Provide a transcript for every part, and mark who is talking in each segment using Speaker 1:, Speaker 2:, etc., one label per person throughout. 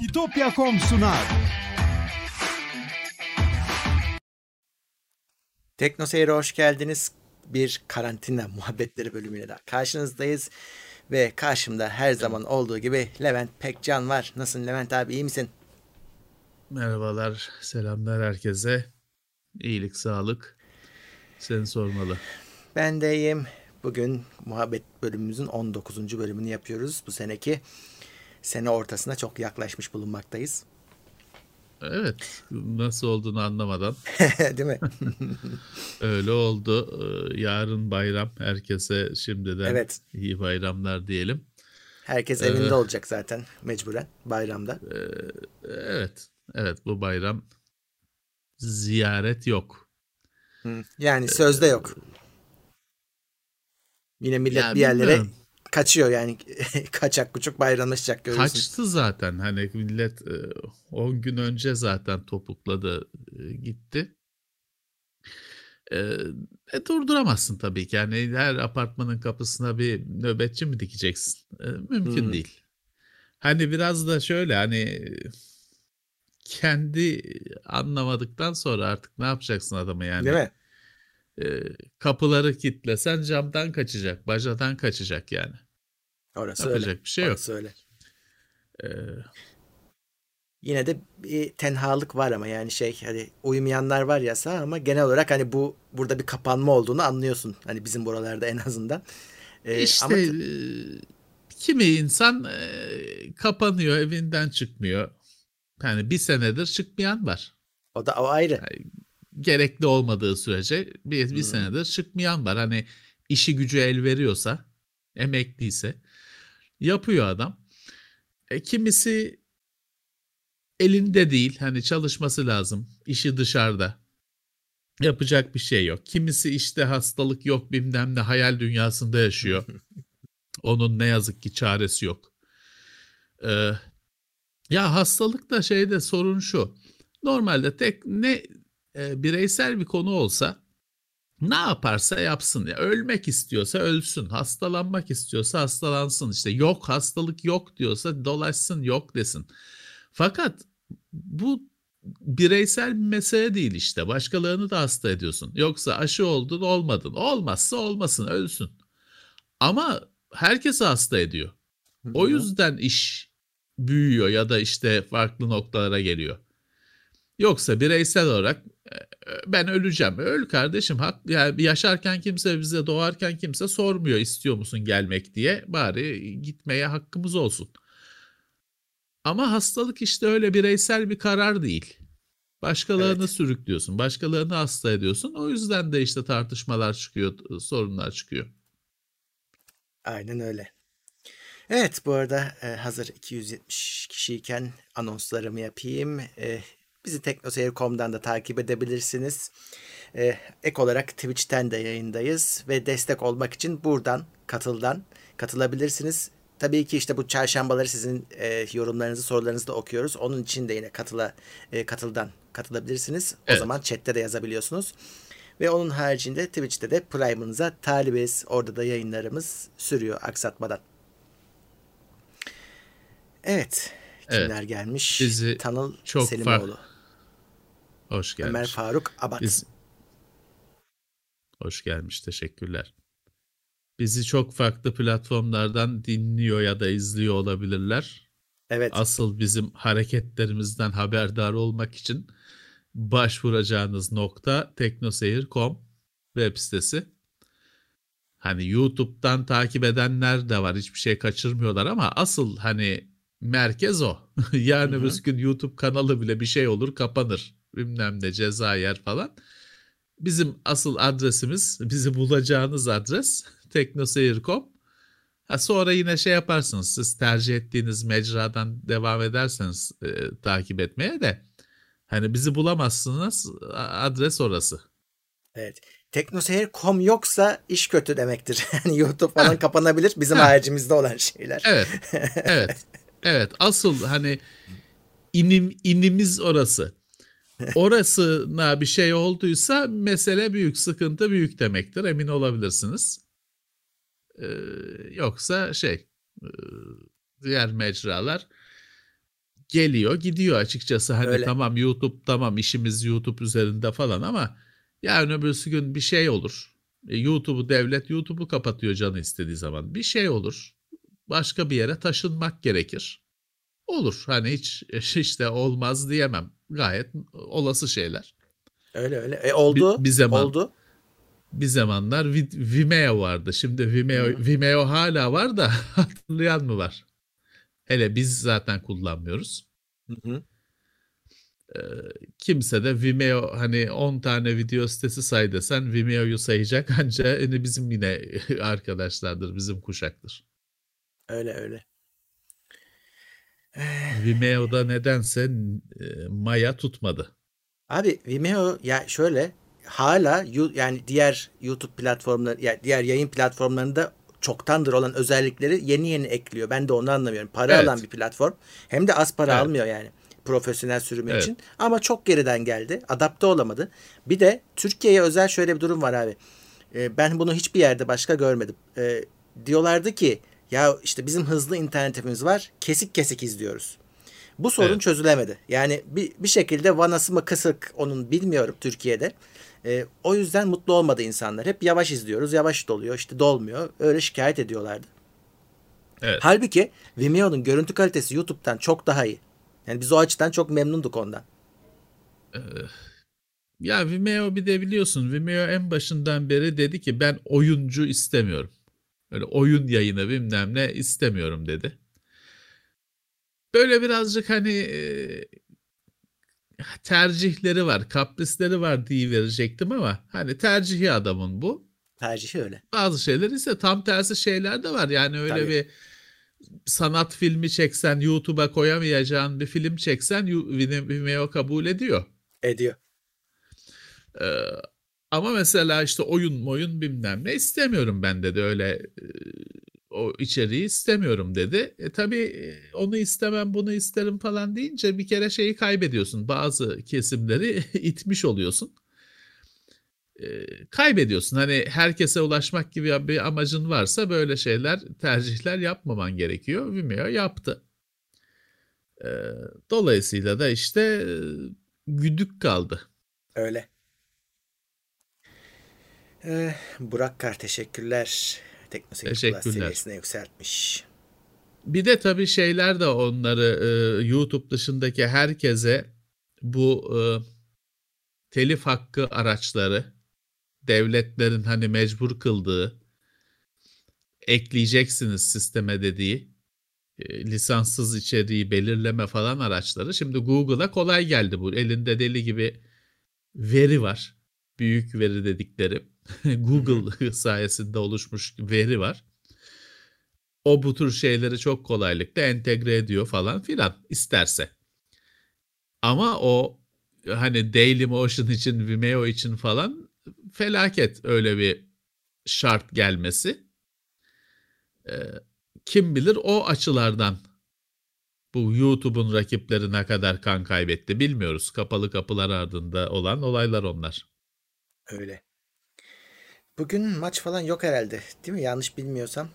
Speaker 1: İtopya.com sunar.
Speaker 2: Tekno Seyir'e hoş geldiniz. Bir karantina muhabbetleri bölümüyle daha karşınızdayız. Ve karşımda her zaman olduğu gibi Levent Pekcan var. Nasılsın Levent abi iyi misin?
Speaker 3: Merhabalar, selamlar herkese. İyilik, sağlık. Seni sormalı.
Speaker 2: Ben de iyiyim. Bugün muhabbet bölümümüzün 19. bölümünü yapıyoruz. Bu seneki sene ortasına çok yaklaşmış bulunmaktayız.
Speaker 3: Evet, nasıl olduğunu anlamadan.
Speaker 2: Değil mi?
Speaker 3: Öyle oldu. Ee, Yarın bayram. Herkese şimdiden
Speaker 2: Evet.
Speaker 3: iyi bayramlar diyelim.
Speaker 2: Herkes
Speaker 3: Ee,
Speaker 2: evinde olacak zaten mecburen bayramda.
Speaker 3: Evet, evet bu bayram ziyaret yok.
Speaker 2: Yani sözde yok. Yine millet
Speaker 3: Ya
Speaker 2: bir yerlere
Speaker 3: bilmiyorum.
Speaker 2: Kaçıyor yani kaçak kuçuk bayramlaşacak görüyorsun.
Speaker 3: Kaçtı zaten. Hani millet e, 10 gün önce zaten topukladı e, gitti. E, e, durduramazsın tabii ki. Yani her apartmanın kapısına bir nöbetçi mi dikeceksin? E, mümkün
Speaker 2: Hmm.
Speaker 3: değil. Hani biraz da şöyle hani kendi anlamadıktan sonra artık ne yapacaksın adamı yani?
Speaker 2: Değil mi?
Speaker 3: E, kapıları kilitlesen camdan kaçacak, bacadan kaçacak yani.
Speaker 2: Orası
Speaker 3: Yapacak
Speaker 2: öyle.
Speaker 3: bir şey yok.
Speaker 2: Orası öyle.
Speaker 3: E,
Speaker 2: Yine de bir tenhalık var ama yani şey hani uyumayanlar var yasa ama genel olarak hani bu burada bir kapanma olduğunu anlıyorsun. Hani bizim buralarda en azından. Ee,
Speaker 3: İşte
Speaker 2: ama
Speaker 3: e, kimi insan e, kapanıyor, evinden çıkmıyor. Yani bir senedir çıkmayan var.
Speaker 2: o da o ayrı.
Speaker 3: Gerekli olmadığı sürece bir, bir
Speaker 2: Hmm.
Speaker 3: senedir çıkmayan var. Hani işi gücü el veriyorsa, emekliyse yapıyor adam. E, kimisi elinde değil, hani çalışması lazım, işi dışarıda. Yapacak bir şey yok. Kimisi işte hastalık yok bilmem ne hayal dünyasında yaşıyor. Onun ne yazık ki çaresi yok. Ee, ya hastalıkta şeyde sorun şu. Normalde tek ne e, bireysel bir konu olsa ne yaparsa yapsın. Ya, ölmek istiyorsa ölsün. Hastalanmak istiyorsa hastalansın. İşte yok hastalık yok diyorsa dolaşsın yok desin. Fakat bu bireysel bir mesele değil işte. Başkalarını da hasta ediyorsun. Yoksa aşı oldun olmadın. Olmazsa olmasın ölsün. Ama herkesi hasta ediyor. O yüzden iş büyüyor ya da işte farklı noktalara geliyor. Yoksa bireysel olarak e, ben öleceğim. Öl kardeşim. Hak, yani yaşarken kimse bize doğarken kimse sormuyor istiyor musun gelmek diye. Bari gitmeye hakkımız olsun. Ama hastalık işte öyle bireysel bir karar değil. Başkalarını
Speaker 2: Evet.
Speaker 3: sürüklüyorsun. Başkalarını hasta ediyorsun. O yüzden de işte tartışmalar çıkıyor, sorunlar çıkıyor.
Speaker 2: Aynen öyle. Evet bu arada e, hazır 270 kişiyken anonslarımı yapayım. Bizi teknoseyir.com'dan da takip edebilirsiniz. E, ek olarak Twitch'ten de yayındayız ve destek olmak için buradan katıldan katılabilirsiniz. Tabii ki işte bu çarşambaları sizin e, yorumlarınızı, sorularınızı da okuyoruz. Onun için de yine katıla e, katıldan katılabilirsiniz. O
Speaker 3: Evet.
Speaker 2: zaman chatte de yazabiliyorsunuz. Ve onun haricinde Twitch'te de Prime'ınıza talibiz. Orada da yayınlarımız sürüyor aksatmadan. Evet.
Speaker 3: Evet.
Speaker 2: Kimler gelmiş?
Speaker 3: Bizi
Speaker 2: Tanıl
Speaker 3: çok
Speaker 2: Selimoğlu.
Speaker 3: Hoş gelmiş.
Speaker 2: Ömer Faruk Abat.
Speaker 3: Biz... Hoş gelmiş, teşekkürler. Bizi çok farklı platformlardan dinliyor ya da izliyor olabilirler.
Speaker 2: Evet.
Speaker 3: Asıl bizim hareketlerimizden haberdar olmak için başvuracağınız nokta teknoseyir.com web sitesi. Hani YouTube'dan takip edenler de var. Hiçbir şey kaçırmıyorlar ama asıl hani merkez o. yani bir gün YouTube kanalı bile bir şey olur kapanır. Bilmem ne ceza yer falan. Bizim asıl adresimiz, bizi bulacağınız adres teknoseyir.com. Ha sonra yine şey yaparsınız. Siz tercih ettiğiniz mecradan devam ederseniz e, takip etmeye de hani bizi bulamazsınız. Adres orası.
Speaker 2: Evet. Teknoseyir.com yoksa iş kötü demektir. Yani YouTube falan kapanabilir. Bizim haricimizde olan şeyler.
Speaker 3: Evet. Evet. Evet. Asıl hani inim inimiz orası. Orasına bir şey olduysa mesele büyük, sıkıntı büyük demektir. Emin olabilirsiniz. Ee, yoksa şey e, diğer mecralar geliyor gidiyor açıkçası. Hani
Speaker 2: Öyle.
Speaker 3: tamam YouTube tamam işimiz YouTube üzerinde falan ama yarın öbürsü gün bir şey olur. E, YouTube'u devlet YouTube'u kapatıyor canı istediği zaman. Bir şey olur. Başka bir yere taşınmak gerekir. Olur. Hani hiç işte olmaz diyemem. Gayet olası şeyler.
Speaker 2: Öyle öyle. E oldu.
Speaker 3: Bir- bir zaman.
Speaker 2: Oldu.
Speaker 3: Bir zamanlar Vi- Vimeo vardı. Şimdi Vimeo
Speaker 2: Hı.
Speaker 3: Vimeo hala var da hatırlayan mı var? Hele biz zaten kullanmıyoruz.
Speaker 2: Hı hı.
Speaker 3: Kimse de Vimeo hani 10 tane video sitesi say desen Vimeo'yu sayacak ancak hani bizim yine arkadaşlardır, bizim kuşaktır.
Speaker 2: Öyle öyle.
Speaker 3: Vimeo'da nedense e, Maya tutmadı.
Speaker 2: Abi Vimeo ya şöyle hala yani diğer YouTube platformları ya diğer yayın platformlarında çoktandır olan özellikleri yeni yeni ekliyor. Ben de onu anlamıyorum. Para
Speaker 3: Evet.
Speaker 2: alan bir platform. Hem de az para
Speaker 3: Evet.
Speaker 2: almıyor yani profesyonel sürümü
Speaker 3: Evet.
Speaker 2: için. Ama çok geriden geldi. Adapte olamadı. Bir de Türkiye'ye özel şöyle bir durum var abi. Ee, ben bunu hiçbir yerde başka görmedim. Ee, diyorlardı ki ya işte bizim hızlı internetimiz var. Kesik kesik izliyoruz. Bu sorun
Speaker 3: Evet.
Speaker 2: çözülemedi. Yani bir, bir şekilde vanası mı kısık onun bilmiyorum Türkiye'de. Ee, o yüzden mutlu olmadı insanlar. Hep yavaş izliyoruz. Yavaş doluyor. işte dolmuyor. Öyle şikayet ediyorlardı.
Speaker 3: Evet.
Speaker 2: Halbuki Vimeo'nun görüntü kalitesi YouTube'dan çok daha iyi. Yani biz o açıdan çok memnunduk ondan.
Speaker 3: Ya Vimeo bir de biliyorsun Vimeo en başından beri dedi ki ben oyuncu istemiyorum. Öyle oyun yayını bilmem ne istemiyorum dedi. Böyle birazcık hani e, tercihleri var, kaprisleri var diye verecektim ama hani tercihi adamın bu.
Speaker 2: Tercihi öyle.
Speaker 3: Bazı şeyler ise tam tersi şeyler de var. Yani öyle
Speaker 2: Tabii.
Speaker 3: bir sanat filmi çeksen YouTube'a koyamayacağın bir film çeksen Vimeo kabul ediyor.
Speaker 2: Ediyor.
Speaker 3: Ee, ama mesela işte oyun oyun bilmem ne istemiyorum ben dedi öyle e, o içeriği istemiyorum dedi. E tabii e, onu istemem bunu isterim falan deyince bir kere şeyi kaybediyorsun. Bazı kesimleri itmiş oluyorsun. E, kaybediyorsun. Hani herkese ulaşmak gibi bir amacın varsa böyle şeyler tercihler yapmaman gerekiyor. Vimeo yaptı. E, dolayısıyla da işte e, güdük kaldı.
Speaker 2: Öyle. Ee, Burak Kar teşekkürler. Teknoseyir Plus
Speaker 3: Teşekkürler.
Speaker 2: seviyesine yükseltmiş.
Speaker 3: Bir de tabii şeyler de onları e, YouTube dışındaki herkese bu e, telif hakkı araçları devletlerin hani mecbur kıldığı ekleyeceksiniz sisteme dediği e, lisanssız içeriği belirleme falan araçları. Şimdi Google'a kolay geldi bu. Elinde deli gibi veri var. Büyük veri dedikleri. Google sayesinde oluşmuş veri var. O bu tür şeyleri çok kolaylıkla entegre ediyor falan filan isterse. Ama o hani Dailymotion için, Vimeo için falan felaket öyle bir şart gelmesi. Ee, kim bilir o açılardan bu YouTube'un rakipleri ne kadar kan kaybetti bilmiyoruz. Kapalı kapılar ardında olan olaylar onlar.
Speaker 2: Öyle. Bugün maç falan yok herhalde. Değil mi? Yanlış bilmiyorsam.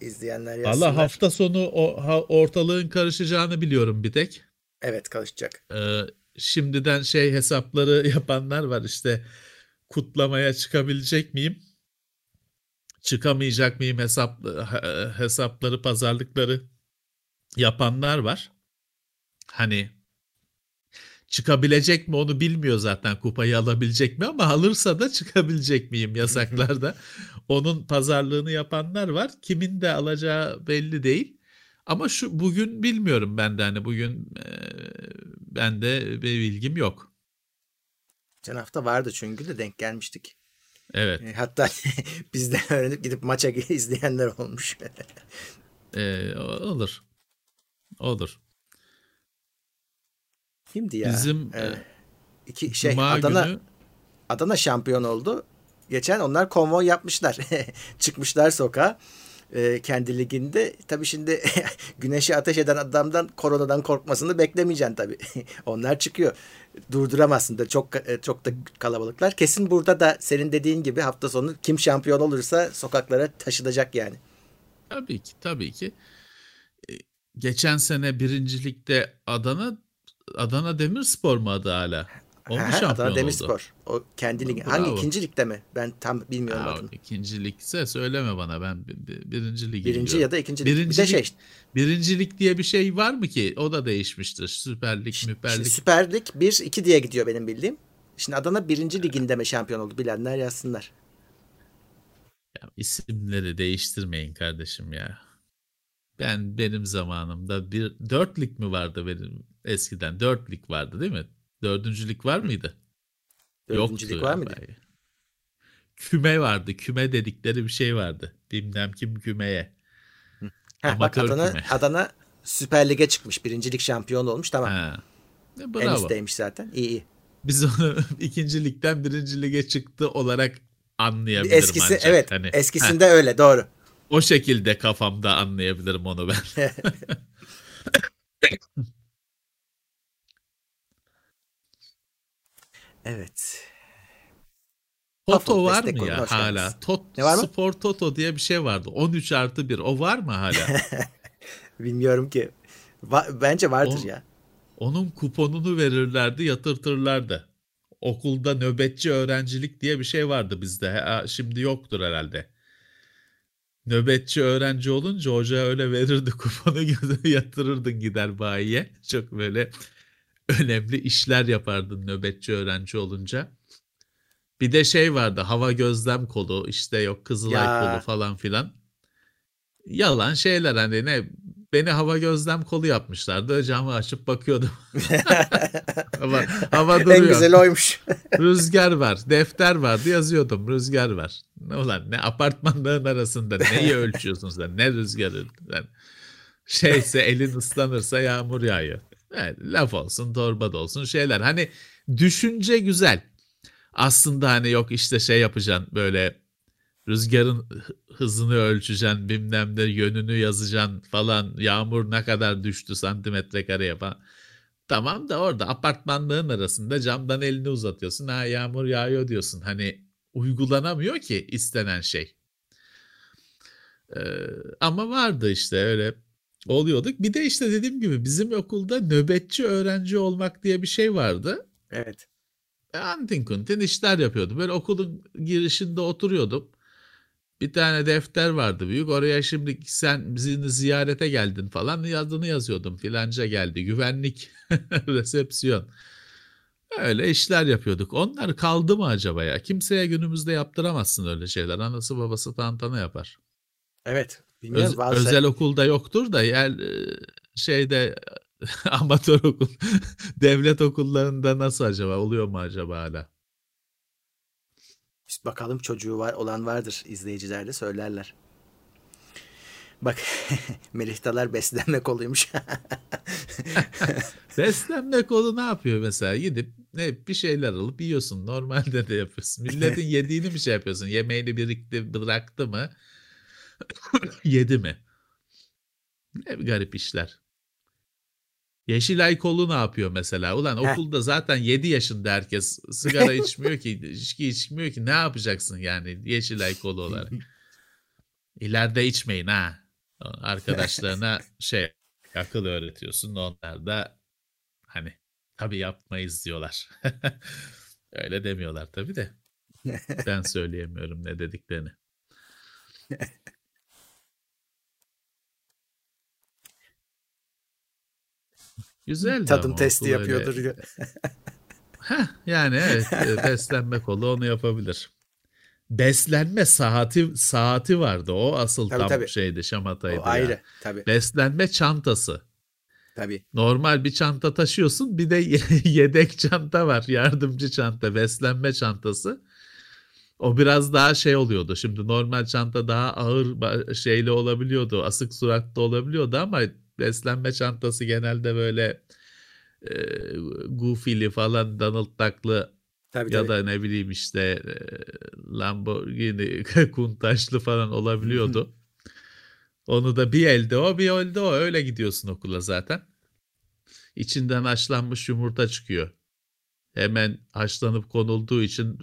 Speaker 2: izleyenler yazsınlar.
Speaker 3: Allah hafta sonu o ha- ortalığın karışacağını biliyorum bir tek.
Speaker 2: Evet karışacak.
Speaker 3: Ee, şimdiden şey hesapları yapanlar var işte kutlamaya çıkabilecek miyim? Çıkamayacak mıyım hesap he- hesapları pazarlıkları yapanlar var. Hani çıkabilecek mi onu bilmiyor zaten kupayı alabilecek mi ama alırsa da çıkabilecek miyim yasaklarda. Onun pazarlığını yapanlar var. Kimin de alacağı belli değil. Ama şu bugün bilmiyorum ben de hani bugün e, bende bir bilgim yok.
Speaker 2: Geçen hafta vardı çünkü de denk gelmiştik.
Speaker 3: Evet.
Speaker 2: E, Hatta bizden öğrenip gidip maça izleyenler olmuş.
Speaker 3: e, olur. Olur.
Speaker 2: Kimdi ya?
Speaker 3: Bizim
Speaker 2: Ee,
Speaker 3: e,
Speaker 2: iki şey
Speaker 3: Cuma
Speaker 2: Adana
Speaker 3: günü
Speaker 2: Adana şampiyon oldu. Geçen onlar konvoy yapmışlar. Çıkmışlar sokağa. e, kendi liginde. Tabii şimdi güneşi ateş eden adamdan koronadan korkmasını beklemeyeceksin tabii. onlar çıkıyor. Durduramazsın da çok e, çok da kalabalıklar. Kesin burada da senin dediğin gibi hafta sonu kim şampiyon olursa sokaklara taşınacak yani.
Speaker 3: Tabii ki, tabii ki. E, geçen sene birincilikte Adana Adana Demirspor mu adı hala? O mu şampiyon
Speaker 2: Adana
Speaker 3: oldu?
Speaker 2: Demirspor. O kendi ligi.
Speaker 3: Bravo.
Speaker 2: Hangi ikinci ligde mi? Ben tam bilmiyorum
Speaker 3: Ha,
Speaker 2: adını.
Speaker 3: ikinci ligse söyleme bana ben bi- bi- birinci ligi
Speaker 2: Birinci
Speaker 3: biliyorum.
Speaker 2: ya da ikinci lig. Bir de
Speaker 3: Birinci
Speaker 2: şey
Speaker 3: lig-
Speaker 2: işte.
Speaker 3: Birincilik diye bir şey var mı ki? O da değişmiştir. Süper Lig, Müper Lig.
Speaker 2: Süper Lig 1-2 diye gidiyor benim bildiğim. Şimdi Adana birinci liginde mi şampiyon oldu? Bilenler yazsınlar.
Speaker 3: Ya, isimleri değiştirmeyin kardeşim ya. Ben benim zamanımda bir dört lig mi vardı benim eskiden? Dört lig vardı değil mi? Dördüncü lig var mıydı?
Speaker 2: Dördüncü lig var mıydı?
Speaker 3: galiba. Küme vardı. Küme dedikleri bir şey vardı. Bilmem kim kümeye.
Speaker 2: Heh, bak Adana,
Speaker 3: küme.
Speaker 2: Adana Süper Lig'e çıkmış. Birinci lig şampiyonu olmuş. Tamam.
Speaker 3: Ha. E,
Speaker 2: En
Speaker 3: Bravo.
Speaker 2: üstteymiş zaten. İyi iyi.
Speaker 3: Biz onu ikinci ligden birinci lige çıktı olarak anlayabilirim
Speaker 2: Eskisi
Speaker 3: ancak.
Speaker 2: evet.
Speaker 3: Hani, heh,
Speaker 2: eskisinde öyle doğru.
Speaker 3: o şekilde kafamda anlayabilirim onu ben.
Speaker 2: Evet.
Speaker 3: Toto
Speaker 2: Toto
Speaker 3: var mı ya hala? Tot,
Speaker 2: Ne var mı?
Speaker 3: Spor Toto diye bir şey vardı. 13 artı 1. O var mı hala?
Speaker 2: Bilmiyorum ki. Va- bence vardır
Speaker 3: O-
Speaker 2: ya.
Speaker 3: Onun kuponunu verirlerdi, yatırtırlardı. Okulda nöbetçi öğrencilik diye bir şey vardı bizde. Ha, şimdi yoktur herhalde. Nöbetçi öğrenci olunca hoca öyle verirdi kuponu yatırırdın gider bayiye. Çok böyle önemli işler yapardın nöbetçi öğrenci olunca. Bir de şey vardı hava gözlem kolu işte yok Kızılay
Speaker 2: Ya.
Speaker 3: kolu falan filan. Yalan şeyler hani ne beni hava gözlem kolu yapmışlardı. Camı açıp bakıyordum. hava, hava duruyor.
Speaker 2: en güzeli oymuş.
Speaker 3: Rüzgar var. Defter vardı yazıyordum. Rüzgar var. Ne ulan ne apartmanların arasında neyi ölçüyorsun sen? Ne rüzgarı? Sen, şeyse elin ıslanırsa yağmur yağıyor. Evet, laf olsun torba da olsun şeyler. Hani düşünce güzel. Aslında hani yok işte şey yapacaksın böyle rüzgarın hı- hızını ölçeceksin bilmem ne yönünü yazacaksın falan yağmur ne kadar düştü santimetre kareye falan. Tamam da orada apartmanların arasında camdan elini uzatıyorsun. Ha yağmur yağıyor diyorsun. Hani uygulanamıyor ki istenen şey. Ee, ama vardı işte öyle oluyorduk. Bir de işte dediğim gibi bizim okulda nöbetçi öğrenci olmak diye bir şey vardı.
Speaker 2: Evet.
Speaker 3: E, Antin kuntin işler yapıyordum. Böyle okulun girişinde oturuyordum. Bir tane defter vardı büyük. Oraya şimdi sen bizi ziyarete geldin falan adını yazıyordum. Filanca geldi. Güvenlik resepsiyon. Öyle işler yapıyorduk. Onlar kaldı mı acaba ya? Kimseye günümüzde yaptıramazsın öyle şeyler. Anası babası tantana yapar.
Speaker 2: Evet. Bilmiyorum.
Speaker 3: Öz-
Speaker 2: bazı-
Speaker 3: özel okulda yoktur da yer e, şeyde amatör okul devlet okullarında nasıl acaba oluyor mu acaba hala?
Speaker 2: Biz bakalım çocuğu var olan vardır. İzleyiciler de söylerler. Bak Melihtalar beslenme koluymuş.
Speaker 3: Beslenme kolu ne yapıyor mesela? Gidip ne bir şeyler alıp yiyorsun. Normalde de yapıyorsun. Milletin yediğini mi şey yapıyorsun? Yemeğini birikti bıraktı mı? Yedi mi? Ne garip işler. Yeşilay kolu ne yapıyor mesela? Ulan
Speaker 2: Heh.
Speaker 3: okulda zaten 7 yaşında herkes sigara içmiyor ki, içki içmiyor ki. Ne yapacaksın yani Yeşilay kolu olarak? İleride içmeyin ha. Arkadaşlarına şey akıl öğretiyorsun. Onlar da hani tabii yapmayız diyorlar. Öyle demiyorlar tabii de. Ben söyleyemiyorum ne dediklerini. Güzel
Speaker 2: Tadım testi yapıyordur. diyor.
Speaker 3: Heh, yani evet e, beslenme kolu onu yapabilir. Beslenme saati saati vardı. O asıl
Speaker 2: Tabii,
Speaker 3: tam
Speaker 2: tabii.
Speaker 3: şeydi şamataydı.
Speaker 2: O
Speaker 3: ya.
Speaker 2: ayrı. Tabii.
Speaker 3: Beslenme çantası.
Speaker 2: Tabii.
Speaker 3: Normal bir çanta taşıyorsun. Bir de yedek çanta var. Yardımcı çanta, beslenme çantası. O biraz daha şey oluyordu. Şimdi normal çanta daha ağır şeyli olabiliyordu. Asık suratlı olabiliyordu ama beslenme çantası genelde böyle e, goofy'li falan Donald Duck'lı
Speaker 2: Tabii,
Speaker 3: ya
Speaker 2: tabii.
Speaker 3: da ne bileyim işte e, Lamborghini kuntaşlı falan olabiliyordu. Onu da bir elde o bir elde o öyle gidiyorsun okula zaten. İçinden haşlanmış yumurta çıkıyor. Hemen haşlanıp konulduğu için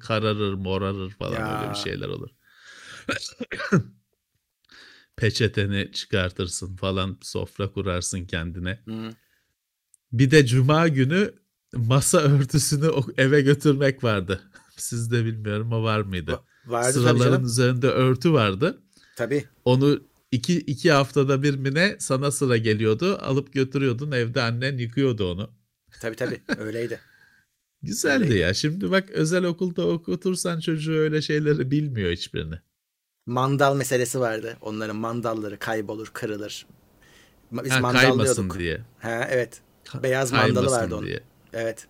Speaker 3: kararır morarır falan
Speaker 2: Ya.
Speaker 3: öyle bir şeyler olur. peçeteni çıkartırsın falan sofra kurarsın kendine.
Speaker 2: Hı.
Speaker 3: Bir de cuma günü masa örtüsünü eve götürmek vardı. Sizde bilmiyorum o var mıydı?
Speaker 2: Va- Vardı
Speaker 3: Sıraların üzerinde örtü vardı.
Speaker 2: Tabii.
Speaker 3: Onu iki, iki haftada bir mi ne sana sıra geliyordu. Alıp götürüyordun evde annen yıkıyordu onu.
Speaker 2: Tabii tabii. Öyleydi.
Speaker 3: Güzeldi
Speaker 2: Öyleydi.
Speaker 3: ya. Şimdi bak özel okulda okutursan çocuğu öyle şeyleri bilmiyor hiçbirini.
Speaker 2: Mandal meselesi vardı. Onların mandalları kaybolur, kırılır. Biz
Speaker 3: Ha,
Speaker 2: mandallıyorduk.
Speaker 3: diye.
Speaker 2: Ha evet.
Speaker 3: Ka-
Speaker 2: Beyaz mandalı vardı onun.
Speaker 3: diye.
Speaker 2: Evet.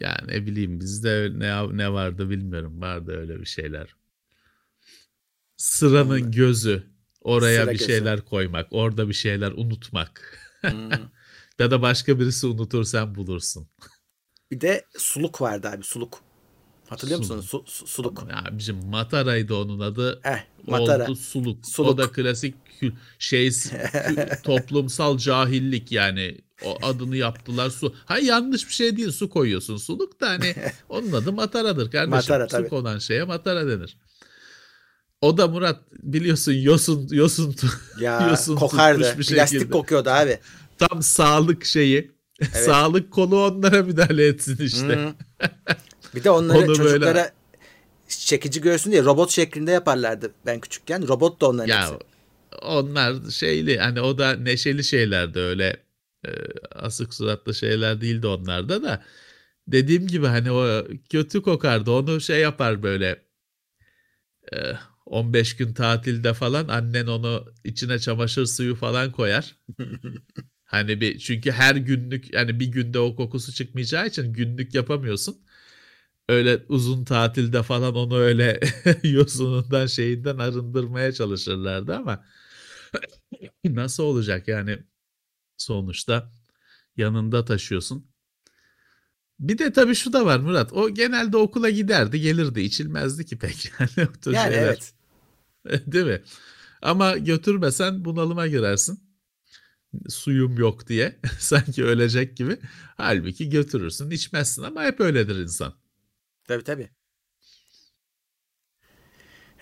Speaker 3: Yani ne bileyim bizde ne ne vardı bilmiyorum. Vardı öyle bir şeyler. Sıranın
Speaker 2: Vallahi.
Speaker 3: gözü. Oraya
Speaker 2: Sıra
Speaker 3: bir
Speaker 2: gözü.
Speaker 3: şeyler koymak. Orada bir şeyler unutmak.
Speaker 2: Hmm.
Speaker 3: Ya da başka birisi unutur sen bulursun.
Speaker 2: Bir de suluk vardı abi suluk. Hatırlıyor musunuz? Su, su- suluk.
Speaker 3: Ya bizim Matara'ydı onun adı.
Speaker 2: Eh, matara.
Speaker 3: Oldu suluk. O
Speaker 2: Suluk.
Speaker 3: da klasik şey toplumsal cahillik yani. O adını yaptılar su. Ha yanlış bir şey değil su koyuyorsun suluk da hani onun adı mataradır kardeşim.
Speaker 2: Matara,
Speaker 3: su konan şeye matara denir. O da Murat biliyorsun yosun yosun
Speaker 2: Ya
Speaker 3: yosun
Speaker 2: kokardı.
Speaker 3: bir
Speaker 2: Plastik
Speaker 3: şekilde.
Speaker 2: kokuyordu abi.
Speaker 3: tam sağlık şeyi. sağlık kolu onlara müdahale etsin işte.
Speaker 2: Hı. Bir de onları
Speaker 3: Onu böyle-
Speaker 2: çocuklara çekici görsün diye robot şeklinde yaparlardı ben küçükken. Robot da onların
Speaker 3: Ya
Speaker 2: hepsi.
Speaker 3: onlar şeyli hani o da neşeli şeylerdi öyle e, asık suratlı şeyler değildi onlarda da dediğim gibi hani o kötü kokardı onu şey yapar böyle e, 15 gün tatilde falan annen onu içine çamaşır suyu falan koyar. Hani bir çünkü her günlük yani bir günde o kokusu çıkmayacağı için günlük yapamıyorsun. Öyle uzun tatilde falan onu öyle yosunundan şeyinden arındırmaya çalışırlardı ama nasıl olacak yani sonuçta yanında taşıyorsun. Bir de tabii şu da var Murat. O genelde okula giderdi, gelirdi, içilmezdi ki pek. Yani,
Speaker 2: Yani evet.
Speaker 3: Değil mi? Ama götürmesen bunalıma girersin. Suyum yok diye. Sanki ölecek gibi. Halbuki götürürsün, içmezsin ama hep öyledir insan.
Speaker 2: Tabii tabii.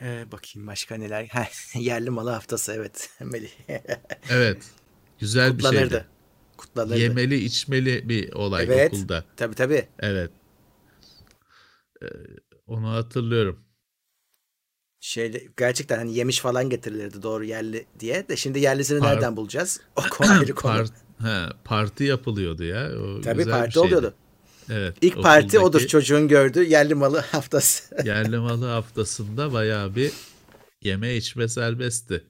Speaker 2: Ee, bakayım başka neler. Ha, yerli malı haftası evet. Melih.
Speaker 3: Evet. Güzel bir şeydi.
Speaker 2: Kutlanırdı. Kutlanırdı.
Speaker 3: Yemeli, içmeli bir olay
Speaker 2: Evet.
Speaker 3: okulda.
Speaker 2: Tabii tabii.
Speaker 3: Evet. Ee, onu hatırlıyorum.
Speaker 2: Şeyle, gerçekten hani yemiş falan getirilirdi doğru yerli diye. De şimdi yerlisini
Speaker 3: Par-
Speaker 2: nereden bulacağız? O konu ayrı konu.
Speaker 3: Part, he, parti yapılıyordu ya. O
Speaker 2: Tabii parti oluyordu.
Speaker 3: Evet.
Speaker 2: İlk parti odur çocuğun gördüğü yerli malı haftası.
Speaker 3: Yerli malı haftasında bayağı bir yeme içme serbestti.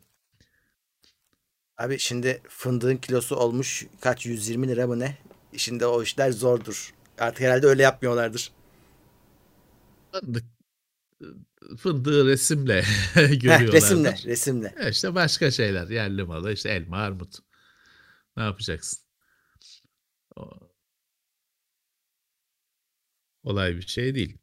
Speaker 2: Abi şimdi fındığın kilosu olmuş kaç 120 lira mı ne? Şimdi o işler zordur. Artık herhalde öyle yapmıyorlardır.
Speaker 3: Fındık, fındığı resimle
Speaker 2: Heh,
Speaker 3: görüyorlardır.
Speaker 2: resimle, resimle.
Speaker 3: E işte başka şeyler. Yerli malı işte elma, armut. Ne yapacaksın? Olay bir şey değil.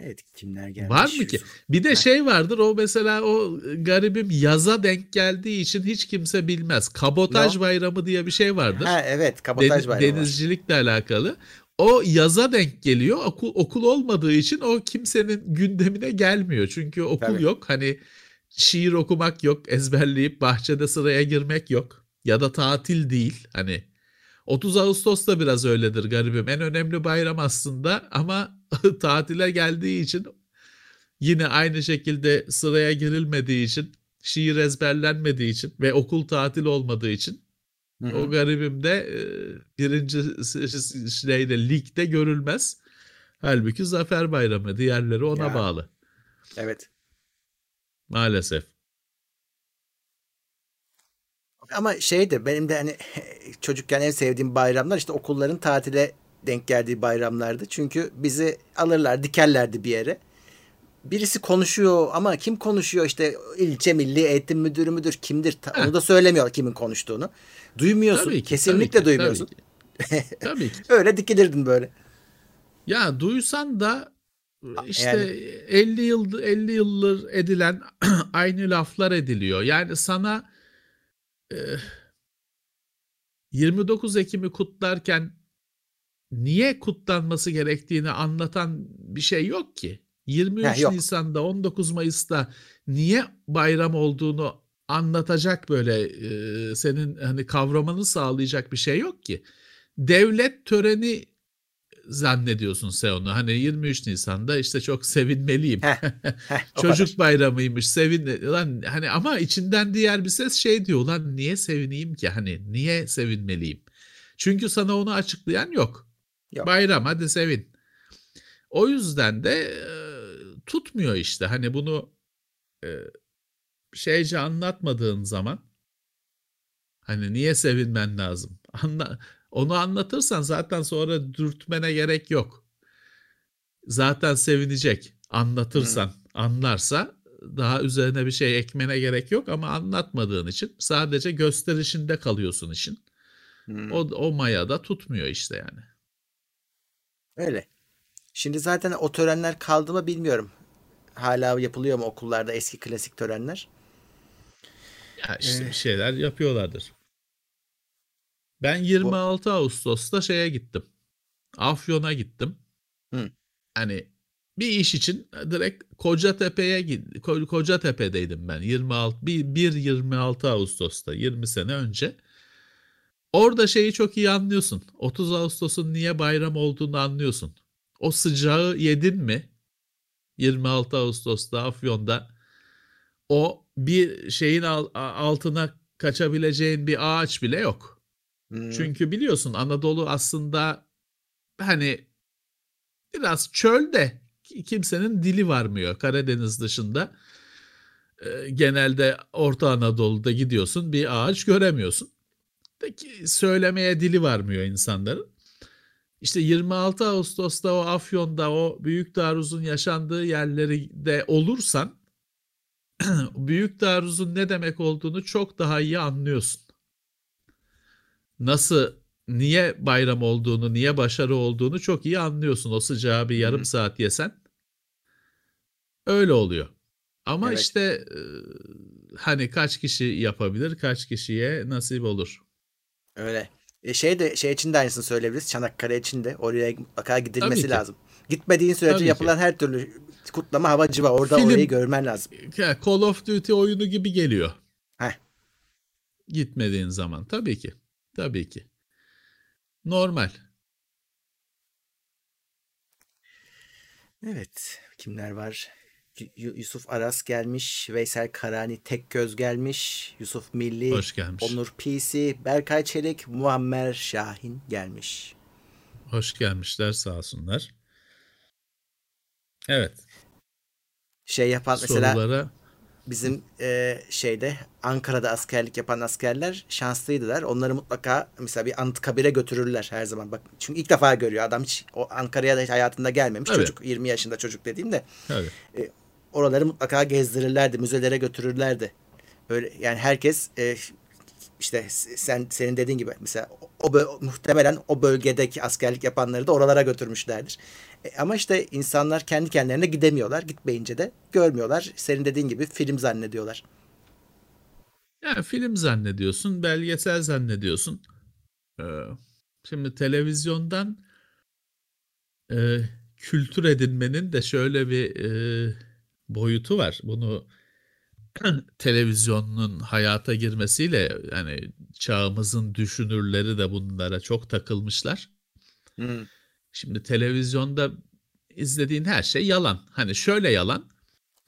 Speaker 2: Evet kimler gelmiş?
Speaker 3: Var mı ki? Bir de şey vardır o mesela o garibim yaza denk geldiği için hiç kimse bilmez. Kabotaj
Speaker 2: Ne o?
Speaker 3: bayramı diye bir şey vardır.
Speaker 2: Ha evet kabotaj
Speaker 3: Den-
Speaker 2: bayramı
Speaker 3: denizcilikle alakalı. O yaza denk geliyor. Okul, okul olmadığı için o kimsenin gündemine gelmiyor. Çünkü okul
Speaker 2: Tabii.
Speaker 3: yok. Hani şiir okumak yok. Ezberleyip bahçede sıraya girmek yok. Ya da tatil değil. Hani 30 Ağustos da biraz öyledir garibim. En önemli bayram aslında ama tatile geldiği için yine aynı şekilde sıraya girilmediği için şiir ezberlenmediği için ve okul tatil olmadığı için
Speaker 2: Hı hı.
Speaker 3: o garibim de e, birinci şeyde ligde görülmez. Halbuki Zafer Bayramı diğerleri ona
Speaker 2: Ya.
Speaker 3: bağlı.
Speaker 2: Evet.
Speaker 3: Maalesef.
Speaker 2: Ama şey de benim de hani çocukken en sevdiğim bayramlar işte okulların tatile denk geldiği bayramlardı. Çünkü bizi alırlar, dikerlerdi bir yere. Birisi konuşuyor ama kim konuşuyor işte ilçe milli eğitim müdürü müdür kimdir Ta- onu da söylemiyor kimin konuştuğunu. Duymuyorsun.
Speaker 3: Tabii ki,
Speaker 2: kesinlikle
Speaker 3: tabii ki,
Speaker 2: duymuyorsun.
Speaker 3: Tabii ki. Tabii ki.
Speaker 2: Öyle dikilirdin böyle.
Speaker 3: Ya duysan da işte
Speaker 2: Yani-
Speaker 3: 50 yıl 50 yıldır edilen aynı laflar ediliyor. Yani sana 29 Ekim'i kutlarken niye kutlanması gerektiğini anlatan bir şey yok ki. 23
Speaker 2: Ha, yok.
Speaker 3: Nisan'da 19 Mayıs'ta niye bayram olduğunu anlatacak böyle e, senin hani kavramanı sağlayacak bir şey yok ki. Devlet töreni zannediyorsun sen onu. Hani 23 Nisan'da işte çok sevinmeliyim.
Speaker 2: Heh, heh,
Speaker 3: Çocuk bayramıymış. Sevin lan hani ama içinden diğer bir ses şey diyor lan niye sevineyim ki? Hani niye sevinmeliyim? Çünkü sana onu açıklayan yok.
Speaker 2: Yok.
Speaker 3: Bayram hadi sevin. O yüzden de e, tutmuyor işte. Hani bunu e, şeyce anlatmadığın zaman hani niye sevinmen lazım? Anla, onu anlatırsan zaten sonra dürtmene gerek yok. Zaten sevinecek. Anlatırsan, anlarsa daha üzerine bir şey ekmene gerek yok ama anlatmadığın için sadece gösterişinde kalıyorsun işin.
Speaker 2: Hmm.
Speaker 3: O, o mayada tutmuyor işte yani.
Speaker 2: Öyle. Şimdi zaten o törenler kaldı mı bilmiyorum. Hala yapılıyor mu okullarda eski klasik törenler?
Speaker 3: Ya işte
Speaker 2: Ee,
Speaker 3: bir şeyler yapıyorlardır. Ben 26 Ağustos'ta şeye gittim. Afyon'a gittim.
Speaker 2: Hı.
Speaker 3: Hani bir iş için direkt Kocatepe'ye Kocatepe'deydim ben 26 bir, bir 26 Ağustos'ta 20 sene önce. Orada şeyi çok iyi anlıyorsun. 30 Ağustos'un niye bayram olduğunu anlıyorsun. O sıcağı yedin mi? 26 Ağustos'ta Afyon'da o bir şeyin altına kaçabileceğin bir ağaç bile yok.
Speaker 2: Hmm.
Speaker 3: Çünkü biliyorsun Anadolu aslında hani biraz çöl de ki- kimsenin dili varmıyor Karadeniz dışında. Ee, genelde Orta Anadolu'da gidiyorsun bir ağaç göremiyorsun. De ki söylemeye dili varmıyor insanların. İşte 26 Ağustos'ta o Afyon'da o büyük taarruzun yaşandığı yerlerde olursan büyük taarruzun ne demek olduğunu çok daha iyi anlıyorsun. Nasıl niye bayram olduğunu, niye başarı olduğunu çok iyi anlıyorsun. O sıcağı bir yarım
Speaker 2: Hı.
Speaker 3: saat yesen öyle oluyor. Ama
Speaker 2: Evet.
Speaker 3: işte hani kaç kişi yapabilir, kaç kişiye nasip olur.
Speaker 2: Öyle. E şey de şey için de aynısını söyleyebiliriz. Çanakkale için de oraya mutlaka gidilmesi
Speaker 3: ki.
Speaker 2: lazım. Gitmediğin sürece
Speaker 3: Tabii ki.
Speaker 2: yapılan her türlü kutlama havacıva. Orada
Speaker 3: Film-
Speaker 2: orayı görmen lazım.
Speaker 3: Call of Duty oyunu gibi geliyor.
Speaker 2: Heh.
Speaker 3: Gitmediğin zaman tabii ki. Tabii ki. Normal.
Speaker 2: Evet. Kimler var? Yusuf Aras gelmiş. Veysel Karani Tekgöz gelmiş. Yusuf Milli.
Speaker 3: Hoş gelmiş.
Speaker 2: Onur PC. Berkay Çelik. Muammer Şahin gelmiş.
Speaker 3: Hoş gelmişler sağ olsunlar. Evet.
Speaker 2: Şey yapan mesela
Speaker 3: Sorulara
Speaker 2: bizim e, şeyde Ankara'da askerlik yapan askerler şanslıydılar. Onları mutlaka mesela bir Anıtkabir'e götürürler her zaman. Bak çünkü ilk defa görüyor adam hiç o Ankara'ya da hiç hayatında gelmemiş.
Speaker 3: Evet.
Speaker 2: Çocuk 20 yaşında çocuk dediğimde
Speaker 3: tabii.
Speaker 2: oraları mutlaka gezdirirlerdi, müzelere götürürlerdi. Öyle yani herkes e, işte sen senin dediğin gibi mesela o bö- muhtemelen o bölgedeki askerlik yapanları da oralara götürmüşlerdir. E, ama işte insanlar kendi kendilerine gidemiyorlar. Gitmeyince de görmüyorlar. Senin dediğin gibi film zannediyorlar.
Speaker 3: Yani film zannediyorsun, belgesel zannediyorsun. Ee, şimdi televizyondan e, kültür edinmenin de şöyle bir e, boyutu var. Bunu televizyonun hayata girmesiyle yani çağımızın düşünürleri de bunlara çok takılmışlar.
Speaker 2: Hmm.
Speaker 3: Şimdi televizyonda izlediğin her şey yalan. Hani şöyle yalan.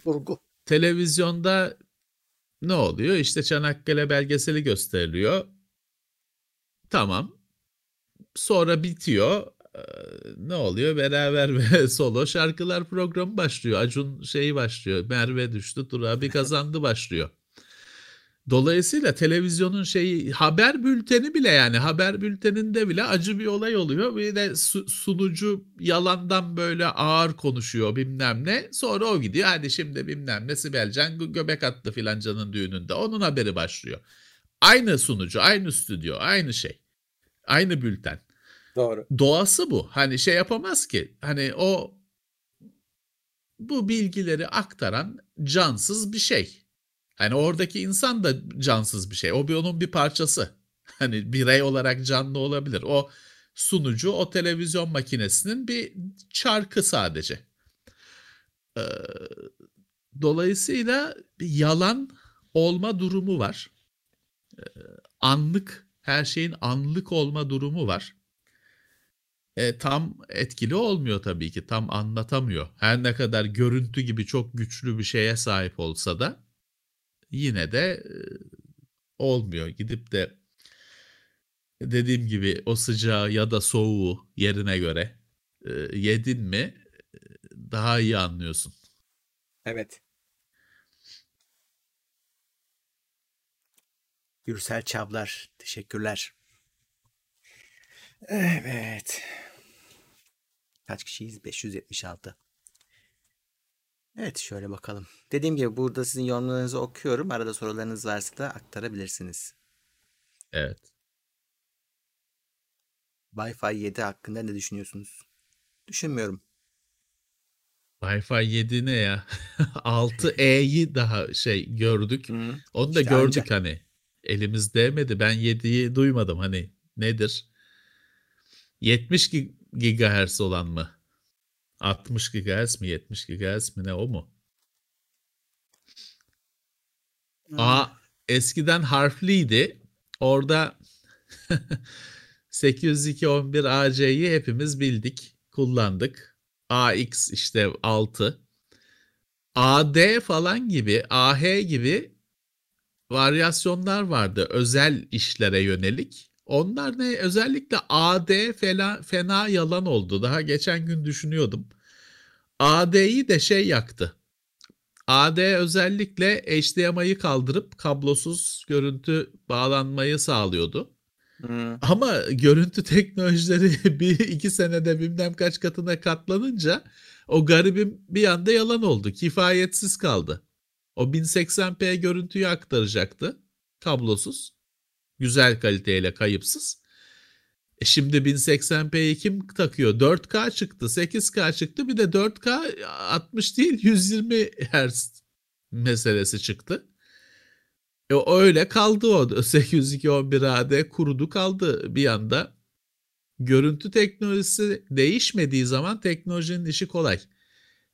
Speaker 2: Kurgu.
Speaker 3: Televizyonda ne oluyor? İşte Çanakkale belgeseli gösteriliyor. Tamam. Sonra bitiyor. Ee, ne oluyor? Beraber ve solo şarkılar programı başlıyor. Acun şeyi başlıyor. Merve düştü, Turabi kazandı başlıyor. Dolayısıyla televizyonun şeyi haber bülteni bile yani haber bülteninde bile acı bir olay oluyor. Bir de su- sunucu yalandan böyle ağır konuşuyor bilmem ne. Sonra o gidiyor hadi şimdi bilmem ne Sibelcan gö- göbek attı filancanın düğününde. Onun haberi başlıyor. Aynı sunucu, aynı stüdyo, aynı şey. Aynı bülten
Speaker 2: Doğru.
Speaker 3: doğası bu. Hani şey yapamaz ki. Hani o bu bilgileri aktaran cansız bir şey. Hani oradaki insan da cansız bir şey. O bir onun bir parçası. Hani birey olarak canlı olabilir. O sunucu o televizyon makinesinin bir çarkı sadece. Ee, dolayısıyla bir yalan olma durumu var. Ee, anlık her şeyin anlık olma durumu var. E, tam etkili olmuyor tabii ki. Tam anlatamıyor. Her ne kadar görüntü gibi çok güçlü bir şeye sahip olsa da yine de e, olmuyor. Gidip de dediğim gibi o sıcağı ya da soğuğu yerine göre e, yedin mi e, daha iyi anlıyorsun.
Speaker 2: Evet. Gürsel Çavlar. Teşekkürler. Evet. Kaç kişiyiz? 576. Evet şöyle bakalım. Dediğim gibi burada sizin yorumlarınızı okuyorum. Arada sorularınız varsa da aktarabilirsiniz.
Speaker 3: Evet.
Speaker 2: Wi-Fi 7 hakkında ne düşünüyorsunuz? Düşünmüyorum.
Speaker 3: Wi-Fi 7 ne ya? 6E'yi daha şey gördük.
Speaker 2: Hı.
Speaker 3: Onu da
Speaker 2: İşte
Speaker 3: gördük
Speaker 2: anca.
Speaker 3: hani. Elimiz değmedi. Ben 7'yi duymadım hani. Nedir? 70 gi- GHz olan mı? 60 GHz mi 70 GHz mi ne o mu? A eskiden harfliydi. Orada 802.11 AC'yi hepimiz bildik, kullandık. AX işte 6. AD falan gibi, AH gibi varyasyonlar vardı özel işlere yönelik. Onlar ne özellikle AD fena, fena yalan oldu. Daha geçen gün düşünüyordum. AD'yi de şey yaktı. AD özellikle HDMI'yi kaldırıp kablosuz görüntü bağlanmayı sağlıyordu.
Speaker 2: Hı.
Speaker 3: Ama görüntü teknolojileri bir iki senede bilmem kaç katına katlanınca o garibim bir anda yalan oldu. Kifayetsiz kaldı. O 1080p görüntüyü aktaracaktı. Kablosuz. Güzel kaliteyle kayıpsız. E şimdi 1080p'yi kim takıyor? 4K çıktı, 8K çıktı. Bir de 4K 60 değil 120 Hz meselesi çıktı. E, öyle kaldı o 802.11 AD kurudu kaldı bir anda. Görüntü teknolojisi değişmediği zaman teknolojinin işi kolay.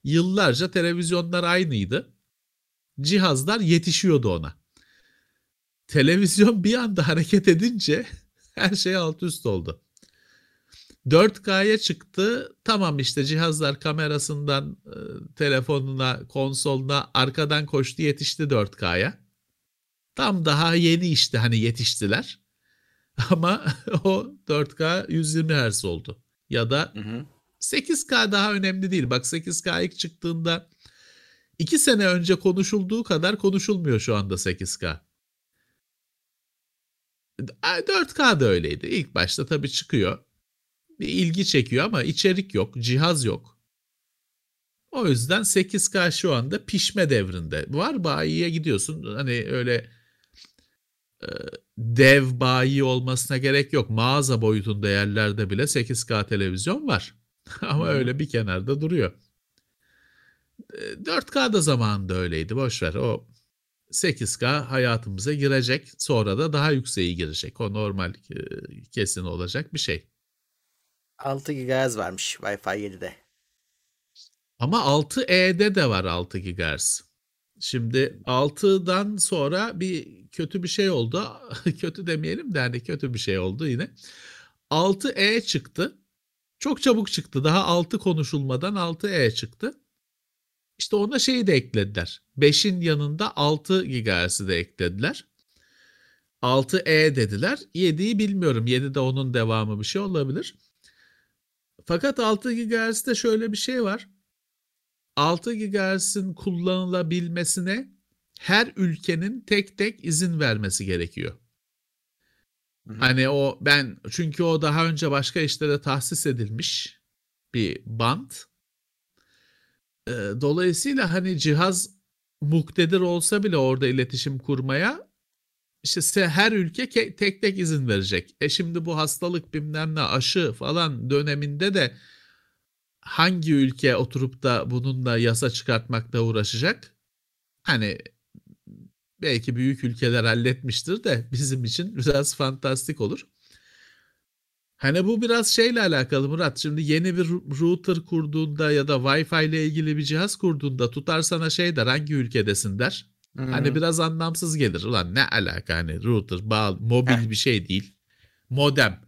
Speaker 3: Yıllarca televizyonlar aynıydı. Cihazlar yetişiyordu ona. Televizyon bir anda hareket edince her şey alt üst oldu. 4K'ya çıktı. Tamam işte cihazlar kamerasından e, telefonuna, konsoluna arkadan koştu yetişti 4K'ya. Tam daha yeni işte hani yetiştiler. Ama o 4K 120 Hz oldu. Ya da
Speaker 2: Hı hı.
Speaker 3: 8K daha önemli değil. Bak 8K ilk çıktığında 2 sene önce konuşulduğu kadar konuşulmuyor şu anda 8K. 4K da öyleydi. İlk başta tabii çıkıyor. Bir ilgi çekiyor ama içerik yok, cihaz yok. O yüzden 8K şu anda pişme devrinde. Var bayiye gidiyorsun. Hani öyle e, dev bayi olmasına gerek yok. Mağaza boyutunda yerlerde bile 8K televizyon var. Ama
Speaker 2: Hı.
Speaker 3: öyle bir kenarda duruyor. E, 4K da zamanında öyleydi. Boş ver. O 8K hayatımıza girecek. Sonra da daha yükseği girecek. O normal e, kesin olacak bir şey.
Speaker 2: 6 GHz varmış Wi-Fi 7'de.
Speaker 3: Ama 6E'de de var 6 GHz. Şimdi 6'dan sonra bir kötü bir şey oldu. kötü demeyelim de hani kötü bir şey oldu yine. 6E çıktı. Çok çabuk çıktı. Daha 6 konuşulmadan 6E çıktı. İşte ona şeyi de eklediler. 5'in yanında 6 GHz'i de eklediler. 6E dediler. 7'yi bilmiyorum. 7 de onun devamı bir şey olabilir. Fakat 6 GHz'de şöyle bir şey var. 6 GHz'in kullanılabilmesine her ülkenin tek tek izin vermesi gerekiyor.
Speaker 2: Hı hı.
Speaker 3: Hani o ben çünkü o daha önce başka işlere tahsis edilmiş bir band. Ee, dolayısıyla hani cihaz muktedir olsa bile orada iletişim kurmaya işte her ülke ke- tek tek izin verecek. E şimdi bu hastalık bilmem ne aşı falan döneminde de hangi ülke oturup da bununla yasa çıkartmakla uğraşacak? Hani belki büyük ülkeler halletmiştir de bizim için biraz fantastik olur. Hani bu biraz şeyle alakalı Murat. Şimdi yeni bir router kurduğunda ya da Wi-Fi ile ilgili bir cihaz kurduğunda tutar sana şey der hangi ülkedesin der. Hani
Speaker 2: Hmm.
Speaker 3: biraz anlamsız gelir. Ulan ne alaka hani router, bağ, mobil
Speaker 2: Heh.
Speaker 3: bir şey değil. Modem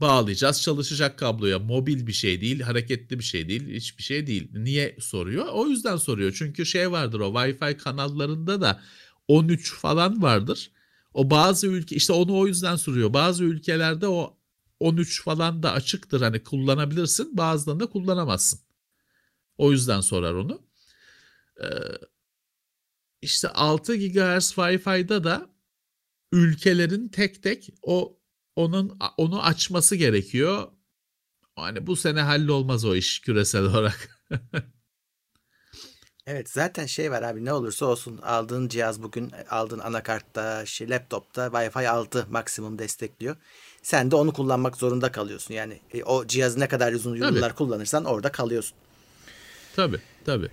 Speaker 3: bağlayacağız çalışacak kabloya. Mobil bir şey değil, hareketli bir şey değil, hiçbir şey değil. Niye soruyor? O yüzden soruyor. Çünkü şey vardır o Wi-Fi kanallarında da 13 falan vardır. O bazı ülke işte onu o yüzden soruyor. Bazı ülkelerde o 13 falan da açıktır. Hani kullanabilirsin. Bazılarında kullanamazsın. O yüzden sorar onu. Ee, işte 6 GHz Wi-Fi'da da ülkelerin tek tek o onun onu açması gerekiyor. Hani bu sene hallolmaz o iş küresel olarak.
Speaker 2: Evet zaten şey var abi ne olursa olsun aldığın cihaz bugün aldığın anakartta, şey, laptopta Wi-Fi 6 maksimum destekliyor. Sen de onu kullanmak zorunda kalıyorsun. Yani e, o cihazı ne kadar uzun
Speaker 3: Tabii.
Speaker 2: yıllar kullanırsan orada kalıyorsun.
Speaker 3: Tabii tabii.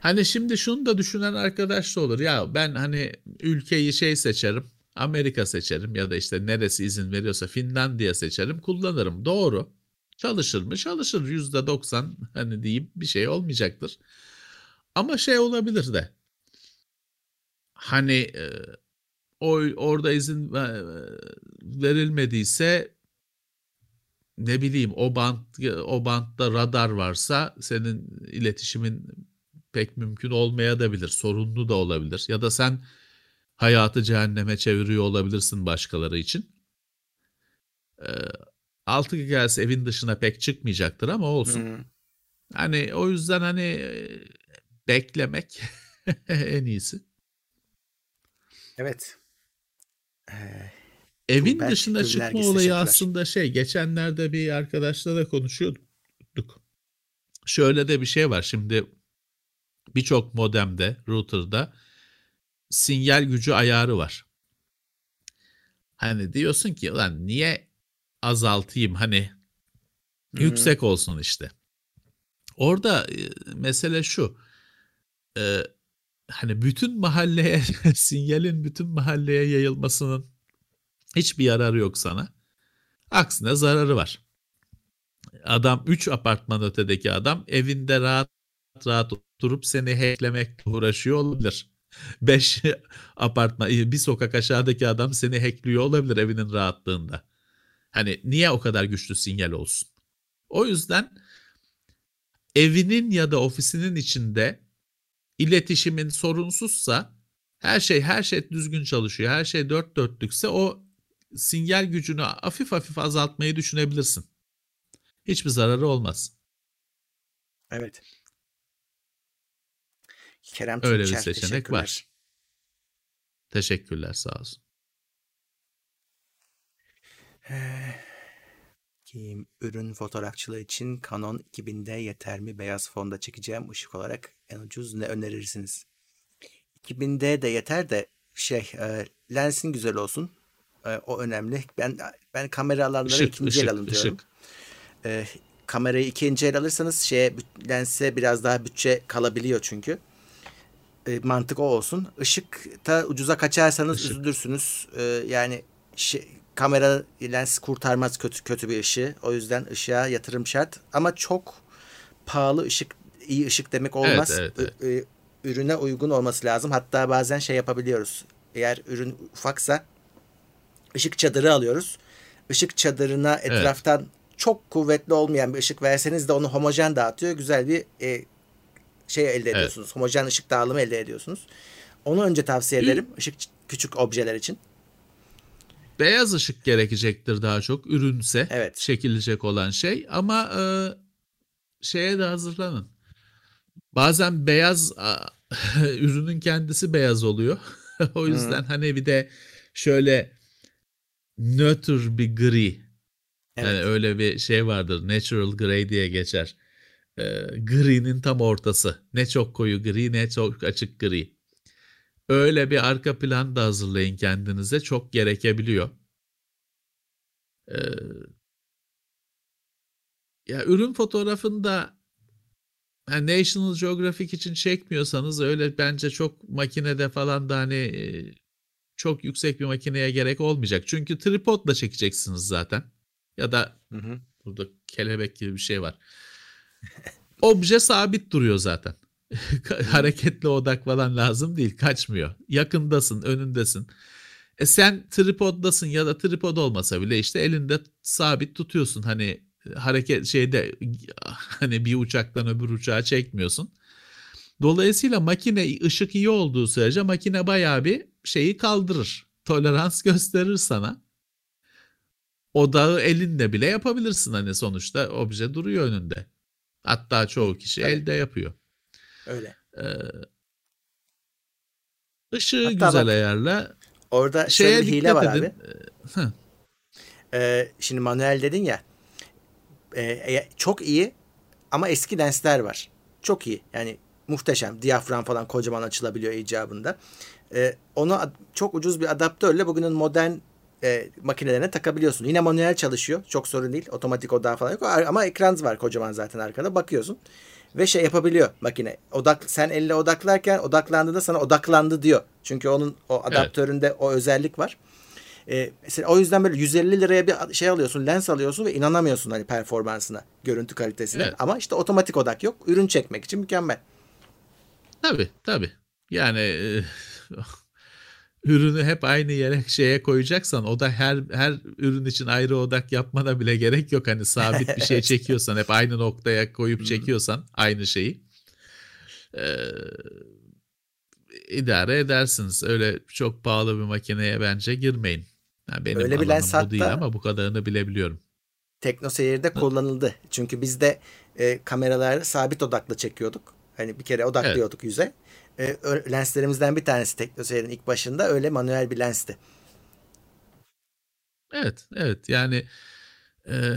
Speaker 3: Hani şimdi şunu da düşünen arkadaş da olur. Ya ben hani ülkeyi şey seçerim. Amerika seçerim ya da işte neresi izin veriyorsa Finlandiya seçerim kullanırım. Doğru. Çalışır mı? Çalışır. Yüzde doksan hani diyeyim bir şey olmayacaktır. Ama şey olabilir de. Hani e, o orada izin ve- verilmediyse ne bileyim o bant o bantta radar varsa senin iletişimin pek mümkün olmayabilir. Sorunlu da olabilir. Ya da sen hayatı cehenneme çeviriyor olabilirsin başkaları için. Ee, 6 GHz evin dışına pek çıkmayacaktır ama olsun.
Speaker 2: Hmm.
Speaker 3: Hani o yüzden hani e, beklemek en iyisi.
Speaker 2: Evet. Ee,
Speaker 3: Evin
Speaker 2: belki
Speaker 3: dışına çıkma olayı
Speaker 2: teşekkürler.
Speaker 3: aslında şey geçenlerde bir arkadaşla da konuşuyorduk. Şöyle de bir şey var şimdi birçok modemde router'da sinyal gücü ayarı var. Hani diyorsun ki ulan niye azaltayım hani
Speaker 2: Hı hı.
Speaker 3: yüksek olsun işte. Orada e, mesele şu. e, hani bütün mahalleye sinyalin bütün mahalleye yayılmasının hiçbir yararı yok sana. Aksine zararı var. Adam 3 apartman ötedeki adam evinde rahat rahat oturup seni hacklemekle uğraşıyor olabilir. 5 apartman bir sokak aşağıdaki adam seni hackliyor olabilir evinin rahatlığında. Hani niye o kadar güçlü sinyal olsun? O yüzden evinin ya da ofisinin içinde iletişimin sorunsuzsa her şey her şey düzgün çalışıyor. Her şey dört dörtlükse o sinyal gücünü hafif hafif azaltmayı düşünebilirsin. Hiçbir zararı olmaz.
Speaker 2: Evet. Kerem
Speaker 3: Öyle bir
Speaker 2: Tunçer,
Speaker 3: seçenek var. Teşekkürler sağ olsun.
Speaker 2: Kim ürün fotoğrafçılığı için Canon 2000'de yeter mi? Beyaz fonda çekeceğim ışık olarak en ucuz ne önerirsiniz? 2000'de de yeter de şey e, lensin güzel olsun. E, o önemli. Ben ben kamera alanları
Speaker 3: Işık,
Speaker 2: ikinci el
Speaker 3: ışık,
Speaker 2: alın diyorum.
Speaker 3: ışık.
Speaker 2: E, kamerayı ikinci el alırsanız şeye lense biraz daha bütçe kalabiliyor çünkü. E, mantık o olsun. Işıkta ucuza kaçarsanız
Speaker 3: Işık.
Speaker 2: üzülürsünüz. E, yani şey, kamera lens kurtarmaz kötü kötü bir ışığı. O yüzden ışığa yatırım şart. Ama çok pahalı ışık iyi ışık demek olmaz.
Speaker 3: evet, evet.
Speaker 2: Ü- Ürüne uygun olması lazım. Hatta bazen şey yapabiliyoruz. Eğer ürün ufaksa ışık çadırı alıyoruz. Işık çadırına etraftan çok kuvvetli olmayan bir ışık verseniz de onu homojen dağıtıyor. Güzel bir e, şey elde
Speaker 3: Evet.
Speaker 2: ediyorsunuz. Homojen ışık dağılımı elde ediyorsunuz. Onu önce tavsiye ederim. Işık küçük objeler için.
Speaker 3: Beyaz ışık gerekecektir daha çok ürünse
Speaker 2: Evet.
Speaker 3: çekilecek olan şey ama e, şeye de hazırlanın. Bazen beyaz a, ürünün kendisi beyaz oluyor. o yüzden hani bir de şöyle nötr bir gri
Speaker 2: Evet.
Speaker 3: yani öyle bir şey vardır. Natural gray diye geçer. E, gri'nin tam ortası. Ne çok koyu gri ne çok açık gri. Öyle bir arka plan da hazırlayın kendinize. Çok gerekebiliyor. Ee, ya ürün fotoğrafında yani National Geographic için çekmiyorsanız öyle bence çok makinede falan da hani e, çok yüksek bir makineye gerek olmayacak. Çünkü tripodla çekeceksiniz zaten. Ya da
Speaker 2: Hı hı.
Speaker 3: burada kelebek gibi bir şey var. Obje sabit duruyor zaten. Hareketli odak falan lazım değil. Kaçmıyor. Yakındasın, önündesin. E sen tripoddasın ya da tripod olmasa bile işte elinde sabit tutuyorsun. Hani hareket şeyde hani bir uçaktan öbür uçağa çekmiyorsun. Dolayısıyla makine ışık iyi olduğu sürece makine bayağı bir şeyi kaldırır. Tolerans gösterir sana. Odağı elinde bile yapabilirsin hani sonuçta obje duruyor önünde. Hatta çoğu kişi evet. elde yapıyor.
Speaker 2: Öyle. Ee,
Speaker 3: ışığı Hatta güzel bak, ayarla.
Speaker 2: Orada şöyle bir hile var edin. abi. Ee, şimdi manuel dedin ya. E, çok iyi ama eski lensler var. Çok iyi. Yani muhteşem. Diyafram falan kocaman açılabiliyor icabında. E, onu çok ucuz bir adaptörle bugünün modern e, makinelerine takabiliyorsun. Yine manuel çalışıyor. Çok sorun değil. Otomatik odağı falan yok. Ama ekran var kocaman zaten arkada. Bakıyorsun. Ve şey yapabiliyor makine. Odak sen elle odaklarken odaklandığında sana odaklandı diyor. Çünkü onun o adaptöründe evet. o özellik var. E, mesela o yüzden böyle 150 liraya bir şey alıyorsun, lens alıyorsun ve inanamıyorsun hani performansına, görüntü kalitesine. Evet. Ama işte otomatik odak yok. Ürün çekmek için mükemmel.
Speaker 3: Tabii tabii. Yani e, ürünü hep aynı yere şeye koyacaksan o da her her ürün için ayrı odak yapmana bile gerek yok. Hani sabit bir şey çekiyorsan hep aynı noktaya koyup çekiyorsan aynı şeyi e, idare edersiniz. Öyle çok pahalı bir makineye bence girmeyin. Yani benim Öyle bir lens değil ama bu kadarını bilebiliyorum.
Speaker 2: Tekno Seyir'de kullanıldı. Çünkü biz de e, kameraları sabit odaklı çekiyorduk. Hani bir kere odaklıyorduk evet. yüze. E, lenslerimizden bir tanesi Tekno Seyir'in ilk başında öyle manuel bir lensti.
Speaker 3: Evet, evet. Yani e,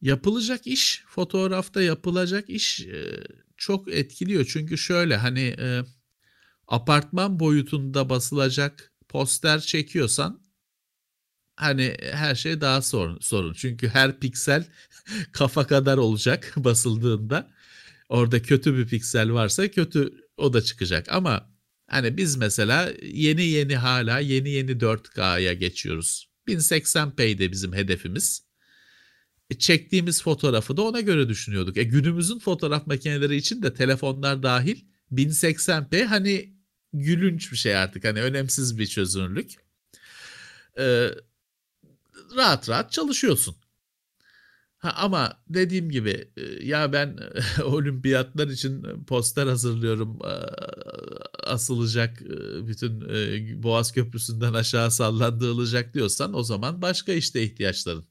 Speaker 3: yapılacak iş, fotoğrafta yapılacak iş e, çok etkiliyor. Çünkü şöyle hani e, apartman boyutunda basılacak poster çekiyorsan hani her şey daha sorun. sorun. Çünkü her piksel kafa kadar olacak basıldığında. Orada kötü bir piksel varsa kötü o da çıkacak. Ama hani biz mesela yeni yeni hala yeni yeni 4K'ya geçiyoruz. 1080p'de bizim hedefimiz. E, çektiğimiz fotoğrafı da ona göre düşünüyorduk. E günümüzün fotoğraf makineleri için de telefonlar dahil 1080p hani gülünç bir şey artık hani önemsiz bir çözünürlük. Ee, rahat rahat çalışıyorsun. Ha, ama dediğim gibi e, ya ben olimpiyatlar için poster hazırlıyorum asılacak e, bütün e, Boğaz Köprüsü'nden aşağı sallandırılacak diyorsan o zaman başka işte ihtiyaçların.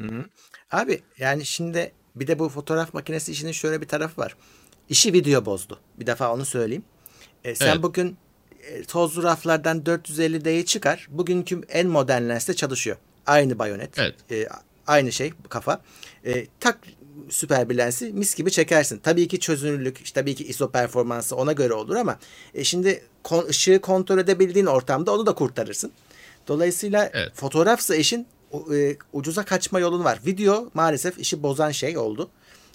Speaker 2: Hı hı. Abi yani şimdi bir de bu fotoğraf makinesi işinin şöyle bir tarafı var. İşi video bozdu. Bir defa onu söyleyeyim. E, sen evet. bugün e, tozlu raflardan 450D'yi çıkar. Bugünkü en modern lensle çalışıyor. Aynı bayonet. Evet. E, aynı şey kafa. E, tak süper bir lensi mis gibi çekersin. Tabii ki çözünürlük, işte tabii ki ISO performansı ona göre olur ama e, şimdi kon, ışığı kontrol edebildiğin ortamda onu da kurtarırsın. Dolayısıyla evet. fotoğrafsa işin e, ucuza kaçma yolun var. Video maalesef işi bozan şey oldu.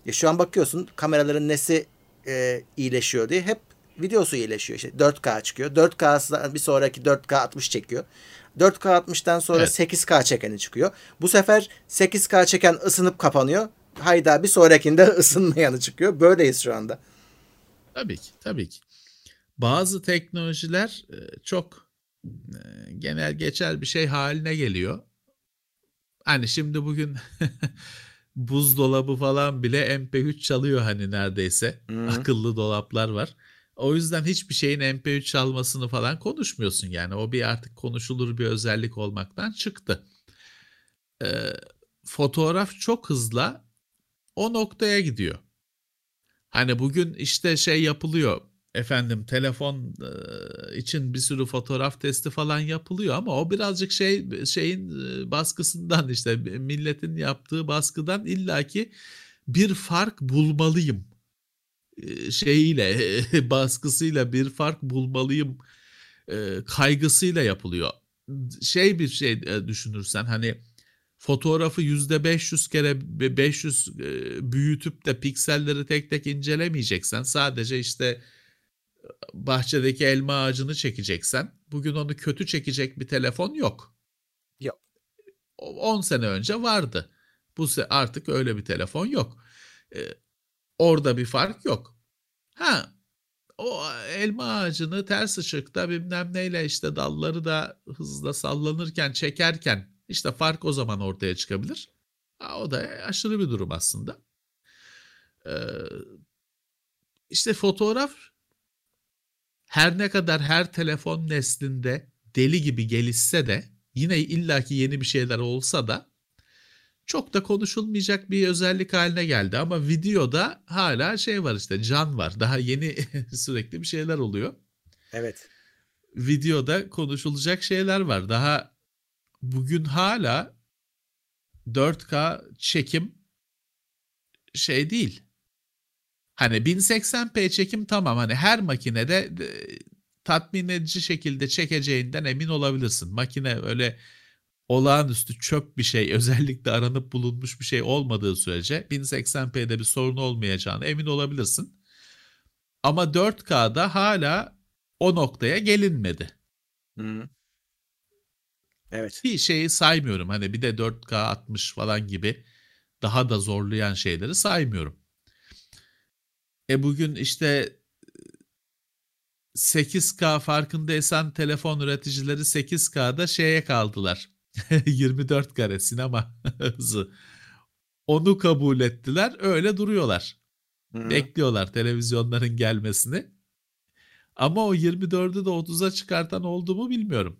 Speaker 2: E, şu an bakıyorsun kameraların nesi e, iyileşiyor diye hep videosu iyileşiyor. İşte 4K çıkıyor. 4K bir sonraki 4K 60 çekiyor. 4K 60'tan sonra evet. 8K çekeni çıkıyor. Bu sefer 8K çeken ısınıp kapanıyor. Hayda bir sonrakinde ısınmayanı çıkıyor. Böyleyiz şu anda.
Speaker 3: Tabii ki, tabii ki. Bazı teknolojiler e, çok e, genel geçer bir şey haline geliyor. Hani şimdi bugün buzdolabı falan bile MP3 çalıyor hani neredeyse. Hı-hı. Akıllı dolaplar var. O yüzden hiçbir şeyin MP3 çalmasını falan konuşmuyorsun yani. O bir artık konuşulur bir özellik olmaktan çıktı. Ee, fotoğraf çok hızla o noktaya gidiyor. Hani bugün işte şey yapılıyor. Efendim telefon e, için bir sürü fotoğraf testi falan yapılıyor ama o birazcık şey şeyin e, baskısından işte milletin yaptığı baskıdan illaki bir fark bulmalıyım şeyiyle baskısıyla bir fark bulmalıyım kaygısıyla yapılıyor. Şey bir şey düşünürsen hani fotoğrafı yüzde 500 kere 500 büyütüp de pikselleri tek tek incelemeyeceksen sadece işte bahçedeki elma ağacını çekeceksen bugün onu kötü çekecek bir telefon yok.
Speaker 2: Yok.
Speaker 3: 10 sene önce vardı. Bu artık öyle bir telefon yok. Orada bir fark yok. Ha o elma ağacını ters ışıkta bilmem neyle işte dalları da hızla sallanırken çekerken işte fark o zaman ortaya çıkabilir. Ha, o da aşırı bir durum aslında. Ee, işte fotoğraf her ne kadar her telefon neslinde deli gibi gelişse de yine illaki yeni bir şeyler olsa da çok da konuşulmayacak bir özellik haline geldi. Ama videoda hala şey var işte can var. Daha yeni sürekli bir şeyler oluyor.
Speaker 2: Evet.
Speaker 3: Videoda konuşulacak şeyler var. Daha bugün hala 4K çekim şey değil. Hani 1080p çekim tamam hani her makinede tatmin edici şekilde çekeceğinden emin olabilirsin. Makine öyle olağanüstü çöp bir şey özellikle aranıp bulunmuş bir şey olmadığı sürece 1080p'de bir sorun olmayacağına emin olabilirsin. Ama 4K'da hala o noktaya gelinmedi.
Speaker 2: Hı. Evet.
Speaker 3: Bir şeyi saymıyorum. Hani bir de 4K 60 falan gibi daha da zorlayan şeyleri saymıyorum. E bugün işte 8K farkındaysan telefon üreticileri 8K'da şeye kaldılar. 24 kare sinema hızı. Onu kabul ettiler. Öyle duruyorlar. Hı. Bekliyorlar televizyonların gelmesini. Ama o 24'ü de 30'a çıkartan oldu mu bilmiyorum.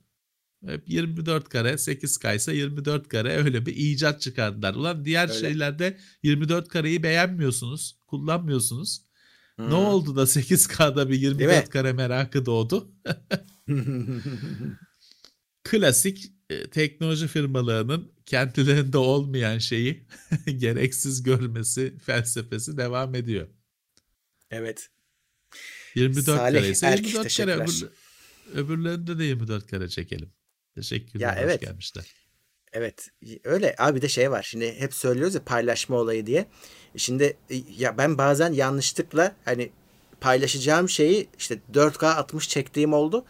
Speaker 3: Hep 24 kare 8 kaysa 24 kare öyle bir icat çıkardılar. Ulan diğer öyle. şeylerde 24 kareyi beğenmiyorsunuz, kullanmıyorsunuz. Hmm. Ne oldu da 8K'da bir 24 kare merakı doğdu? Klasik e, teknoloji firmalarının kendilerinde olmayan şeyi gereksiz görmesi felsefesi devam ediyor.
Speaker 2: Evet.
Speaker 3: 24 Salih kare ise 24 kare öbür, öbürlerinde de 24 kare çekelim. Teşekkürler. Ya evet. gelmişler.
Speaker 2: Evet öyle abi de şey var şimdi hep söylüyoruz ya paylaşma olayı diye. Şimdi e, ya ben bazen yanlışlıkla hani paylaşacağım şeyi işte 4K 60 çektiğim oldu.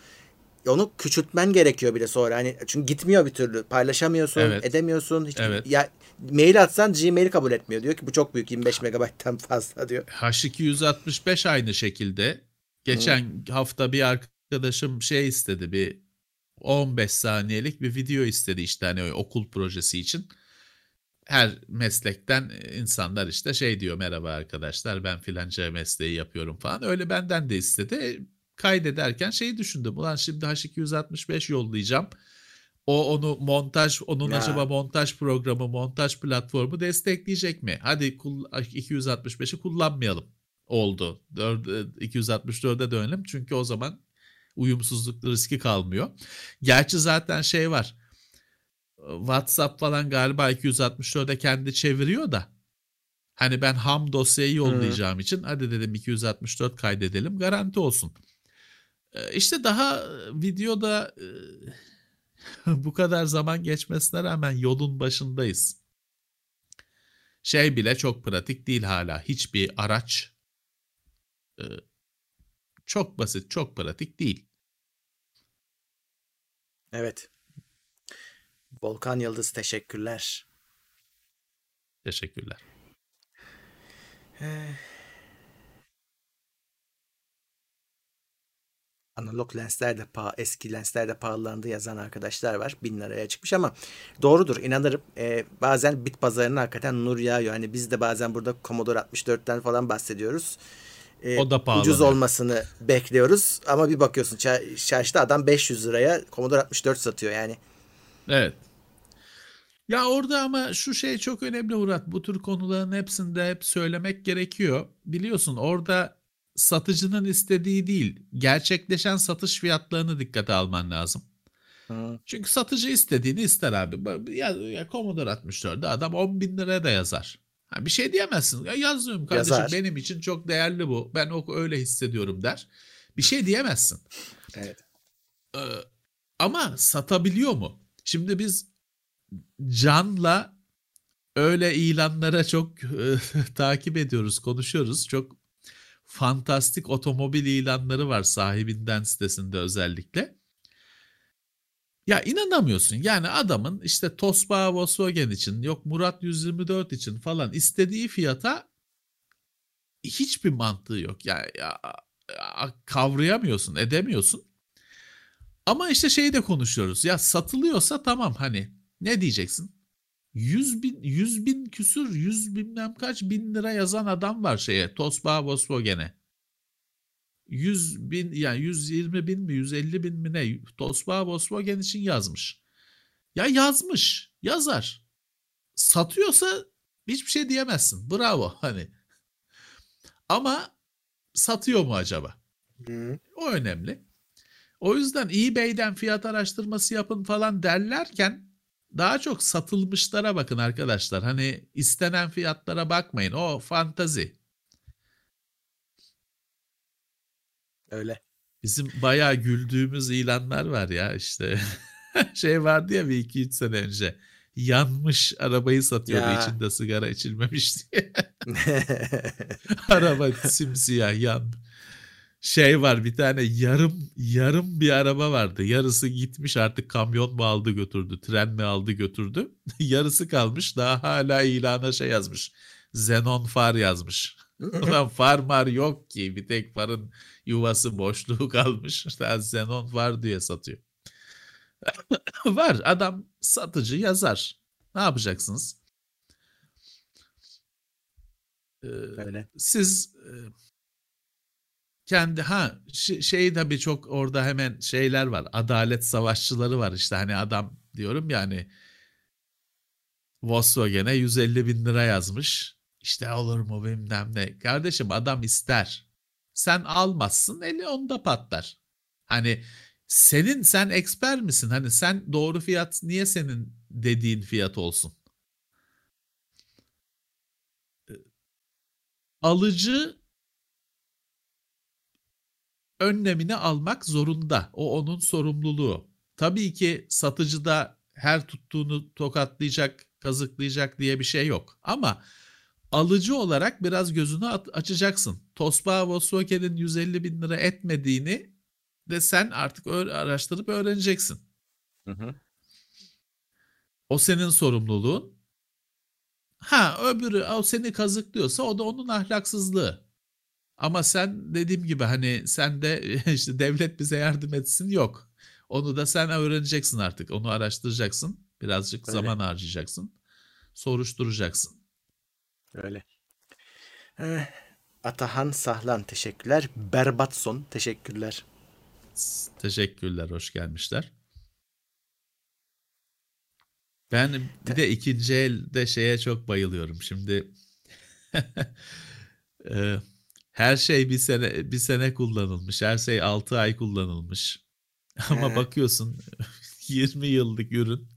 Speaker 2: Onu küçültmen gerekiyor bile sonra. Hani çünkü gitmiyor bir türlü. Paylaşamıyorsun, evet. edemiyorsun. Hiç, evet. Ya mail atsan Gmail'i kabul etmiyor. Diyor ki bu çok büyük 25 megabayttan fazla diyor.
Speaker 3: H265 aynı şekilde. Geçen Hı. hafta bir arkadaşım şey istedi bir 15 saniyelik bir video istedi işte hani okul projesi için. Her meslekten insanlar işte şey diyor merhaba arkadaşlar ben filanca mesleği yapıyorum falan. Öyle benden de istedi. Kaydederken şeyi düşündüm. Ulan şimdi H265 yollayacağım. O onu montaj, onun ya. acaba montaj programı, montaj platformu destekleyecek mi? Hadi 265'i kullanmayalım. Oldu. 264'e dönelim. Çünkü o zaman uyumsuzluk riski kalmıyor. Gerçi zaten şey var. WhatsApp falan galiba 264'e kendi çeviriyor da. Hani ben ham dosyayı yollayacağım hmm. için hadi dedim 264 kaydedelim garanti olsun. İşte daha videoda bu kadar zaman geçmesine rağmen yolun başındayız. Şey bile çok pratik değil hala. Hiçbir araç çok basit, çok pratik değil.
Speaker 2: Evet. Volkan Yıldız teşekkürler.
Speaker 3: Teşekkürler.
Speaker 2: Ee, analog lensler de pahalı, eski lensler de pahalandı yazan arkadaşlar var. Bin liraya çıkmış ama doğrudur inanırım. Ee, bazen bit pazarına hakikaten nur yağıyor. Hani biz de bazen burada Commodore 64'ten falan bahsediyoruz e, o da pahalı. Ucuz olmasını bekliyoruz. Ama bir bakıyorsun çarşıda adam 500 liraya Commodore 64 satıyor yani.
Speaker 3: Evet. Ya orada ama şu şey çok önemli Murat. Bu tür konuların hepsinde hep söylemek gerekiyor. Biliyorsun orada satıcının istediği değil, gerçekleşen satış fiyatlarını dikkate alman lazım. Hı. Çünkü satıcı istediğini ister abi. Ya, ya Commodore 64'de adam 10 bin liraya da yazar. Ha, bir şey diyemezsin. Ya yazıyorum kardeşim Yazar. benim için çok değerli bu. Ben o öyle hissediyorum der. Bir şey diyemezsin.
Speaker 2: Evet.
Speaker 3: Ee, ama satabiliyor mu? Şimdi biz Can'la öyle ilanlara çok e, takip ediyoruz, konuşuyoruz. Çok fantastik otomobil ilanları var sahibinden sitesinde özellikle. Ya inanamıyorsun. Yani adamın işte Tosba Volkswagen için yok Murat 124 için falan istediği fiyata hiçbir mantığı yok. Yani ya, ya, kavrayamıyorsun, edemiyorsun. Ama işte şeyi de konuşuyoruz. Ya satılıyorsa tamam hani ne diyeceksin? 100 bin, 100 bin küsür, 100 bilmem kaç bin lira yazan adam var şeye. Tosba Volkswagen'e. 100 bin yani 120 bin mi 150 bin mi ne Tosba Volkswagen için yazmış. Ya yazmış yazar. Satıyorsa hiçbir şey diyemezsin. Bravo hani. Ama satıyor mu acaba?
Speaker 2: Hı.
Speaker 3: O önemli. O yüzden eBay'den fiyat araştırması yapın falan derlerken daha çok satılmışlara bakın arkadaşlar. Hani istenen fiyatlara bakmayın. O fantazi.
Speaker 2: Öyle.
Speaker 3: Bizim bayağı güldüğümüz ilanlar var ya işte. şey vardı ya bir iki üç sene önce. Yanmış arabayı satıyordu
Speaker 2: Ya.
Speaker 3: içinde sigara içilmemiş diye. Araba simsiyah yan. Şey var bir tane yarım yarım bir araba vardı. Yarısı gitmiş artık kamyon mu aldı götürdü, tren mi aldı götürdü. Yarısı kalmış daha hala ilana şey yazmış. Xenon far yazmış. Ulan far mar yok ki bir tek farın yuvası boşluğu kalmış. Daha Xenon far diye satıyor. var adam satıcı yazar. Ne yapacaksınız? Ee,
Speaker 2: Öyle.
Speaker 3: siz e, kendi ha şey tabii çok orada hemen şeyler var. Adalet savaşçıları var işte hani adam diyorum yani Volkswagen'e 150 bin lira yazmış. İşte olur mu bilmem ne. Kardeşim adam ister. Sen almazsın eli onda patlar. Hani senin sen eksper misin? Hani sen doğru fiyat niye senin dediğin fiyat olsun? Alıcı önlemini almak zorunda. O onun sorumluluğu. Tabii ki satıcı da her tuttuğunu tokatlayacak, kazıklayacak diye bir şey yok. Ama alıcı olarak biraz gözünü açacaksın. Tosba Volkswagen'in 150 bin lira etmediğini de sen artık araştırıp öğreneceksin.
Speaker 2: Hı hı.
Speaker 3: O senin sorumluluğun. Ha öbürü o seni kazıklıyorsa o da onun ahlaksızlığı. Ama sen dediğim gibi hani sen de işte devlet bize yardım etsin yok. Onu da sen öğreneceksin artık. Onu araştıracaksın. Birazcık
Speaker 2: Öyle.
Speaker 3: zaman harcayacaksın. Soruşturacaksın.
Speaker 2: Öyle. Eh, Atahan Sahlan teşekkürler. Berbat son teşekkürler.
Speaker 3: Teşekkürler, hoş gelmişler. Ben bir de ikinci elde şeye çok bayılıyorum. Şimdi e, her şey bir sene bir sene kullanılmış. Her şey 6 ay kullanılmış. Ama
Speaker 2: He.
Speaker 3: bakıyorsun 20 yıllık ürün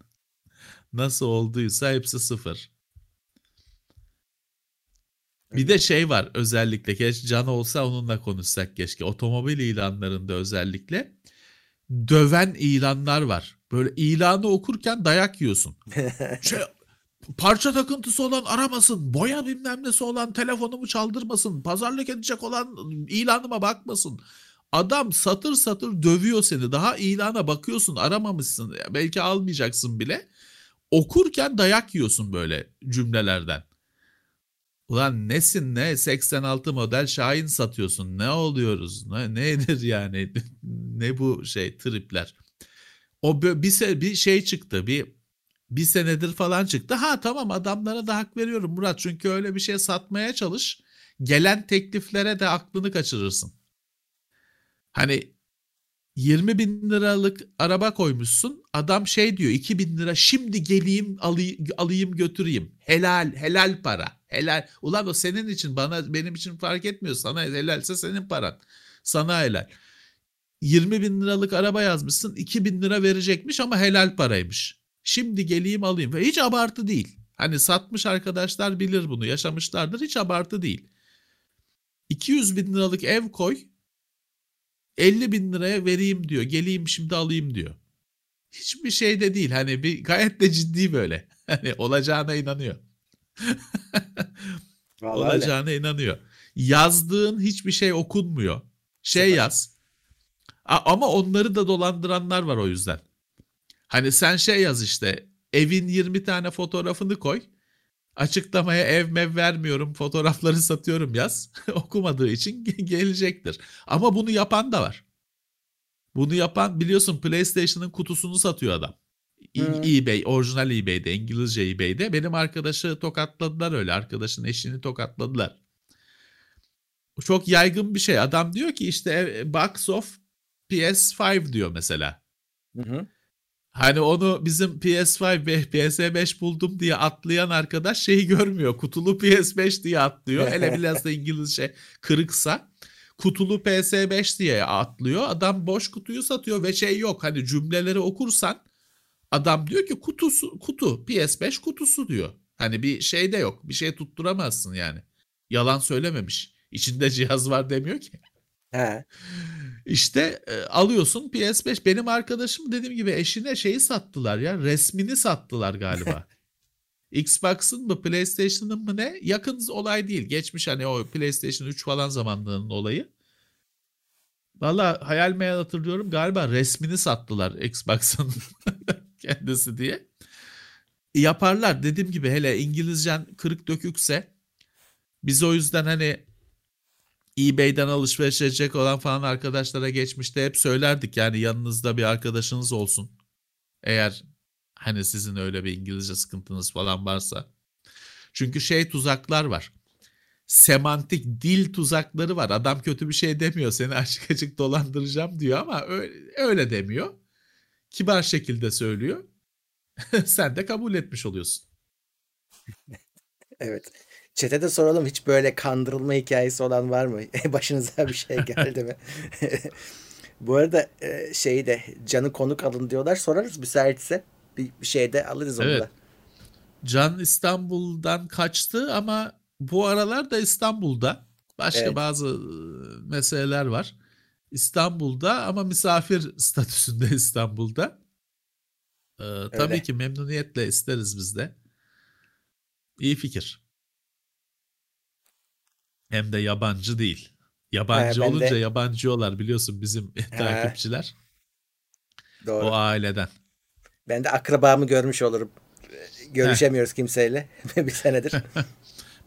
Speaker 3: nasıl olduysa hepsi sıfır. Bir de şey var özellikle keşke Can olsa onunla konuşsak keşke. Otomobil ilanlarında özellikle döven ilanlar var. Böyle ilanı okurken dayak yiyorsun. Şey, parça takıntısı olan aramasın, boya bilmem nesi olan telefonumu çaldırmasın, pazarlık edecek olan ilanıma bakmasın. Adam satır satır dövüyor seni. Daha ilana bakıyorsun, aramamışsın. Belki almayacaksın bile. Okurken dayak yiyorsun böyle cümlelerden. Ulan nesin ne 86 model Şahin satıyorsun ne oluyoruz ne nedir yani ne bu şey tripler. O bir, bir şey çıktı bir bir senedir falan çıktı. Ha tamam adamlara da hak veriyorum Murat çünkü öyle bir şey satmaya çalış. Gelen tekliflere de aklını kaçırırsın. Hani 20 bin liralık araba koymuşsun. Adam şey diyor 2 bin lira şimdi geleyim alayım, alayım götüreyim. Helal helal para. Helal. Ulan o senin için bana benim için fark etmiyor. Sana helalse senin paran. Sana helal. 20 bin liralık araba yazmışsın 2 bin lira verecekmiş ama helal paraymış. Şimdi geleyim alayım. Ve hiç abartı değil. Hani satmış arkadaşlar bilir bunu yaşamışlardır hiç abartı değil. 200 bin liralık ev koy 50 bin liraya vereyim diyor. Geleyim şimdi alayım diyor. Hiçbir şey de değil. Hani bir gayet de ciddi böyle. Hani olacağına inanıyor.
Speaker 2: Vallahi öyle.
Speaker 3: olacağına inanıyor. Yazdığın hiçbir şey okunmuyor. Şey yaz. Ama onları da dolandıranlar var o yüzden. Hani sen şey yaz işte. Evin 20 tane fotoğrafını koy. Açıklamaya ev mev vermiyorum, fotoğrafları satıyorum yaz. Okumadığı için gelecektir. Ama bunu yapan da var. Bunu yapan biliyorsun PlayStation'ın kutusunu satıyor adam.
Speaker 2: Hmm.
Speaker 3: eBay, orijinal eBay'de, İngilizce eBay'de. Benim arkadaşı tokatladılar öyle. Arkadaşın eşini tokatladılar. Çok yaygın bir şey. Adam diyor ki işte box of PS5 diyor mesela.
Speaker 2: Hı hı.
Speaker 3: Hani onu bizim PS5 ve PS5 buldum diye atlayan arkadaş şeyi görmüyor. Kutulu PS5 diye atlıyor. Hele biraz da İngilizce kırıksa kutulu PS5 diye atlıyor. Adam boş kutuyu satıyor ve şey yok. Hani cümleleri okursan adam diyor ki kutusu kutu PS5 kutusu diyor. Hani bir şey de yok. Bir şey tutturamazsın yani. Yalan söylememiş. İçinde cihaz var demiyor ki.
Speaker 2: He.
Speaker 3: İşte e, alıyorsun PS5. Benim arkadaşım dediğim gibi eşine şeyi sattılar ya. Resmini sattılar galiba. Xbox'ın mı PlayStation'ın mı ne? Yakın olay değil. Geçmiş hani o PlayStation 3 falan zamanlarının olayı. Valla hayal meyal hatırlıyorum. Galiba resmini sattılar Xbox'ın kendisi diye. Yaparlar. Dediğim gibi hele İngilizcen kırık dökükse biz o yüzden hani eBay'den alışveriş edecek olan falan arkadaşlara geçmişte hep söylerdik. Yani yanınızda bir arkadaşınız olsun. Eğer hani sizin öyle bir İngilizce sıkıntınız falan varsa. Çünkü şey tuzaklar var. Semantik dil tuzakları var. Adam kötü bir şey demiyor. Seni açık açık dolandıracağım diyor ama öyle, öyle demiyor. Kibar şekilde söylüyor. Sen de kabul etmiş oluyorsun.
Speaker 2: Evet. Çete de soralım hiç böyle kandırılma hikayesi olan var mı? Başınıza bir şey geldi mi? Bu arada e, şeyi de canı konuk alın diyorlar. Sorarız müsaitse. Bir, bir şey de alırız onu
Speaker 3: Evet.
Speaker 2: da.
Speaker 3: Can İstanbul'dan kaçtı ama bu aralar da İstanbul'da. Başka
Speaker 2: Evet.
Speaker 3: bazı e, meseleler var. İstanbul'da ama misafir statüsünde İstanbul'da. Ee, tabii
Speaker 2: Öyle.
Speaker 3: ki memnuniyetle isteriz biz de. İyi fikir. Hem de yabancı değil. Yabancı
Speaker 2: de-
Speaker 3: olunca yabancıyorlar biliyorsun bizim takipçiler.
Speaker 2: Doğru.
Speaker 3: O aileden.
Speaker 2: Ben de akrabamı görmüş olurum. Görüşemiyoruz kimseyle bir senedir.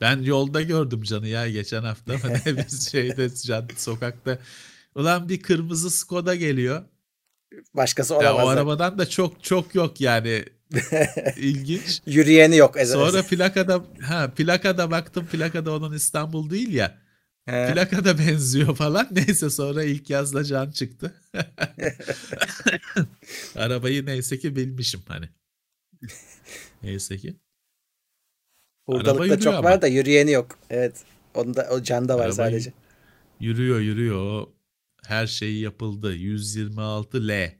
Speaker 3: Ben yolda gördüm Can'ı ya geçen hafta. Biz şeyde can, sokakta. Ulan bir kırmızı Skoda geliyor.
Speaker 2: Başkası
Speaker 3: Ya
Speaker 2: olamaz.
Speaker 3: o
Speaker 2: da.
Speaker 3: arabadan da çok çok yok yani. İlginç.
Speaker 2: Yürüyeni yok. Ez-
Speaker 3: Sonra plakada ha plakada baktım plakada onun İstanbul değil ya.
Speaker 2: He.
Speaker 3: Plakada benziyor falan. Neyse sonra ilk yazla Can çıktı. Arabayı neyse ki bilmişim hani. Neyse ki.
Speaker 2: Hurdalıkta çok
Speaker 3: ama.
Speaker 2: var da yürüyeni yok. Evet. Onda o canda var
Speaker 3: Araba
Speaker 2: sadece.
Speaker 3: Yürüyor yürüyor. Her şeyi yapıldı. 126 L.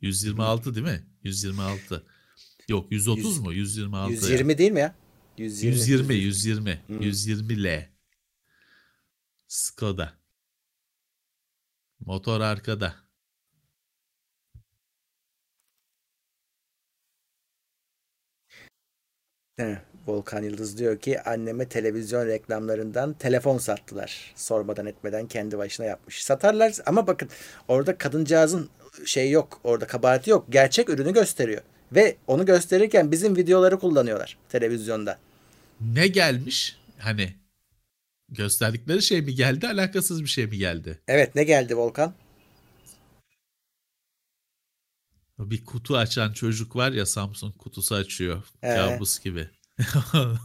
Speaker 3: 126 değil mi? 126. Yok 130
Speaker 2: Yüz-
Speaker 3: mu? 126. ya.
Speaker 2: 120 değil mi ya? 120.
Speaker 3: 120 120.
Speaker 2: Hı.
Speaker 3: 120 L. Skoda. Motor arkada.
Speaker 2: He, Volkan Yıldız diyor ki anneme televizyon reklamlarından telefon sattılar. Sormadan etmeden kendi başına yapmış. Satarlar ama bakın orada kadıncağızın şey yok. Orada kabahati yok. Gerçek ürünü gösteriyor. Ve onu gösterirken bizim videoları kullanıyorlar televizyonda.
Speaker 3: Ne gelmiş? Hani gösterdikleri şey mi geldi? Alakasız bir şey mi geldi?
Speaker 2: Evet ne geldi Volkan?
Speaker 3: Bir kutu açan çocuk var ya Samsung kutusu açıyor.
Speaker 2: Ee?
Speaker 3: Kabus gibi.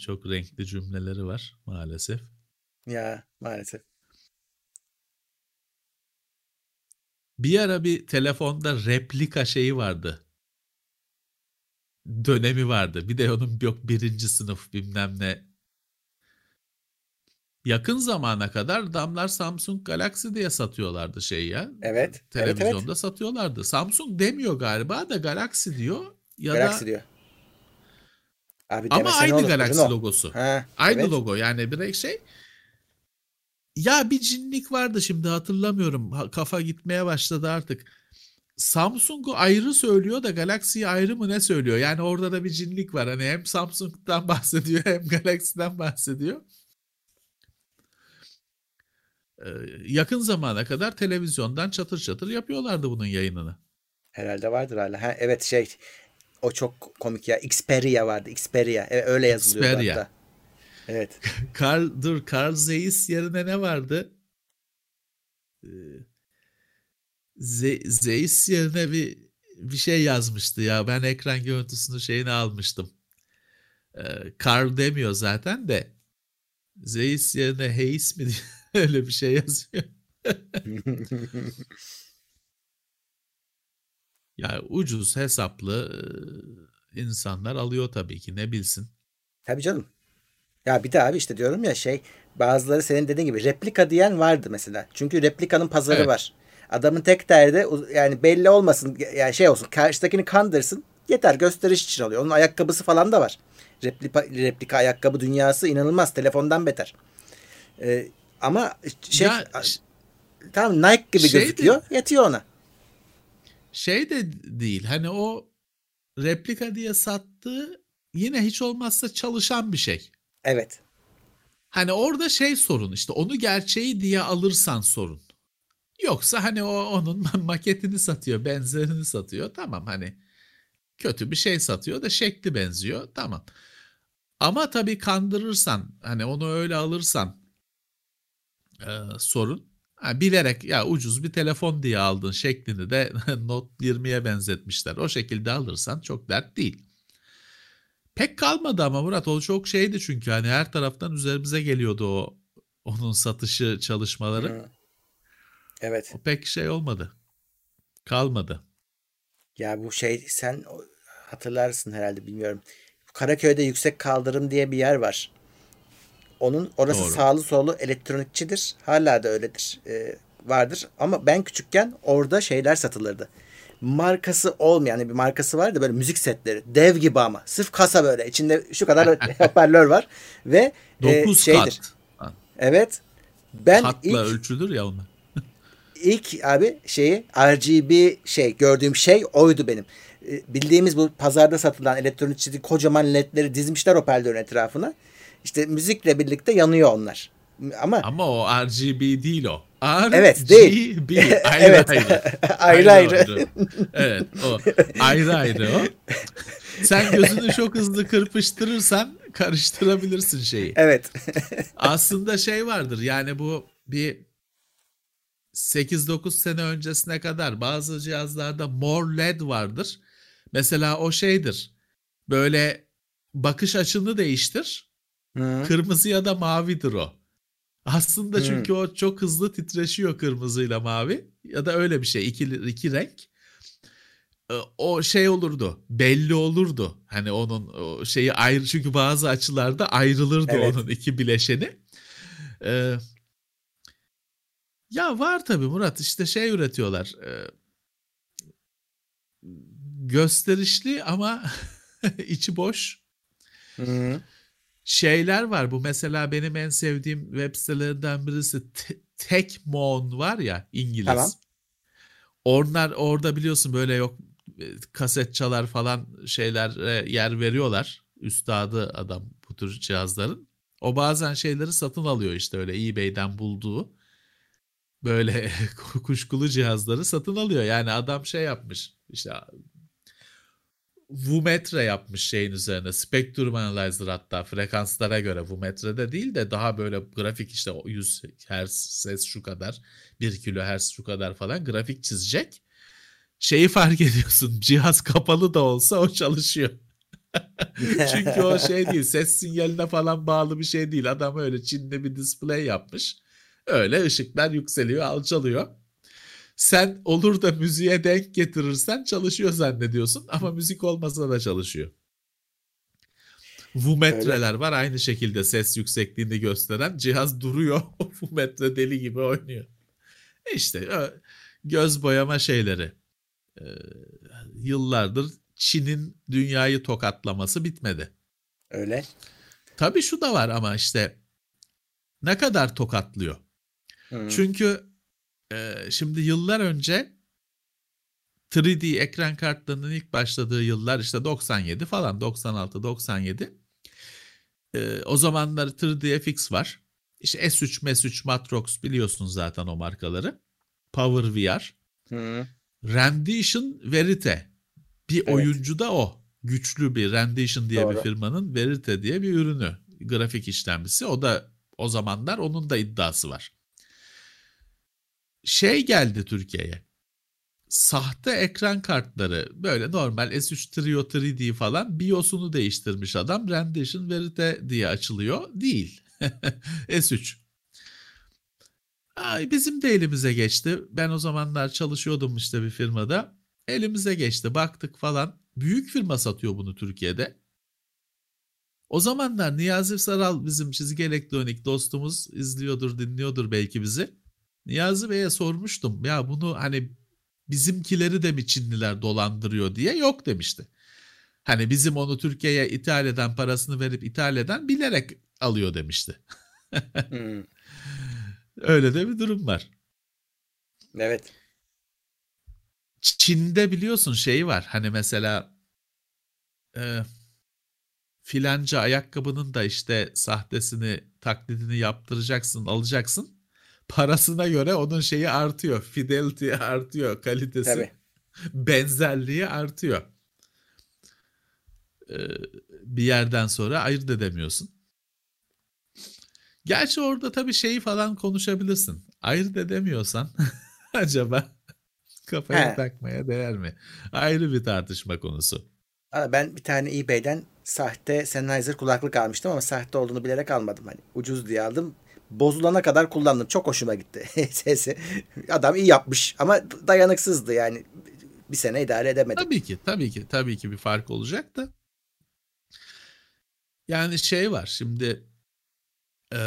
Speaker 3: Çok renkli cümleleri var maalesef.
Speaker 2: Ya maalesef.
Speaker 3: Bir ara bir telefonda replika şeyi vardı. Dönemi vardı. Bir de onun yok birinci sınıf bilmem ne. Yakın zamana kadar adamlar Samsung Galaxy diye satıyorlardı şey ya.
Speaker 2: Evet. Evet
Speaker 3: Televizyonda
Speaker 2: evet.
Speaker 3: satıyorlardı. Samsung demiyor galiba da Galaxy diyor. Ya
Speaker 2: Galaxy
Speaker 3: da
Speaker 2: diyor. Abi
Speaker 3: ama aynı Galaxy logosu.
Speaker 2: Ha,
Speaker 3: Aynı
Speaker 2: evet.
Speaker 3: logo yani bir şey. Ya bir cinlik vardı şimdi hatırlamıyorum. Ha- Kafa gitmeye başladı artık. Samsung'u ayrı söylüyor da Galaxy'yi ayrı mı ne söylüyor? Yani orada da bir cinlik var. Hani hem Samsung'dan bahsediyor hem Galaxy'den bahsediyor. Ee, yakın zamana kadar televizyondan çatır çatır yapıyorlardı bunun yayınını.
Speaker 2: Herhalde vardır hala. Ha, evet şey o çok komik ya. Xperia vardı. Xperia. Evet, öyle yazılıyor
Speaker 3: Xperia.
Speaker 2: hatta. Evet.
Speaker 3: Carl, dur Carl Zeiss yerine ne vardı? Ee, Ze- Zeiss yerine bir bir şey yazmıştı ya. Ben ekran görüntüsünü şeyini almıştım. Ee, Carl demiyor zaten de. Zeiss yerine Hayes mi diye öyle bir şey yazıyor. Ya ucuz hesaplı e, insanlar alıyor tabii ki ne bilsin.
Speaker 2: Tabii canım. Ya bir de abi işte diyorum ya şey bazıları senin dediğin gibi replika diyen vardı mesela. Çünkü replikanın pazarı
Speaker 3: Evet.
Speaker 2: var. Adamın tek derdi yani belli olmasın yani şey olsun karşıdakini kandırsın yeter gösteriş için alıyor. Onun ayakkabısı falan da var. Replika, replika ayakkabı dünyası inanılmaz telefondan beter. Ee, ama şey
Speaker 3: Ya
Speaker 2: tamam Nike gibi
Speaker 3: şey de-
Speaker 2: gözüküyor yetiyor ona.
Speaker 3: şey de değil hani o replika diye sattığı yine hiç olmazsa çalışan bir şey.
Speaker 2: Evet.
Speaker 3: Hani orada şey sorun işte onu gerçeği diye alırsan sorun. Yoksa hani o onun maketini satıyor, benzerini satıyor. Tamam hani kötü bir şey satıyor da şekli benziyor. Tamam. Ama tabii kandırırsan hani onu öyle alırsan e, sorun. Ha, bilerek ya ucuz bir telefon diye aldın şeklini de Note 20'ye benzetmişler. O şekilde alırsan çok dert değil. Pek kalmadı ama Murat o çok şeydi çünkü hani her taraftan üzerimize geliyordu o onun satışı çalışmaları.
Speaker 2: Hı. Evet.
Speaker 3: O pek şey olmadı. Kalmadı.
Speaker 2: Ya bu şey sen hatırlarsın herhalde bilmiyorum. Karaköy'de yüksek kaldırım diye bir yer var. Onun orası
Speaker 3: Doğru.
Speaker 2: sağlı solu elektronikçidir. Hala da öyledir. Ee, vardır. Ama ben küçükken orada şeyler satılırdı. Markası olmayan bir markası vardı böyle müzik setleri. Dev gibi ama. Sırf kasa böyle. İçinde şu kadar hoparlör var. Ve e,
Speaker 3: 9
Speaker 2: şeydir.
Speaker 3: kat.
Speaker 2: Evet. Ben
Speaker 3: Katla
Speaker 2: ilk
Speaker 3: ölçülür ya onlar.
Speaker 2: ilk abi şeyi RGB şey gördüğüm şey oydu benim. Ee, Bildiğimiz bu pazarda satılan elektronikçi kocaman ledleri dizmişler hoparlörün etrafına. İşte müzikle birlikte yanıyor onlar. Ama
Speaker 3: Ama o RGB değil o. RGB.
Speaker 2: Evet, değil.
Speaker 3: Ayrı
Speaker 2: Evet.
Speaker 3: ayrı.
Speaker 2: ayrı ayrı.
Speaker 3: Evet o. Ayrı ayrı o. Sen gözünü çok hızlı kırpıştırırsan karıştırabilirsin şeyi.
Speaker 2: Evet.
Speaker 3: Aslında şey vardır yani bu bir 8-9 sene öncesine kadar bazı cihazlarda more led vardır. Mesela o şeydir. Böyle bakış açını değiştir.
Speaker 2: Hı.
Speaker 3: Kırmızı ya da mavidir o. Aslında
Speaker 2: Hmm.
Speaker 3: çünkü o çok hızlı titreşiyor kırmızıyla mavi ya da öyle bir şey iki, iki renk. Ee, O şey olurdu belli olurdu hani onun şeyi ayrı çünkü bazı açılarda ayrılırdı
Speaker 2: Evet.
Speaker 3: onun iki bileşeni. Ee, ya var tabii Murat işte şey üretiyorlar. Ee, gösterişli ama içi boş
Speaker 2: Hı.
Speaker 3: Şeyler var. Bu mesela benim en sevdiğim web sitelerinden birisi Te- Techmon var ya İngiliz.
Speaker 2: Tamam.
Speaker 3: Onlar orada biliyorsun böyle yok e, kaset çalar falan şeyler yer veriyorlar. Üstadı adam bu tür cihazların. O bazen şeyleri satın alıyor işte öyle eBay'den bulduğu böyle kuşkulu cihazları satın alıyor. Yani adam şey yapmış işte Vumetre yapmış şeyin üzerine. Spectrum Analyzer hatta frekanslara göre Vumetre'de değil de daha böyle grafik işte o 100 Hz ses şu kadar 1 kHz şu kadar falan grafik çizecek. Şeyi fark ediyorsun cihaz kapalı da olsa o çalışıyor. Çünkü o şey değil ses sinyaline falan bağlı bir şey değil. Adam öyle Çin'de bir display yapmış. Öyle ışıklar yükseliyor alçalıyor. Sen olur da müziğe denk getirirsen çalışıyor zannediyorsun ama müzik olmasa da çalışıyor. Vumetreler var aynı şekilde ses yüksekliğini gösteren cihaz duruyor. O vumetre deli gibi oynuyor. E İşte göz boyama şeyleri. Ee, yıllardır Çin'in dünyayı tokatlaması bitmedi.
Speaker 2: Öyle.
Speaker 3: Tabii şu da var ama işte ne kadar tokatlıyor.
Speaker 2: Hı.
Speaker 3: Çünkü e, şimdi yıllar önce 3D ekran kartlarının ilk başladığı yıllar işte 97 falan 96 97. E, o zamanlar 3D FX var. İşte S3, M3, Matrox biliyorsun zaten o markaları. Power VR.
Speaker 2: Hı.
Speaker 3: Rendition Verite. Bir
Speaker 2: Evet.
Speaker 3: oyuncu da o. Güçlü bir Rendition diye bir
Speaker 2: Doğru.
Speaker 3: firmanın Verite diye bir ürünü. Grafik işlemcisi. O da o zamanlar onun da iddiası var. Şey geldi Türkiye'ye. Sahte ekran kartları böyle normal S3 Trio 3D falan BIOS'unu değiştirmiş adam. Rendition Verite diye açılıyor. Değil. S3. Ay, bizim de elimize geçti. Ben o zamanlar çalışıyordum işte bir firmada. Elimize geçti. Baktık falan. Büyük firma satıyor bunu Türkiye'de. O zamanlar Niyazi Saral bizim çizgi elektronik dostumuz izliyordur, dinliyordur belki bizi. Niyazi Bey'e sormuştum. Ya bunu hani bizimkileri de mi Çinliler dolandırıyor diye yok demişti. Hani bizim onu Türkiye'ye ithal eden parasını verip ithal eden bilerek alıyor demişti.
Speaker 2: Hmm,
Speaker 3: Öyle de bir durum var.
Speaker 2: Evet.
Speaker 3: Çin'de biliyorsun şeyi var. Hani mesela e, filanca ayakkabının da işte sahtesini, taklidini yaptıracaksın, alacaksın. Parasına göre onun şeyi artıyor. Fidelity artıyor, kalitesi,
Speaker 2: Tabii.
Speaker 3: benzerliği artıyor. E, bir yerden sonra ayırt edemiyorsun. Gerçi orada tabii şeyi falan konuşabilirsin. Ayırt edemiyorsan acaba kafaya
Speaker 2: He.
Speaker 3: takmaya değer mi? Ayrı bir tartışma konusu.
Speaker 2: Ben bir tane eBay'den sahte Sennheiser kulaklık almıştım ama sahte olduğunu bilerek almadım. Hani ucuz diye aldım. Bozulana kadar kullandım. Çok hoşuma gitti sesi. Adam iyi yapmış ama dayanıksızdı yani. Bir sene idare edemedim.
Speaker 3: Tabii ki, tabii ki, tabii ki bir fark olacak da. Yani şey var şimdi e,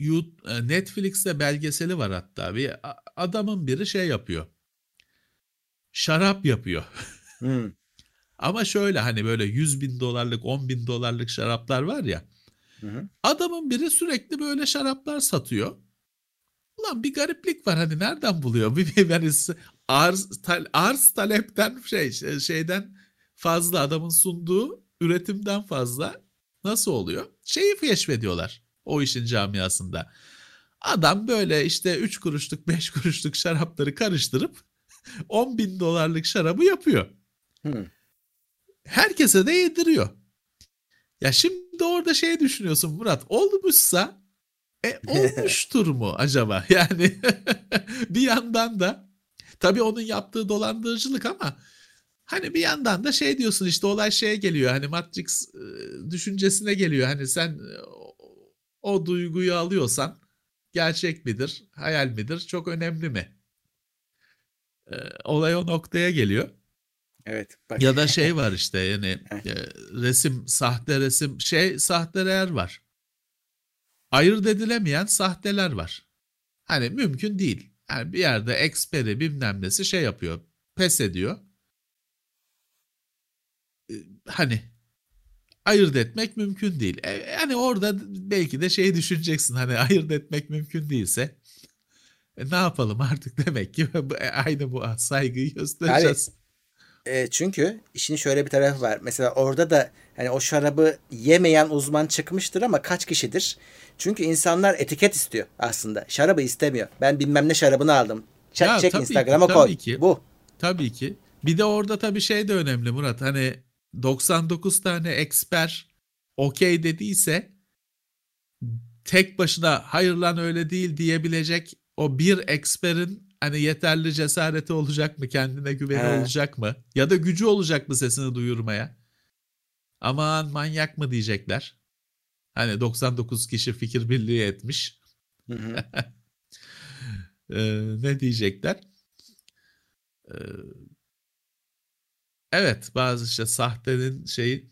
Speaker 3: e, Netflix'te belgeseli var hatta bir adamın biri şey yapıyor. Şarap yapıyor.
Speaker 2: Hmm,
Speaker 3: Ama şöyle hani böyle 100 bin dolarlık 10 bin dolarlık şaraplar var ya.
Speaker 2: Hı hı.
Speaker 3: Adamın biri sürekli böyle şaraplar satıyor. Ulan bir gariplik var hani nereden buluyor? Bir, yani arz, tal- arz talepten şey şey- şeyden fazla adamın sunduğu üretimden fazla nasıl oluyor? Şeyi keşfediyorlar o işin camiasında. Adam böyle işte 3 kuruşluk 5 kuruşluk şarapları karıştırıp 10 bin dolarlık şarabı yapıyor
Speaker 2: Hmm.
Speaker 3: herkese de yediriyor. Ya şimdi orada şey düşünüyorsun Murat olmuşsa e, olmuştur mu acaba? Yani bir yandan da tabii onun yaptığı dolandırıcılık ama hani bir yandan da şey diyorsun işte olay şeye geliyor hani Matrix e, düşüncesine geliyor. Hani sen e, o, o duyguyu alıyorsan gerçek midir, hayal midir çok önemli mi? E, olay o noktaya geliyor.
Speaker 2: Evet. Bak.
Speaker 3: Ya da şey var işte yani e, resim sahte resim şey sahteler var. Ayırt edilemeyen sahteler var. Hani mümkün değil. Yani bir yerde eksperi bilmem nesi şey yapıyor. Pes ediyor. E, Hani ayırt etmek mümkün değil. E, yani orada belki de şey düşüneceksin hani ayırt etmek mümkün değilse e, ne yapalım artık demek ki aynı bu saygıyı göstereceğiz.
Speaker 2: E, çünkü işin şöyle bir tarafı var. Mesela orada da hani o şarabı yemeyen uzman çıkmıştır ama kaç kişidir? Çünkü insanlar etiket istiyor aslında. Şarabı istemiyor. Ben bilmem ne şarabını aldım. Çek,
Speaker 3: Ya
Speaker 2: çek
Speaker 3: ki,
Speaker 2: Instagram'a
Speaker 3: tabii
Speaker 2: koy.
Speaker 3: ki.
Speaker 2: Bu.
Speaker 3: Tabii ki. Bir de orada tabii şey de önemli Murat. Hani 99 tane eksper okey dediyse tek başına hayır lan öyle değil diyebilecek o bir eksperin hani yeterli cesareti olacak mı? Kendine güveni
Speaker 2: He.
Speaker 3: olacak mı? Ya da gücü olacak mı sesini duyurmaya? Aman manyak mı diyecekler. Hani 99 kişi fikir birliği etmiş.
Speaker 2: Hı hı.
Speaker 3: Ee, ne diyecekler? Ee, evet bazı işte sahtenin şeyi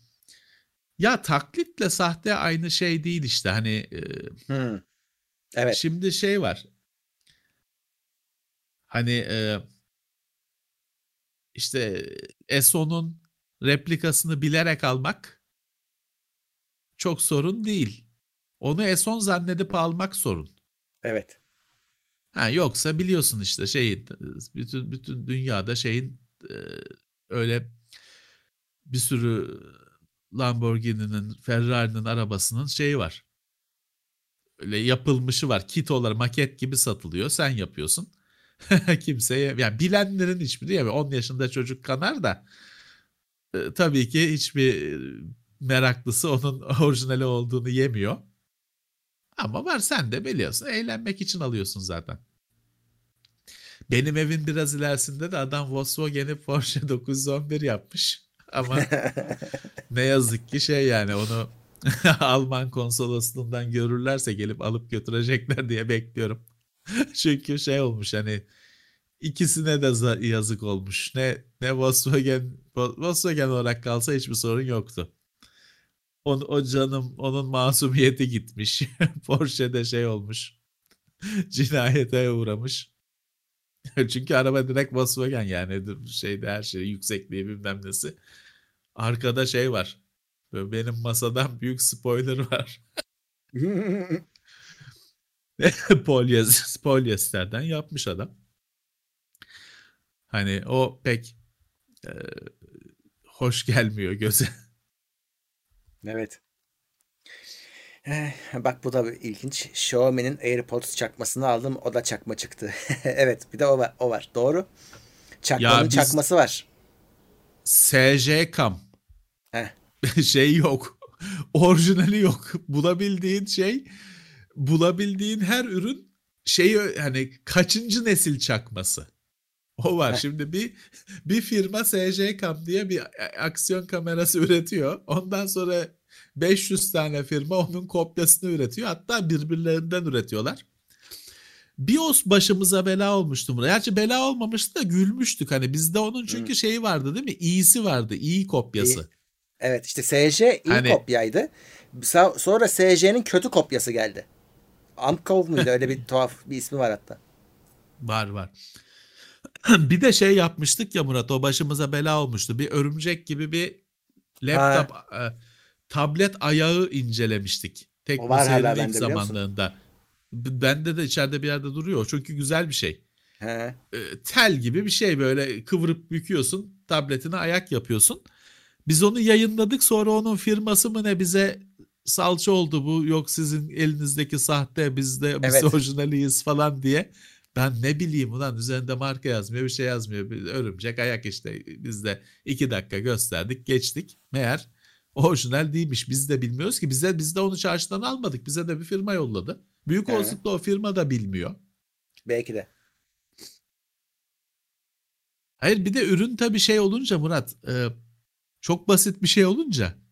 Speaker 3: ya taklitle sahte aynı şey değil işte hani e,
Speaker 2: Hı. Evet.
Speaker 3: şimdi şey var hani e, işte ESO'nun replikasını bilerek almak çok sorun değil. Onu ESON zannedip almak sorun.
Speaker 2: Evet.
Speaker 3: Ha yoksa biliyorsun işte şeyin bütün bütün dünyada şeyin e, öyle bir sürü Lamborghini'nin, Ferrari'nin arabasının şeyi var. Öyle yapılmışı var. Kit olarak maket gibi satılıyor. Sen yapıyorsun. Kimseye yani bilenlerin hiçbiri yemiyor. 10 yaşında çocuk kanar da e, tabii ki hiçbir meraklısı onun orijinali olduğunu yemiyor. Ama var sen de biliyorsun. Eğlenmek için alıyorsun zaten. Benim evin biraz ilerisinde de adam Volkswagen'i Porsche 911 yapmış. Ama ne yazık ki şey yani onu Alman konsolosluğundan görürlerse gelip alıp götürecekler diye bekliyorum. Çünkü şey olmuş hani ikisine de yazık olmuş. Ne ne Volkswagen Volkswagen olarak kalsa hiçbir sorun yoktu. O, o canım onun masumiyeti gitmiş. Porsche'de şey olmuş. Cinayete uğramış. Çünkü araba direkt Volkswagen yani şeyde her şey yüksekliği bilmem nesi. Arkada şey var. Böyle benim masadan büyük spoiler var. Polyester, polyesterden yapmış adam. Hani o pek e, hoş gelmiyor göze.
Speaker 2: Evet. Eh, bak bu da ilginç. Xiaomi'nin AirPods çakmasını aldım. O da çakma çıktı. evet bir de o var. O var. Doğru. Çakmanın biz... çakması var.
Speaker 3: SJ Cam. şey yok. Orijinali yok. Bulabildiğin şey bulabildiğin her ürün şey hani kaçıncı nesil çakması. O var. Şimdi bir bir firma SJ Cam diye bir aksiyon kamerası üretiyor. Ondan sonra 500 tane firma onun kopyasını üretiyor. Hatta birbirlerinden üretiyorlar. BIOS başımıza bela olmuştu buraya. Gerçi bela olmamıştı da gülmüştük. Hani bizde onun çünkü hmm. şeyi vardı değil mi? İyisi vardı. iyi kopyası. İyi.
Speaker 2: Evet işte SJ iyi hani... kopyaydı. Sonra SJ'nin kötü kopyası geldi. Amkov muydu? Öyle bir tuhaf bir ismi var hatta.
Speaker 3: Var var. bir de şey yapmıştık ya Murat o başımıza bela olmuştu. Bir örümcek gibi bir laptop ha. e, tablet ayağı incelemiştik. Tek o var hala bende zamanlarında. Bende de içeride bir yerde duruyor. Çünkü güzel bir şey. He. E, tel gibi bir şey böyle kıvırıp büküyorsun. Tabletine ayak yapıyorsun. Biz onu yayınladık sonra onun firması mı ne bize salça oldu bu yok sizin elinizdeki sahte biz de biz evet. orijinaliyiz falan diye. Ben ne bileyim ulan üzerinde marka yazmıyor bir şey yazmıyor. Örümcek ayak işte biz de iki dakika gösterdik geçtik. Meğer orijinal değilmiş biz de bilmiyoruz ki bize biz de onu çarşıdan almadık bize de bir firma yolladı. Büyük olasılıkla o firma da bilmiyor.
Speaker 2: Belki de.
Speaker 3: Hayır bir de ürün tabii şey olunca Murat e, çok basit bir şey olunca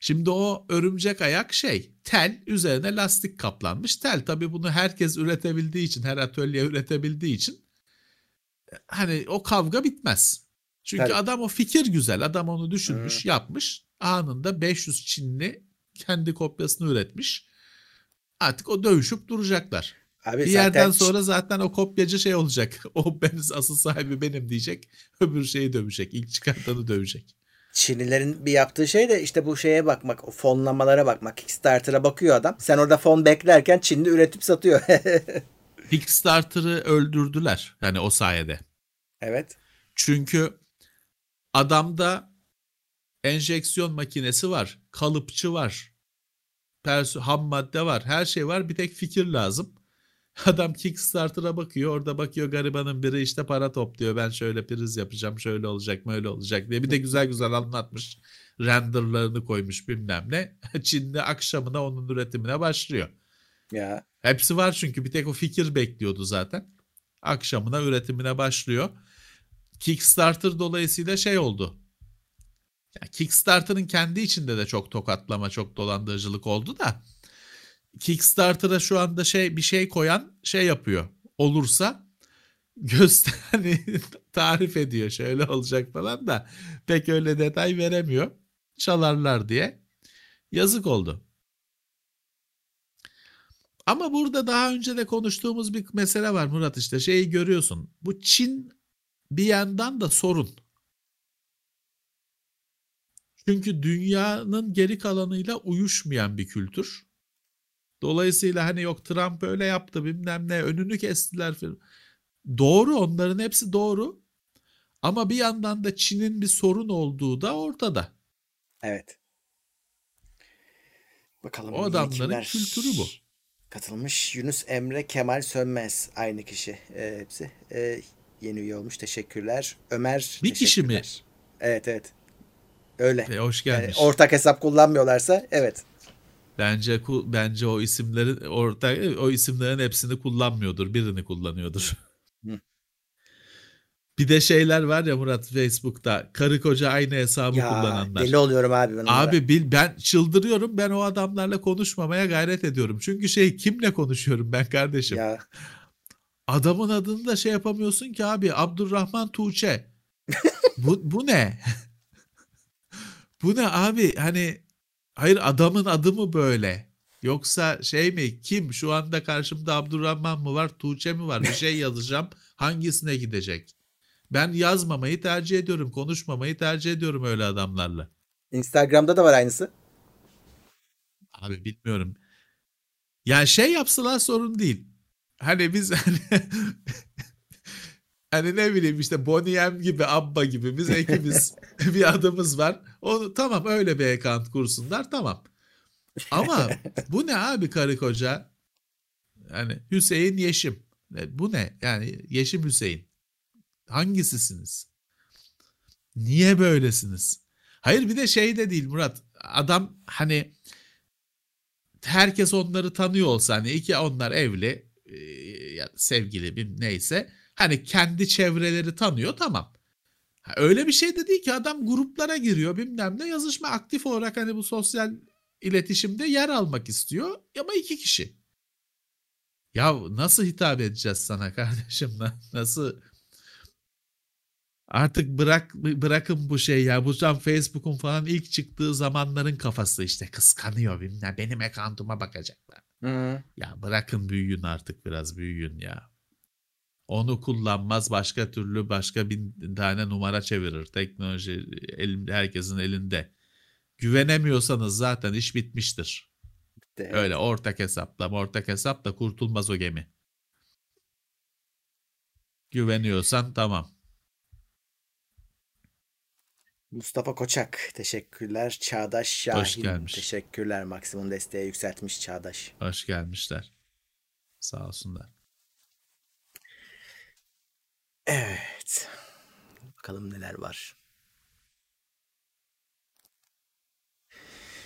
Speaker 3: Şimdi o örümcek ayak şey tel üzerine lastik kaplanmış tel. Tabi bunu herkes üretebildiği için her atölye üretebildiği için hani o kavga bitmez. Çünkü Tabii. adam o fikir güzel adam onu düşünmüş Hı. yapmış anında 500 Çinli kendi kopyasını üretmiş. Artık o dövüşüp duracaklar. Abi bir yerden sonra zaten o kopyacı şey olacak. O ben asıl sahibi benim diyecek. Öbür şeyi dövecek. İlk çıkartanı dövecek.
Speaker 2: Çinlilerin bir yaptığı şey de işte bu şeye bakmak, o fonlamalara bakmak. Kickstarter'a bakıyor adam. Sen orada fon beklerken Çinli üretip satıyor.
Speaker 3: Kickstarter'ı öldürdüler yani o sayede.
Speaker 2: Evet.
Speaker 3: Çünkü adamda enjeksiyon makinesi var, kalıpçı var, persu ham madde var, her şey var. Bir tek fikir lazım. Adam Kickstarter'a bakıyor. Orada bakıyor garibanın biri işte para topluyor. Ben şöyle priz yapacağım. Şöyle olacak böyle olacak diye. Bir de güzel güzel anlatmış. Renderlarını koymuş bilmem ne. Çin'de akşamına onun üretimine başlıyor.
Speaker 2: Ya.
Speaker 3: Hepsi var çünkü bir tek o fikir bekliyordu zaten. Akşamına üretimine başlıyor. Kickstarter dolayısıyla şey oldu. Yani Kickstarter'ın kendi içinde de çok tokatlama, çok dolandırıcılık oldu da Kickstarter'a şu anda şey bir şey koyan şey yapıyor. Olursa göster tarif ediyor şöyle olacak falan da pek öyle detay veremiyor. Çalarlar diye. Yazık oldu. Ama burada daha önce de konuştuğumuz bir mesele var Murat işte şeyi görüyorsun. Bu Çin bir yandan da sorun. Çünkü dünyanın geri kalanıyla uyuşmayan bir kültür. Dolayısıyla hani yok Trump öyle yaptı bilmem ne önünü kestiler falan. Doğru onların hepsi doğru. Ama bir yandan da Çin'in bir sorun olduğu da ortada.
Speaker 2: Evet. Bakalım
Speaker 3: o adamların kültürü bu.
Speaker 2: katılmış. Yunus Emre Kemal Sönmez aynı kişi e, hepsi. E, yeni üye olmuş. Teşekkürler. Ömer
Speaker 3: Bir kişi mi?
Speaker 2: Evet evet. Öyle.
Speaker 3: E, hoş
Speaker 2: Yani
Speaker 3: gelmiş.
Speaker 2: ortak hesap kullanmıyorlarsa evet.
Speaker 3: Bence bence o isimlerin ortak o isimlerin hepsini kullanmıyordur. Birini kullanıyordur.
Speaker 2: Hı.
Speaker 3: Bir de şeyler var ya Murat Facebook'ta karı koca aynı hesabı
Speaker 2: Ya
Speaker 3: kullananlar.
Speaker 2: deli oluyorum abi ben.
Speaker 3: Abi bil ben çıldırıyorum. Ben o adamlarla konuşmamaya gayret ediyorum. Çünkü şey kimle konuşuyorum ben kardeşim?
Speaker 2: Ya
Speaker 3: Adamın adını da şey yapamıyorsun ki abi. Abdurrahman Tuğçe. bu, bu ne? bu ne abi? Hani hayır adamın adı mı böyle? Yoksa şey mi? Kim? Şu anda karşımda Abdurrahman mı var? Tuğçe mi var? Bir şey yazacağım. Hangisine gidecek? Ben yazmamayı tercih ediyorum. Konuşmamayı tercih ediyorum öyle adamlarla.
Speaker 2: Instagram'da da var aynısı.
Speaker 3: Abi bilmiyorum. Yani şey yapsalar sorun değil. Hani biz hani hani ne bileyim işte Bonnie M gibi Abba gibi biz ekimiz bir adımız var. Onu tamam öyle bir account kursunlar tamam. Ama bu ne abi karı koca? Yani Hüseyin Yeşim. E, Bu ne? Yani Yeşim Hüseyin. Hangisisiniz? Niye böylesiniz? Hayır bir de şey de değil Murat. Adam hani herkes onları tanıyor olsa hani iki onlar evli e, sevgili bir neyse hani kendi çevreleri tanıyor tamam. Ha, Öyle bir şey de değil ki adam gruplara giriyor bilmem ne yazışma aktif olarak hani bu sosyal iletişimde yer almak istiyor ama iki kişi. Ya nasıl hitap edeceğiz sana kardeşim? Nasıl Artık bırak bırakın bu şey ya. Bu tam Facebook'un falan ilk çıktığı zamanların kafası işte kıskanıyor bilmem benim account'uma bakacaklar.
Speaker 2: Hı.
Speaker 3: Ya bırakın büyüyün artık biraz büyüyün ya. Onu kullanmaz başka türlü başka bin tane numara çevirir. Teknoloji elimde herkesin elinde. Güvenemiyorsanız zaten iş bitmiştir.
Speaker 2: De-
Speaker 3: Öyle ortak hesapla ortak hesapla kurtulmaz o gemi. Güveniyorsan tamam.
Speaker 2: Mustafa Koçak teşekkürler. Çağdaş Şahin
Speaker 3: gelmiş.
Speaker 2: teşekkürler. Maksimum desteği yükseltmiş Çağdaş.
Speaker 3: Hoş gelmişler. Sağ olsunlar.
Speaker 2: Evet. Bakalım neler var.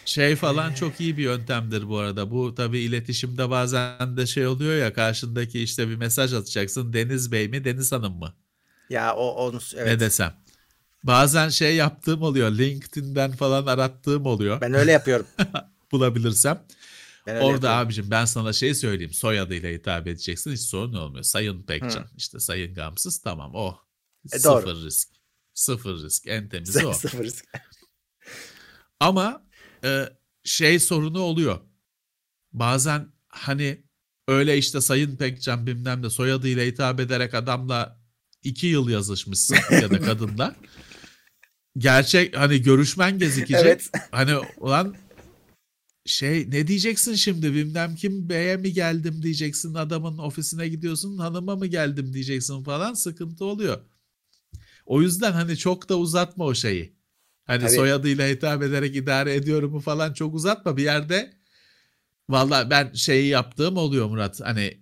Speaker 3: Şey falan çok iyi bir yöntemdir bu arada. Bu tabii iletişimde bazen de şey oluyor ya karşındaki işte bir mesaj atacaksın. Deniz Bey mi Deniz Hanım mı?
Speaker 2: Ya o onu
Speaker 3: Ne
Speaker 2: evet.
Speaker 3: desem. Bazen şey yaptığım oluyor. LinkedIn'den falan arattığım oluyor.
Speaker 2: Ben öyle yapıyorum.
Speaker 3: Bulabilirsem.
Speaker 2: Ben
Speaker 3: Orada
Speaker 2: yapıyorum.
Speaker 3: abicim ben sana şey söyleyeyim. Soyadıyla hitap edeceksin. Hiç sorun olmuyor. Sayın Pekcan. işte Sayın Gamsız tamam o.
Speaker 2: E, doğru.
Speaker 3: Sıfır risk. Sıfır risk. En temizi o.
Speaker 2: Sıfır risk.
Speaker 3: Ama e, şey sorunu oluyor. Bazen hani öyle işte Sayın Pekcan bilmem de soyadıyla hitap ederek adamla iki yıl yazışmışsın ya da kadınla. Gerçek hani görüşmen gecikecek.
Speaker 2: Evet.
Speaker 3: Hani ulan şey ne diyeceksin şimdi bilmem kim beye mi geldim diyeceksin adamın ofisine gidiyorsun hanıma mı geldim diyeceksin falan sıkıntı oluyor. O yüzden hani çok da uzatma o şeyi. Hani
Speaker 2: Tabii.
Speaker 3: soyadıyla hitap ederek idare ediyorum mu falan çok uzatma bir yerde. Valla ben şeyi yaptığım oluyor Murat. Hani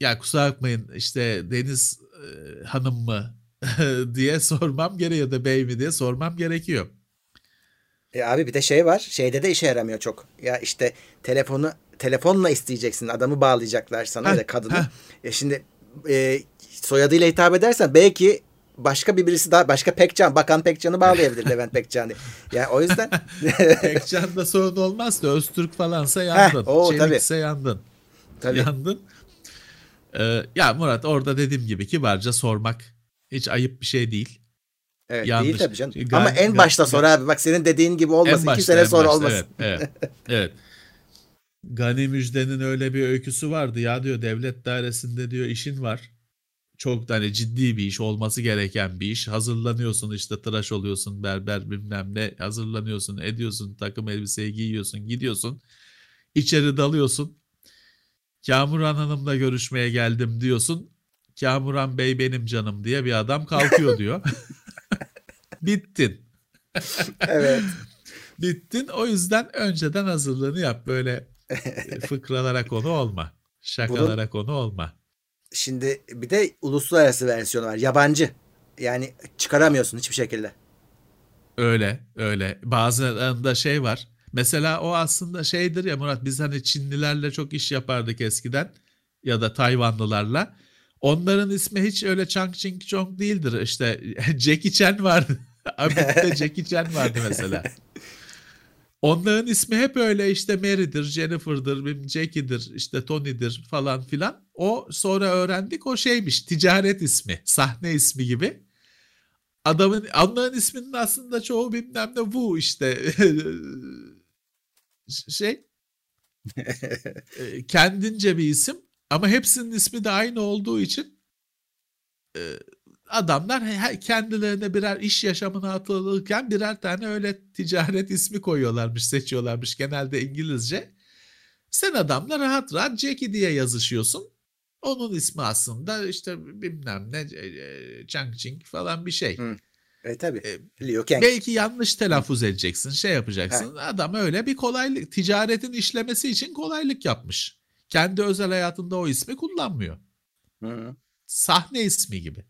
Speaker 3: ya kusura bakmayın işte Deniz e, Hanım mı diye sormam gerekiyor ya da bey mi diye sormam gerekiyor.
Speaker 2: E abi bir de şey var. Şeyde de işe yaramıyor çok. Ya işte telefonu telefonla isteyeceksin. Adamı bağlayacaklar sana
Speaker 3: Heh,
Speaker 2: ya kadını.
Speaker 3: heh.
Speaker 2: E şimdi e, soyadıyla hitap edersen belki başka bir birisi daha başka Pekcan, Bakan Pekcan'ı bağlayabilir Levent Pekcan diye. Yani o yüzden
Speaker 3: Pekcan'da sorun olmaz da Öztürk falansa yandın.
Speaker 2: o tabii.
Speaker 3: Çelikse yandın.
Speaker 2: tabii
Speaker 3: Yandın. Ee, ya Murat orada dediğim gibi kibarca sormak hiç ayıp bir şey değil.
Speaker 2: Evet,
Speaker 3: yanlış.
Speaker 2: değil tabii canım.
Speaker 3: Gayet-
Speaker 2: Ama en başta sor abi. Bak senin dediğin gibi olmasın.
Speaker 3: En
Speaker 2: İki
Speaker 3: başta,
Speaker 2: sene
Speaker 3: en
Speaker 2: sonra
Speaker 3: başta,
Speaker 2: olmasın.
Speaker 3: Evet, evet, evet. Gani Müjde'nin öyle bir öyküsü vardı. Ya diyor devlet dairesinde diyor işin var. Çok hani ciddi bir iş olması gereken bir iş. Hazırlanıyorsun işte tıraş oluyorsun berber bilmem ne. Hazırlanıyorsun ediyorsun takım elbiseyi giyiyorsun gidiyorsun. İçeri dalıyorsun. Kamuran Hanım'la görüşmeye geldim diyorsun. Kamuran Bey benim canım diye bir adam kalkıyor diyor. Bittin.
Speaker 2: evet.
Speaker 3: Bittin. O yüzden önceden hazırlığını yap. Böyle Fıkralara konu olma. Şakalara Bunun, konu olma.
Speaker 2: Şimdi bir de uluslararası versiyonu var. Yabancı. Yani çıkaramıyorsun hiçbir şekilde.
Speaker 3: Öyle öyle. Bazılarında şey var. Mesela o aslında şeydir ya Murat biz hani Çinlilerle çok iş yapardık eskiden ya da Tayvanlılarla. Onların ismi hiç öyle Chang Ching Chong değildir. İşte Jackie Chan vardı. Abit'te Jackie Chan vardı mesela. Onların ismi hep öyle işte Mary'dir, Jennifer'dır, Jackie'dir, işte Tony'dir falan filan. O sonra öğrendik o şeymiş ticaret ismi, sahne ismi gibi. Adamın onların isminin aslında çoğu bilmem ne bu işte şey kendince bir isim ama hepsinin ismi de aynı olduğu için adamlar kendilerine birer iş yaşamına atılırken birer tane öyle ticaret ismi koyuyorlarmış, seçiyorlarmış genelde İngilizce. Sen adamla rahat rahat Jackie diye yazışıyorsun. Onun ismi aslında işte bilmem ne Chang Ching falan bir şey. Hı.
Speaker 2: E tabi. E, Liu Kang.
Speaker 3: Belki yanlış telaffuz edeceksin, şey yapacaksın. Ha. Adam öyle bir kolaylık, ticaretin işlemesi için kolaylık yapmış. Kendi özel hayatında o ismi kullanmıyor. Hı. Sahne ismi gibi.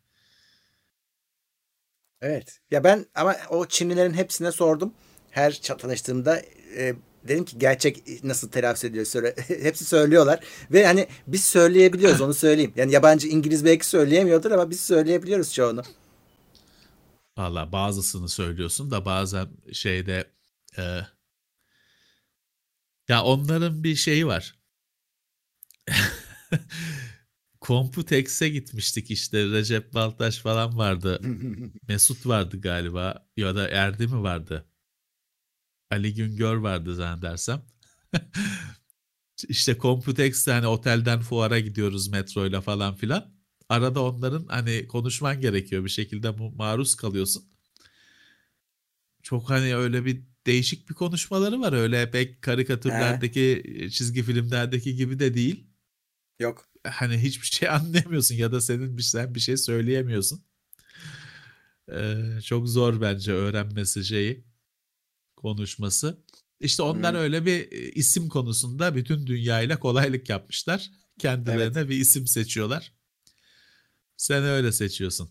Speaker 2: Evet. Ya ben ama o Çinlilerin hepsine sordum. Her tanıştığımda e, dedim ki gerçek nasıl telaffuz ediyor söyle. hepsi söylüyorlar ve hani biz söyleyebiliyoruz onu söyleyeyim. Yani yabancı İngiliz belki söyleyemiyordur ama biz söyleyebiliyoruz çoğunu.
Speaker 3: Valla bazısını söylüyorsun da bazen şeyde e, ya onların bir şeyi var. Computex'e gitmiştik işte Recep Baltaş falan vardı. Mesut vardı galiba ya da Erdi mi vardı? Ali Güngör vardı zannedersem. işte Computex'te hani otelden fuara gidiyoruz metroyla falan filan. Arada onların hani konuşman gerekiyor bir şekilde maruz kalıyorsun. Çok hani öyle bir değişik bir konuşmaları var. Öyle pek karikatürlerdeki çizgi filmlerdeki gibi de değil.
Speaker 2: Yok
Speaker 3: hani hiçbir şey anlayamıyorsun ya da senin bir sen bir şey söyleyemiyorsun. Ee, çok zor bence öğrenmesi şeyi konuşması. İşte onlar hmm. öyle bir isim konusunda bütün dünyayla kolaylık yapmışlar. Kendilerine evet. bir isim seçiyorlar. Sen öyle seçiyorsun.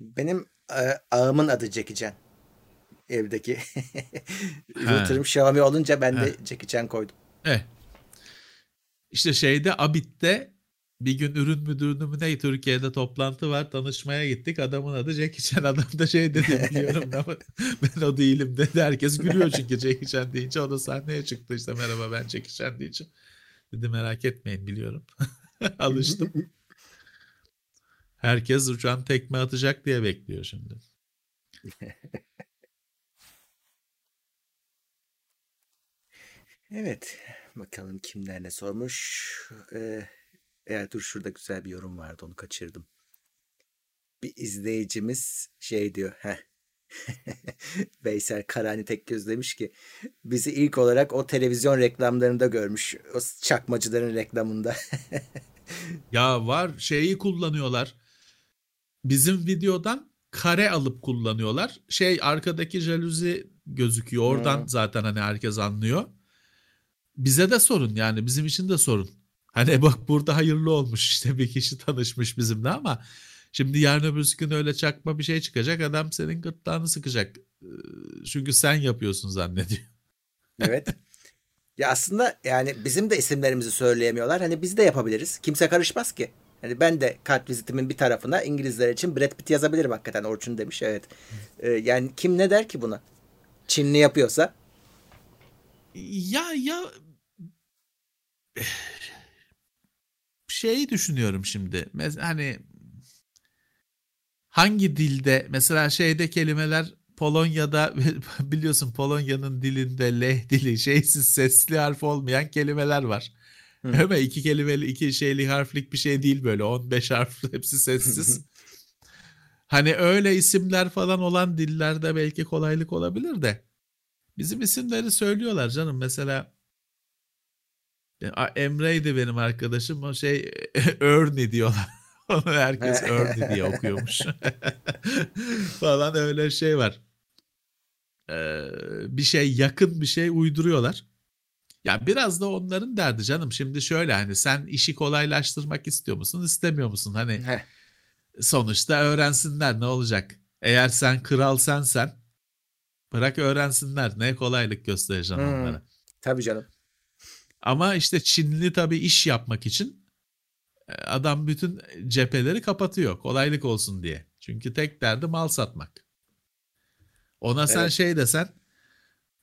Speaker 2: Benim e, ağımın adı Jackie Chan. Evdeki. Router'ım Xiaomi olunca ben de Jackie Chan koydum.
Speaker 3: Eh, işte şeyde Abit'te bir gün ürün müdürünü mü ne Türkiye'de toplantı var tanışmaya gittik. Adamın adı Jackie Chan. Adam da şey dedi biliyorum ama ben o değilim dedi. Herkes gülüyor çünkü Jackie Chan deyince. O da sahneye çıktı işte merhaba ben Jackie Chan deyince. Dedi merak etmeyin biliyorum. Alıştım. Herkes uçan tekme atacak diye bekliyor şimdi.
Speaker 2: Evet. Bakalım kimler ne sormuş. Ee, evet dur şurada güzel bir yorum vardı onu kaçırdım. Bir izleyicimiz şey diyor. Heh. Veysel Karani Tekgöz demiş ki bizi ilk olarak o televizyon reklamlarında görmüş. O çakmacıların reklamında.
Speaker 3: ya var şeyi kullanıyorlar. Bizim videodan kare alıp kullanıyorlar. Şey arkadaki jaluzi gözüküyor. Oradan hmm. zaten hani herkes anlıyor bize de sorun yani bizim için de sorun. Hani bak burada hayırlı olmuş işte bir kişi tanışmış bizimle ama şimdi yarın öbür gün öyle çakma bir şey çıkacak adam senin gırtlağını sıkacak. Çünkü sen yapıyorsun zannediyor.
Speaker 2: Evet. Ya aslında yani bizim de isimlerimizi söyleyemiyorlar. Hani biz de yapabiliriz. Kimse karışmaz ki. Hani ben de kart vizitimin bir tarafına İngilizler için Brad Pitt yazabilirim hakikaten Orçun demiş. Evet. Ee, yani kim ne der ki buna? Çinli yapıyorsa.
Speaker 3: Ya ya şeyi düşünüyorum şimdi. Hani hangi dilde mesela şeyde kelimeler Polonya'da biliyorsun Polonya'nın dilinde leh dili şeysiz sesli harf olmayan kelimeler var. Hı. Ama iki kelimeli iki şeyli harflik bir şey değil böyle 15 harf hepsi sessiz. hani öyle isimler falan olan dillerde belki kolaylık olabilir de bizim isimleri söylüyorlar canım mesela Emre'ydi benim arkadaşım. O şey Örni diyorlar. Onu herkes Örni diye okuyormuş. Falan öyle şey var. Ee, bir şey yakın bir şey uyduruyorlar. Ya biraz da onların derdi canım. Şimdi şöyle hani sen işi kolaylaştırmak istiyor musun, istemiyor musun? Hani sonuçta öğrensinler ne olacak? Eğer sen kral sensen bırak öğrensinler. Ne kolaylık göstereceksin
Speaker 2: Hmm.
Speaker 3: onlara.
Speaker 2: tabii canım.
Speaker 3: Ama işte Çinli tabii iş yapmak için e, adam bütün cepheleri kapatıyor. Kolaylık olsun diye. Çünkü tek derdi mal satmak. Ona sen
Speaker 2: Evet.
Speaker 3: şey desen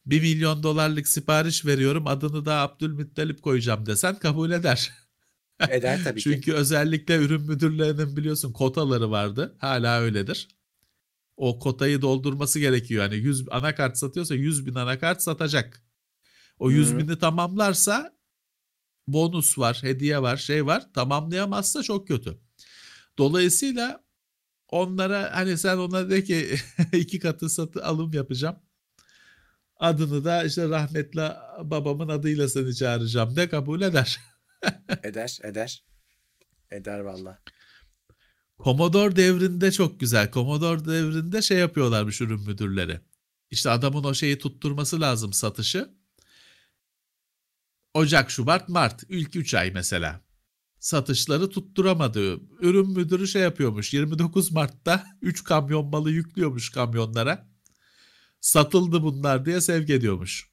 Speaker 3: 1 milyon dolarlık sipariş veriyorum adını da Abdülmuttalip koyacağım desen kabul eder.
Speaker 2: Eder tabii ki.
Speaker 3: Çünkü özellikle ürün müdürlerinin biliyorsun kotaları vardı. Hala öyledir. O kotayı doldurması gerekiyor. Yani 100 anakart satıyorsa 100 bin anakart satacak. O 100
Speaker 2: Hı.
Speaker 3: bini tamamlarsa bonus var, hediye var, şey var. Tamamlayamazsa çok kötü. Dolayısıyla onlara hani sen ona de ki iki katı satı alım yapacağım. Adını da işte rahmetli babamın adıyla seni çağıracağım de kabul eder.
Speaker 2: Eder, eder. Eder valla.
Speaker 3: Commodore devrinde çok güzel. Commodore devrinde şey yapıyorlarmış ürün müdürleri. İşte adamın o şeyi tutturması lazım satışı. Ocak, Şubat, Mart ilk 3 ay mesela. Satışları tutturamadı. Ürün müdürü şey yapıyormuş. 29 Mart'ta 3 kamyon malı yüklüyormuş kamyonlara. Satıldı bunlar diye sevk ediyormuş.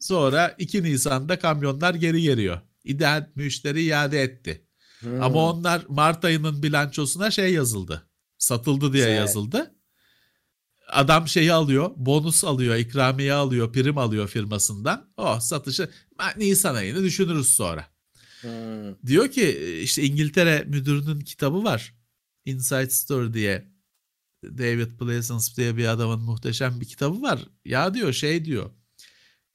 Speaker 3: Sonra 2 Nisan'da kamyonlar geri geliyor. İdeal müşteri iade etti.
Speaker 2: Hmm.
Speaker 3: Ama onlar Mart ayının bilançosuna şey yazıldı. Satıldı diye
Speaker 2: Güzel.
Speaker 3: yazıldı. Adam şeyi alıyor, bonus alıyor, ikramiye alıyor, prim alıyor firmasından. O satışı Nisan ayını düşünürüz sonra.
Speaker 2: Hmm.
Speaker 3: Diyor ki işte İngiltere müdürünün kitabı var. Inside Story diye. David Pleasance diye bir adamın muhteşem bir kitabı var. Ya diyor şey diyor.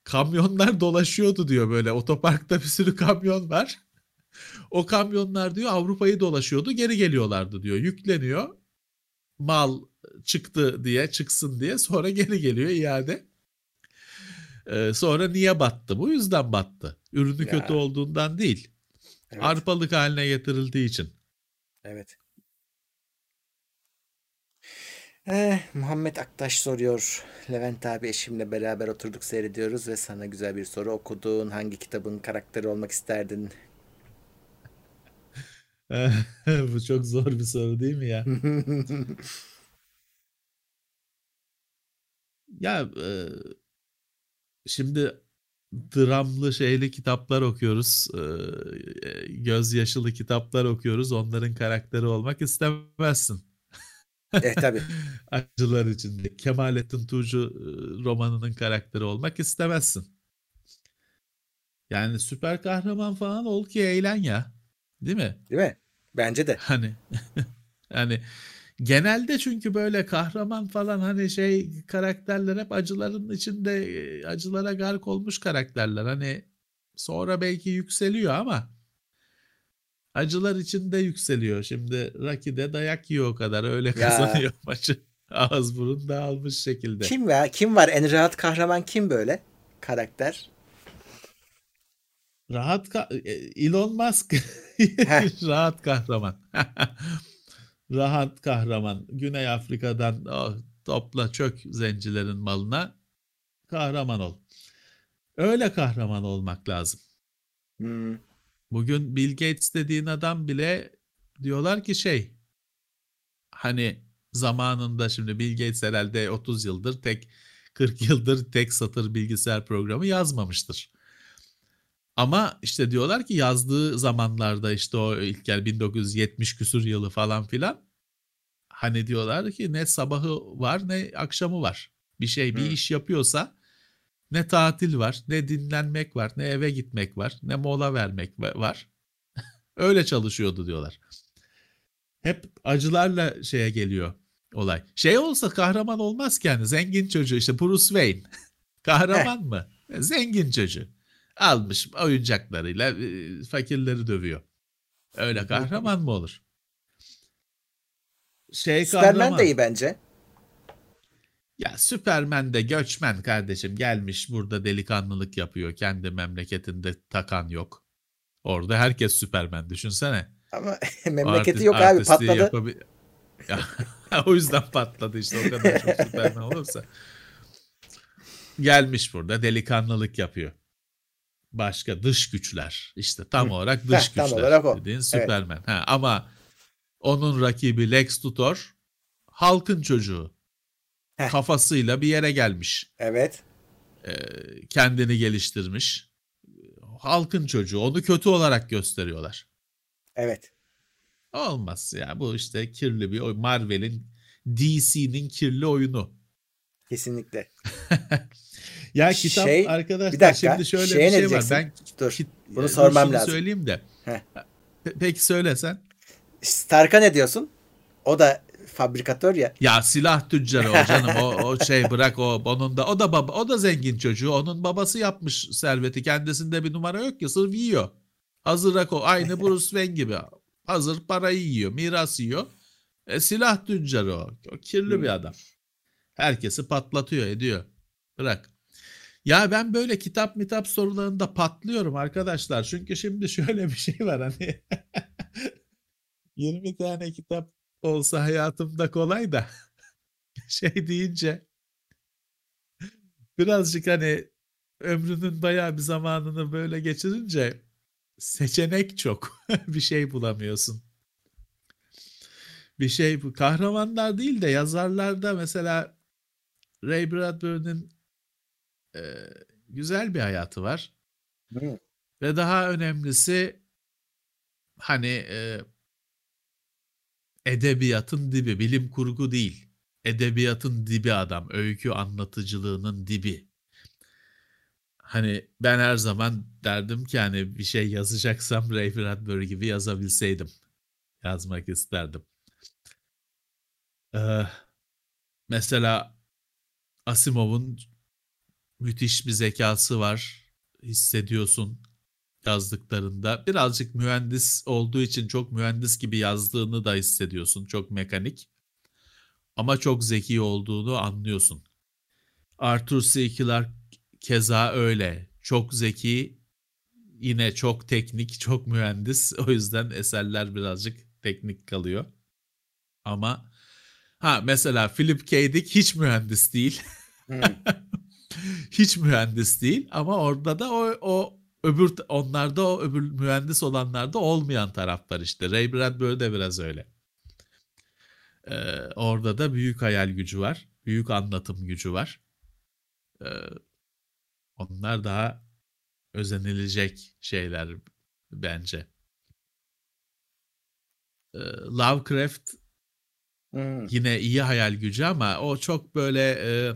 Speaker 3: Kamyonlar dolaşıyordu diyor böyle. Otoparkta bir sürü kamyon var. O kamyonlar diyor Avrupa'yı dolaşıyordu geri geliyorlardı diyor. Yükleniyor. Mal çıktı diye çıksın diye sonra geri geliyor iade. Ee, sonra niye battı? Bu yüzden battı. Ürünü
Speaker 2: Ya.
Speaker 3: kötü olduğundan değil.
Speaker 2: Evet.
Speaker 3: Arpalık haline getirildiği için.
Speaker 2: Evet. Eh, Muhammed Aktaş soruyor. Levent abi eşimle beraber oturduk seyrediyoruz ve sana güzel bir soru okudun. Hangi kitabın karakteri olmak isterdin?
Speaker 3: Bu çok zor bir soru değil mi ya? Ya e, şimdi dramlı şeyli kitaplar okuyoruz. E, gözyaşılı kitaplar okuyoruz. Onların karakteri olmak istemezsin.
Speaker 2: eh tabii.
Speaker 3: Acılar içinde. Kemalettin Tuğcu e, romanının karakteri olmak istemezsin. Yani süper kahraman falan ol ki eğlen ya. Değil mi?
Speaker 2: Değil mi? Bence de.
Speaker 3: Hani yani genelde çünkü böyle kahraman falan hani şey karakterler hep acıların içinde e, acılara gark olmuş karakterler. Hani sonra belki yükseliyor ama acılar içinde yükseliyor. Şimdi Rocky'de dayak yiyor o kadar öyle
Speaker 2: Ya.
Speaker 3: kazanıyor maçı. Ağız burun dağılmış şekilde.
Speaker 2: Kim var? Kim var? En rahat kahraman kim böyle? Karakter.
Speaker 3: Rahat e, Elon Musk rahat kahraman. rahat kahraman. Güney Afrika'dan oh, topla çök zencilerin malına kahraman ol. Öyle kahraman olmak lazım.
Speaker 2: Hmm.
Speaker 3: Bugün Bill Gates dediğin adam bile diyorlar ki şey hani zamanında şimdi Bill Gates herhalde 30 yıldır tek 40 yıldır tek satır bilgisayar programı yazmamıştır. Ama işte diyorlar ki yazdığı zamanlarda işte o ilk yer 1970 küsur yılı falan filan hani diyorlar ki ne sabahı var ne akşamı var. Bir şey bir
Speaker 2: Hı.
Speaker 3: iş yapıyorsa ne tatil var, ne dinlenmek var, ne eve gitmek var, ne mola vermek va- var. Öyle çalışıyordu diyorlar. Hep acılarla şeye geliyor olay. Şey olsa kahraman olmaz ki yani zengin çocuğu işte Bruce Wayne. kahraman mı? Zengin çocuğu. Almış oyuncaklarıyla e, fakirleri dövüyor. Öyle kahraman mı olur? Şey
Speaker 2: Superman
Speaker 3: kahraman.
Speaker 2: de iyi bence.
Speaker 3: Ya Süpermen de göçmen kardeşim gelmiş burada delikanlılık yapıyor. Kendi memleketinde takan yok. Orada herkes Süpermen düşünsene.
Speaker 2: Ama memleketi
Speaker 3: Artist-
Speaker 2: yok abi patladı.
Speaker 3: yapabi- Ya, o yüzden patladı işte o kadar çok Süpermen olursa. Gelmiş burada delikanlılık yapıyor. Başka dış güçler. İşte tam
Speaker 2: Hı.
Speaker 3: olarak dış
Speaker 2: Heh, tam
Speaker 3: güçler
Speaker 2: olarak o.
Speaker 3: dediğin
Speaker 2: Evet.
Speaker 3: Superman. Ha, ama onun rakibi Lex Luthor halkın çocuğu.
Speaker 2: Heh.
Speaker 3: Kafasıyla bir yere gelmiş.
Speaker 2: Evet.
Speaker 3: Ee, kendini geliştirmiş. Halkın çocuğu. Onu kötü olarak gösteriyorlar.
Speaker 2: Evet.
Speaker 3: Olmaz ya. Bu işte kirli bir. Marvel'in DC'nin kirli oyunu.
Speaker 2: Kesinlikle.
Speaker 3: Ya kitap
Speaker 2: Şey,
Speaker 3: arkadaşlar
Speaker 2: bir dakika,
Speaker 3: şimdi şöyle bir şey var.
Speaker 2: diyeceksin?
Speaker 3: Ben
Speaker 2: Dur.
Speaker 3: kit-
Speaker 2: Bunu sormam lazım.
Speaker 3: söyleyeyim de.
Speaker 2: Heh.
Speaker 3: Pe- Peki söyle sen.
Speaker 2: Stark'a ne diyorsun? O da fabrikatör ya.
Speaker 3: Ya silah tüccarı o canım o, o şey bırak o onun da o da baba o da zengin çocuğu onun babası yapmış serveti kendisinde bir numara yok ki sırf yiyor. Hazır o aynı Bruce Wayne gibi hazır parayı yiyor miras yiyor. E, silah tüccarı o. o kirli bir adam. Herkesi patlatıyor ediyor. Bırak. Ya ben böyle kitap mitap sorularında patlıyorum arkadaşlar. Çünkü şimdi şöyle bir şey var hani 20 tane kitap olsa hayatımda kolay da şey deyince birazcık hani ömrünün bayağı bir zamanını böyle geçirince seçenek çok. bir şey bulamıyorsun. Bir şey bu kahramanlar değil de yazarlarda mesela Ray Bradbury'nin e, güzel bir hayatı var.
Speaker 2: Hı.
Speaker 3: Ve daha önemlisi hani e, edebiyatın dibi, bilim kurgu değil. Edebiyatın dibi adam, öykü anlatıcılığının dibi. Hani ben her zaman derdim ki hani bir şey yazacaksam Ray Bradbury gibi yazabilseydim. Yazmak isterdim. Ee, mesela Asimov'un müthiş bir zekası var. Hissediyorsun yazdıklarında. Birazcık mühendis olduğu için çok mühendis gibi yazdığını da hissediyorsun. Çok mekanik. Ama çok zeki olduğunu anlıyorsun. Arthur C. Clarke keza öyle. Çok zeki, yine çok teknik, çok mühendis. O yüzden eserler birazcık teknik kalıyor. Ama ha mesela Philip K. Dick hiç mühendis değil. Hiç mühendis değil ama orada da o, o öbür onlarda o öbür mühendis olanlarda olmayan taraf var işte. Ray Bradbury de biraz öyle. Ee, orada da büyük hayal gücü var. Büyük anlatım gücü var. Ee, onlar daha özenilecek şeyler bence. Ee, Lovecraft
Speaker 2: Hı.
Speaker 3: yine iyi hayal gücü ama o çok böyle e,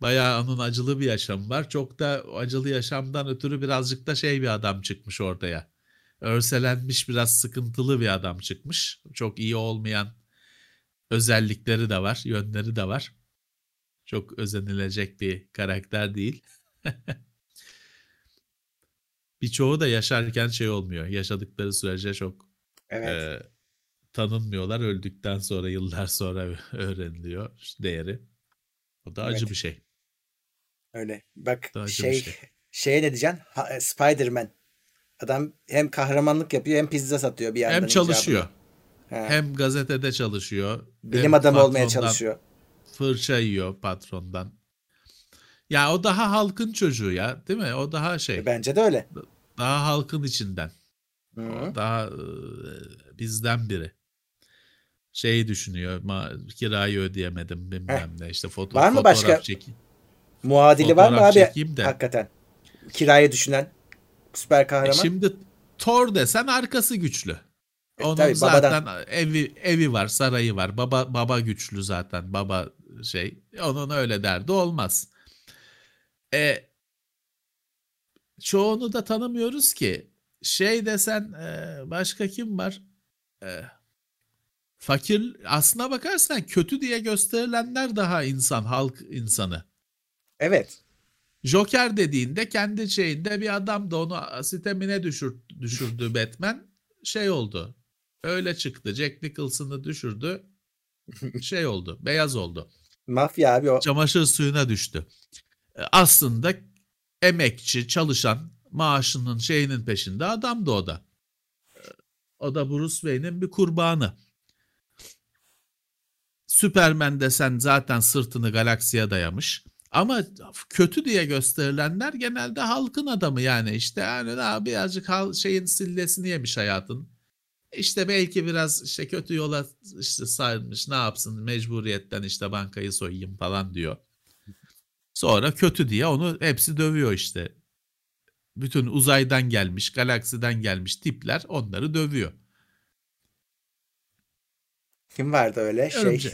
Speaker 3: bayağı onun acılı bir yaşamı var. Çok da acılı yaşamdan ötürü birazcık da şey bir adam çıkmış ortaya. Örselenmiş biraz sıkıntılı bir adam çıkmış. Çok iyi olmayan özellikleri de var, yönleri de var. Çok özenilecek bir karakter değil. Birçoğu da yaşarken şey olmuyor. Yaşadıkları sürece çok
Speaker 2: Evet.
Speaker 3: e, tanınmıyorlar. Öldükten sonra yıllar sonra öğreniliyor değeri. O da acı
Speaker 2: Evet.
Speaker 3: bir şey.
Speaker 2: Öyle. Bak
Speaker 3: Daha
Speaker 2: şey,
Speaker 3: şey.
Speaker 2: şeye ne diyeceksin? Ha, e, Spider-Man. Adam hem kahramanlık yapıyor hem pizza satıyor bir yandan.
Speaker 3: Hem çalışıyor.
Speaker 2: Ha.
Speaker 3: Hem gazetede çalışıyor.
Speaker 2: Bilim adamı olmaya çalışıyor.
Speaker 3: Fırça yiyor patrondan. Ya o daha halkın çocuğu ya, değil mi? O daha şey,
Speaker 2: E, Bence de öyle.
Speaker 3: daha halkın içinden.
Speaker 2: Hı.
Speaker 3: O daha e, bizden biri. Şeyi düşünüyor, ma- kirayı ödeyemedim bilmem ne işte foto
Speaker 2: Var mı
Speaker 3: fotoğraf
Speaker 2: başka
Speaker 3: çekeyim.
Speaker 2: Muadili var mı abi?
Speaker 3: de.
Speaker 2: Hakikaten. Kirayı düşünen süper
Speaker 3: E
Speaker 2: kahraman.
Speaker 3: şimdi Thor desen arkası güçlü.
Speaker 2: E,
Speaker 3: Onun
Speaker 2: tabii,
Speaker 3: zaten
Speaker 2: babadan.
Speaker 3: evi evi var, sarayı var. Baba baba güçlü zaten. Baba şey. Onun öyle derdi olmaz. E çoğunu da tanımıyoruz ki. Şey desen e, başka kim var? E, fakir aslına bakarsan kötü diye gösterilenler daha insan, halk insanı.
Speaker 2: Evet.
Speaker 3: Joker dediğinde kendi şeyinde bir adam da onu sitemine düşür, düşürdü Batman. Şey oldu. Öyle çıktı. Jack Nicholson'ı düşürdü. Şey oldu. Beyaz oldu.
Speaker 2: Mafya abi o.
Speaker 3: Çamaşır suyuna düştü. E, Aslında emekçi, çalışan, maaşının şeyinin peşinde adam da o da. E, O da Bruce Wayne'in bir kurbanı. Superman desen zaten sırtını galaksiye dayamış. Ama kötü diye gösterilenler genelde halkın adamı yani işte yani daha birazcık hal, şeyin sillesini yemiş hayatın. İşte belki biraz işte kötü yola işte sarmış ne yapsın mecburiyetten işte bankayı soyayım falan diyor. Sonra kötü diye onu hepsi dövüyor işte. Bütün uzaydan gelmiş, galaksiden gelmiş tipler onları dövüyor.
Speaker 2: Kim vardı öyle?
Speaker 3: Örümce-
Speaker 2: Şey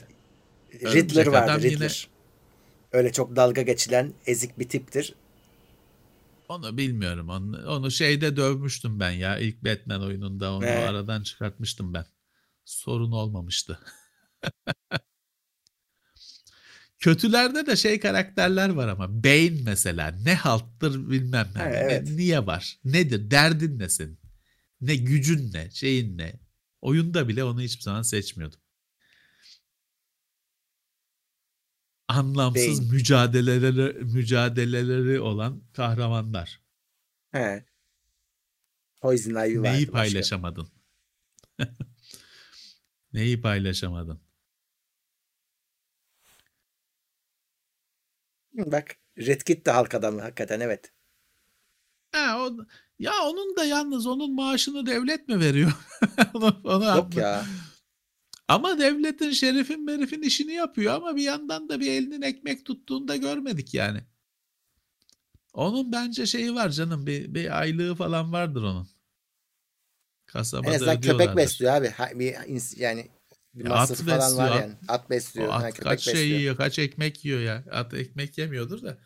Speaker 2: Riddler
Speaker 3: Örümcek
Speaker 2: vardı
Speaker 3: Adam
Speaker 2: Riddler.
Speaker 3: yine-
Speaker 2: Öyle çok dalga geçilen ezik bir tiptir.
Speaker 3: Onu bilmiyorum. Onu, onu şeyde dövmüştüm ben ya. İlk Batman oyununda onu
Speaker 2: Evet.
Speaker 3: aradan çıkartmıştım ben. Sorun olmamıştı. Kötülerde de şey karakterler var ama. Bane mesela. Ne halttır bilmem ne.
Speaker 2: Ha,
Speaker 3: Ne-
Speaker 2: evet.
Speaker 3: Niye var? Nedir? Derdin ne senin? Ne gücün ne? Şeyin ne? Oyunda bile onu hiçbir zaman seçmiyordum. Anlamsız
Speaker 2: Bane.
Speaker 3: mücadeleleri mücadeleleri olan kahramanlar.
Speaker 2: He. Poison Ivy.
Speaker 3: Neyi paylaşamadın? Neyi paylaşamadın?
Speaker 2: Bak Red Kit de halk adamı hakikaten evet.
Speaker 3: Ha, o, ya onun da yalnız onun maaşını devlet mi veriyor? onu, onu
Speaker 2: Yok ya.
Speaker 3: Ama devletin şerifin merifin işini yapıyor ama bir yandan da bir elinin ekmek tuttuğunu da görmedik yani. Onun bence şeyi var canım bir, bir aylığı falan vardır onun. Kasabada
Speaker 2: En azından köpek besliyor abi. Ha, bir yani bir masrafı
Speaker 3: at
Speaker 2: falan var
Speaker 3: besliyor,
Speaker 2: yani. At besliyor.
Speaker 3: O
Speaker 2: ha,
Speaker 3: at
Speaker 2: köpek
Speaker 3: kaç şey
Speaker 2: besliyor.
Speaker 3: yiyor, kaç ekmek yiyor ya. At ekmek yemiyordur da.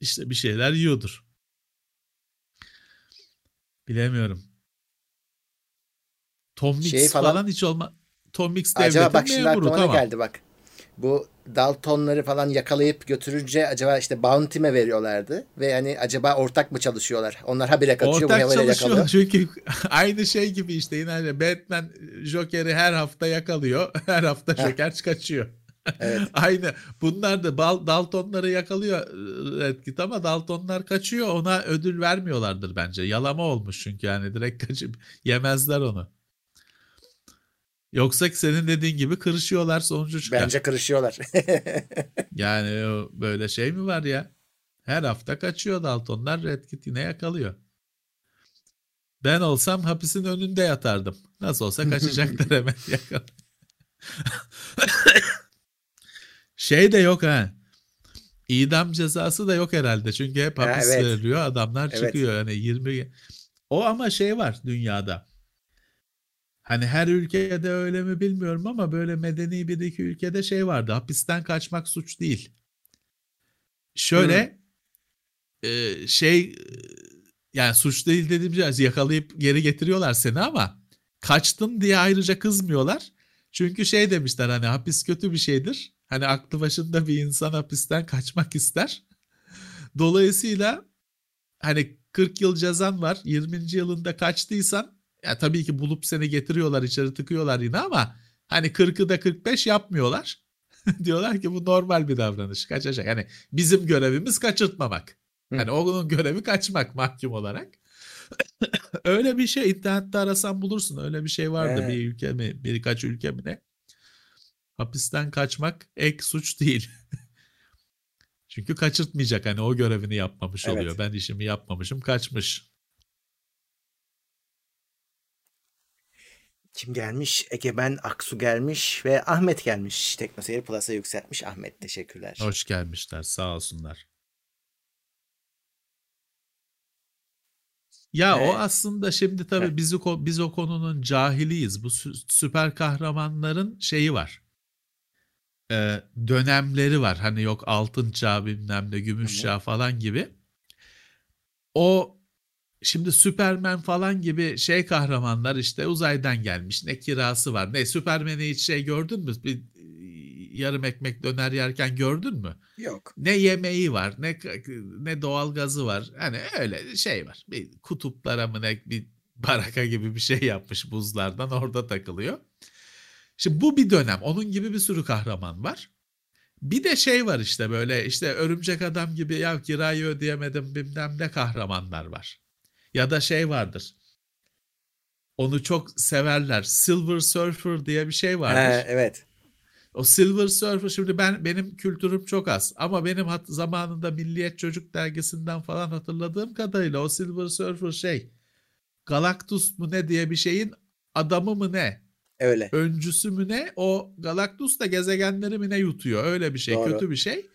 Speaker 3: İşte bir şeyler yiyordur. Bilemiyorum. Tom Mix
Speaker 2: Şey
Speaker 3: falan,
Speaker 2: falan-
Speaker 3: hiç olma. Tom Mix
Speaker 2: Acaba
Speaker 3: devletin
Speaker 2: bak şimdi
Speaker 3: memuru
Speaker 2: aklıma
Speaker 3: tamam.
Speaker 2: geldi bak. Bu Daltonları falan yakalayıp götürünce acaba işte bounty mi veriyorlardı? Ve yani acaba ortak mı çalışıyorlar? Onlar habire kaçıyor,
Speaker 3: Ortak
Speaker 2: yakalıyor.
Speaker 3: çünkü aynı şey gibi işte yine hani Batman Joker'i her hafta yakalıyor. Her hafta. Joker kaçıyor.
Speaker 2: Evet.
Speaker 3: Aynı. Bunlar da Daltonları yakalıyor e, Red Kit ama Daltonlar kaçıyor. Ona ödül vermiyorlardır bence. Yalama olmuş çünkü yani direkt kaçıp yemezler onu. Yoksa senin dediğin gibi kırışıyorlar sonucu çıkar.
Speaker 2: Bence kırışıyorlar.
Speaker 3: Yani böyle şey mi var ya? Her hafta kaçıyor Daltonlar Red Kit yine yakalıyor. Ben olsam hapisin önünde yatardım. Nasıl olsa kaçacaklar hemen yakal. şey de yok ha. İdam cezası da yok herhalde. Çünkü hep
Speaker 2: Ha,
Speaker 3: hapis
Speaker 2: evet.
Speaker 3: veriliyor. Adamlar
Speaker 2: Evet.
Speaker 3: çıkıyor. Yani 20 O ama şey var dünyada. Hani her ülkede öyle mi bilmiyorum ama böyle medeni bir iki ülkede şey vardı. Hapisten kaçmak suç değil. Şöyle e, şey yani suç değil dediğim şey yakalayıp geri getiriyorlar seni ama kaçtın diye ayrıca kızmıyorlar. Çünkü şey demişler hani hapis kötü bir şeydir. Hani aklı başında bir insan hapisten kaçmak ister. Dolayısıyla hani 40 yıl cezan var. 20. yılında kaçtıysan ya tabii ki bulup seni getiriyorlar içeri tıkıyorlar yine ama hani 40'ı da 45 yapmıyorlar. Diyorlar ki bu normal bir davranış. Kaçacak. Yani bizim görevimiz kaçırtmamak.
Speaker 2: Hı.
Speaker 3: Yani onun görevi kaçmak mahkum olarak. Öyle bir şey internette arasan bulursun. Öyle bir şey vardı
Speaker 2: Evet.
Speaker 3: bir ülke mi birkaç ülke mi ne? Hapisten kaçmak ek suç değil. Çünkü kaçırtmayacak hani o görevini yapmamış
Speaker 2: Evet.
Speaker 3: oluyor. Ben işimi yapmamışım kaçmış.
Speaker 2: Kim gelmiş? Egemen Aksu gelmiş ve Ahmet gelmiş. Teknoseyir Plus'a yükseltmiş. Ahmet teşekkürler.
Speaker 3: Hoş gelmişler sağ olsunlar. Ya o
Speaker 2: Evet.
Speaker 3: aslında şimdi tabii biz o, biz o konunun cahiliyiz. Bu sü- süper kahramanların şeyi var. Ee, dönemleri var. Hani yok altın çağ bilmem ne gümüş çağ falan gibi. O şimdi Superman falan gibi şey kahramanlar işte uzaydan gelmiş. Ne kirası var. Ne Superman'i hiç şey gördün mü? Bir yarım ekmek döner yerken gördün mü?
Speaker 2: Yok.
Speaker 3: Ne yemeği var, ne ne doğal gazı var. Hani öyle şey var. Bir kutuplara mı ne bir baraka gibi bir şey yapmış buzlardan orada takılıyor. Şimdi bu bir dönem. Onun gibi bir sürü kahraman var. Bir de şey var işte böyle işte örümcek adam gibi ya kirayı ödeyemedim bilmem ne kahramanlar var. Ya da şey vardır. Onu çok severler. Silver Surfer diye bir şey vardır.
Speaker 2: Ha, evet.
Speaker 3: O Silver Surfer şimdi ben benim kültürüm çok az ama benim hat, zamanında Milliyet Çocuk dergisinden falan hatırladığım kadarıyla o Silver Surfer şey Galactus mu ne diye bir şeyin adamı mı ne?
Speaker 2: Öyle.
Speaker 3: Öncüsü mü ne? O Galactus da gezegenleri mi ne yutuyor? Öyle bir şey,
Speaker 2: Doğru.
Speaker 3: kötü bir şey.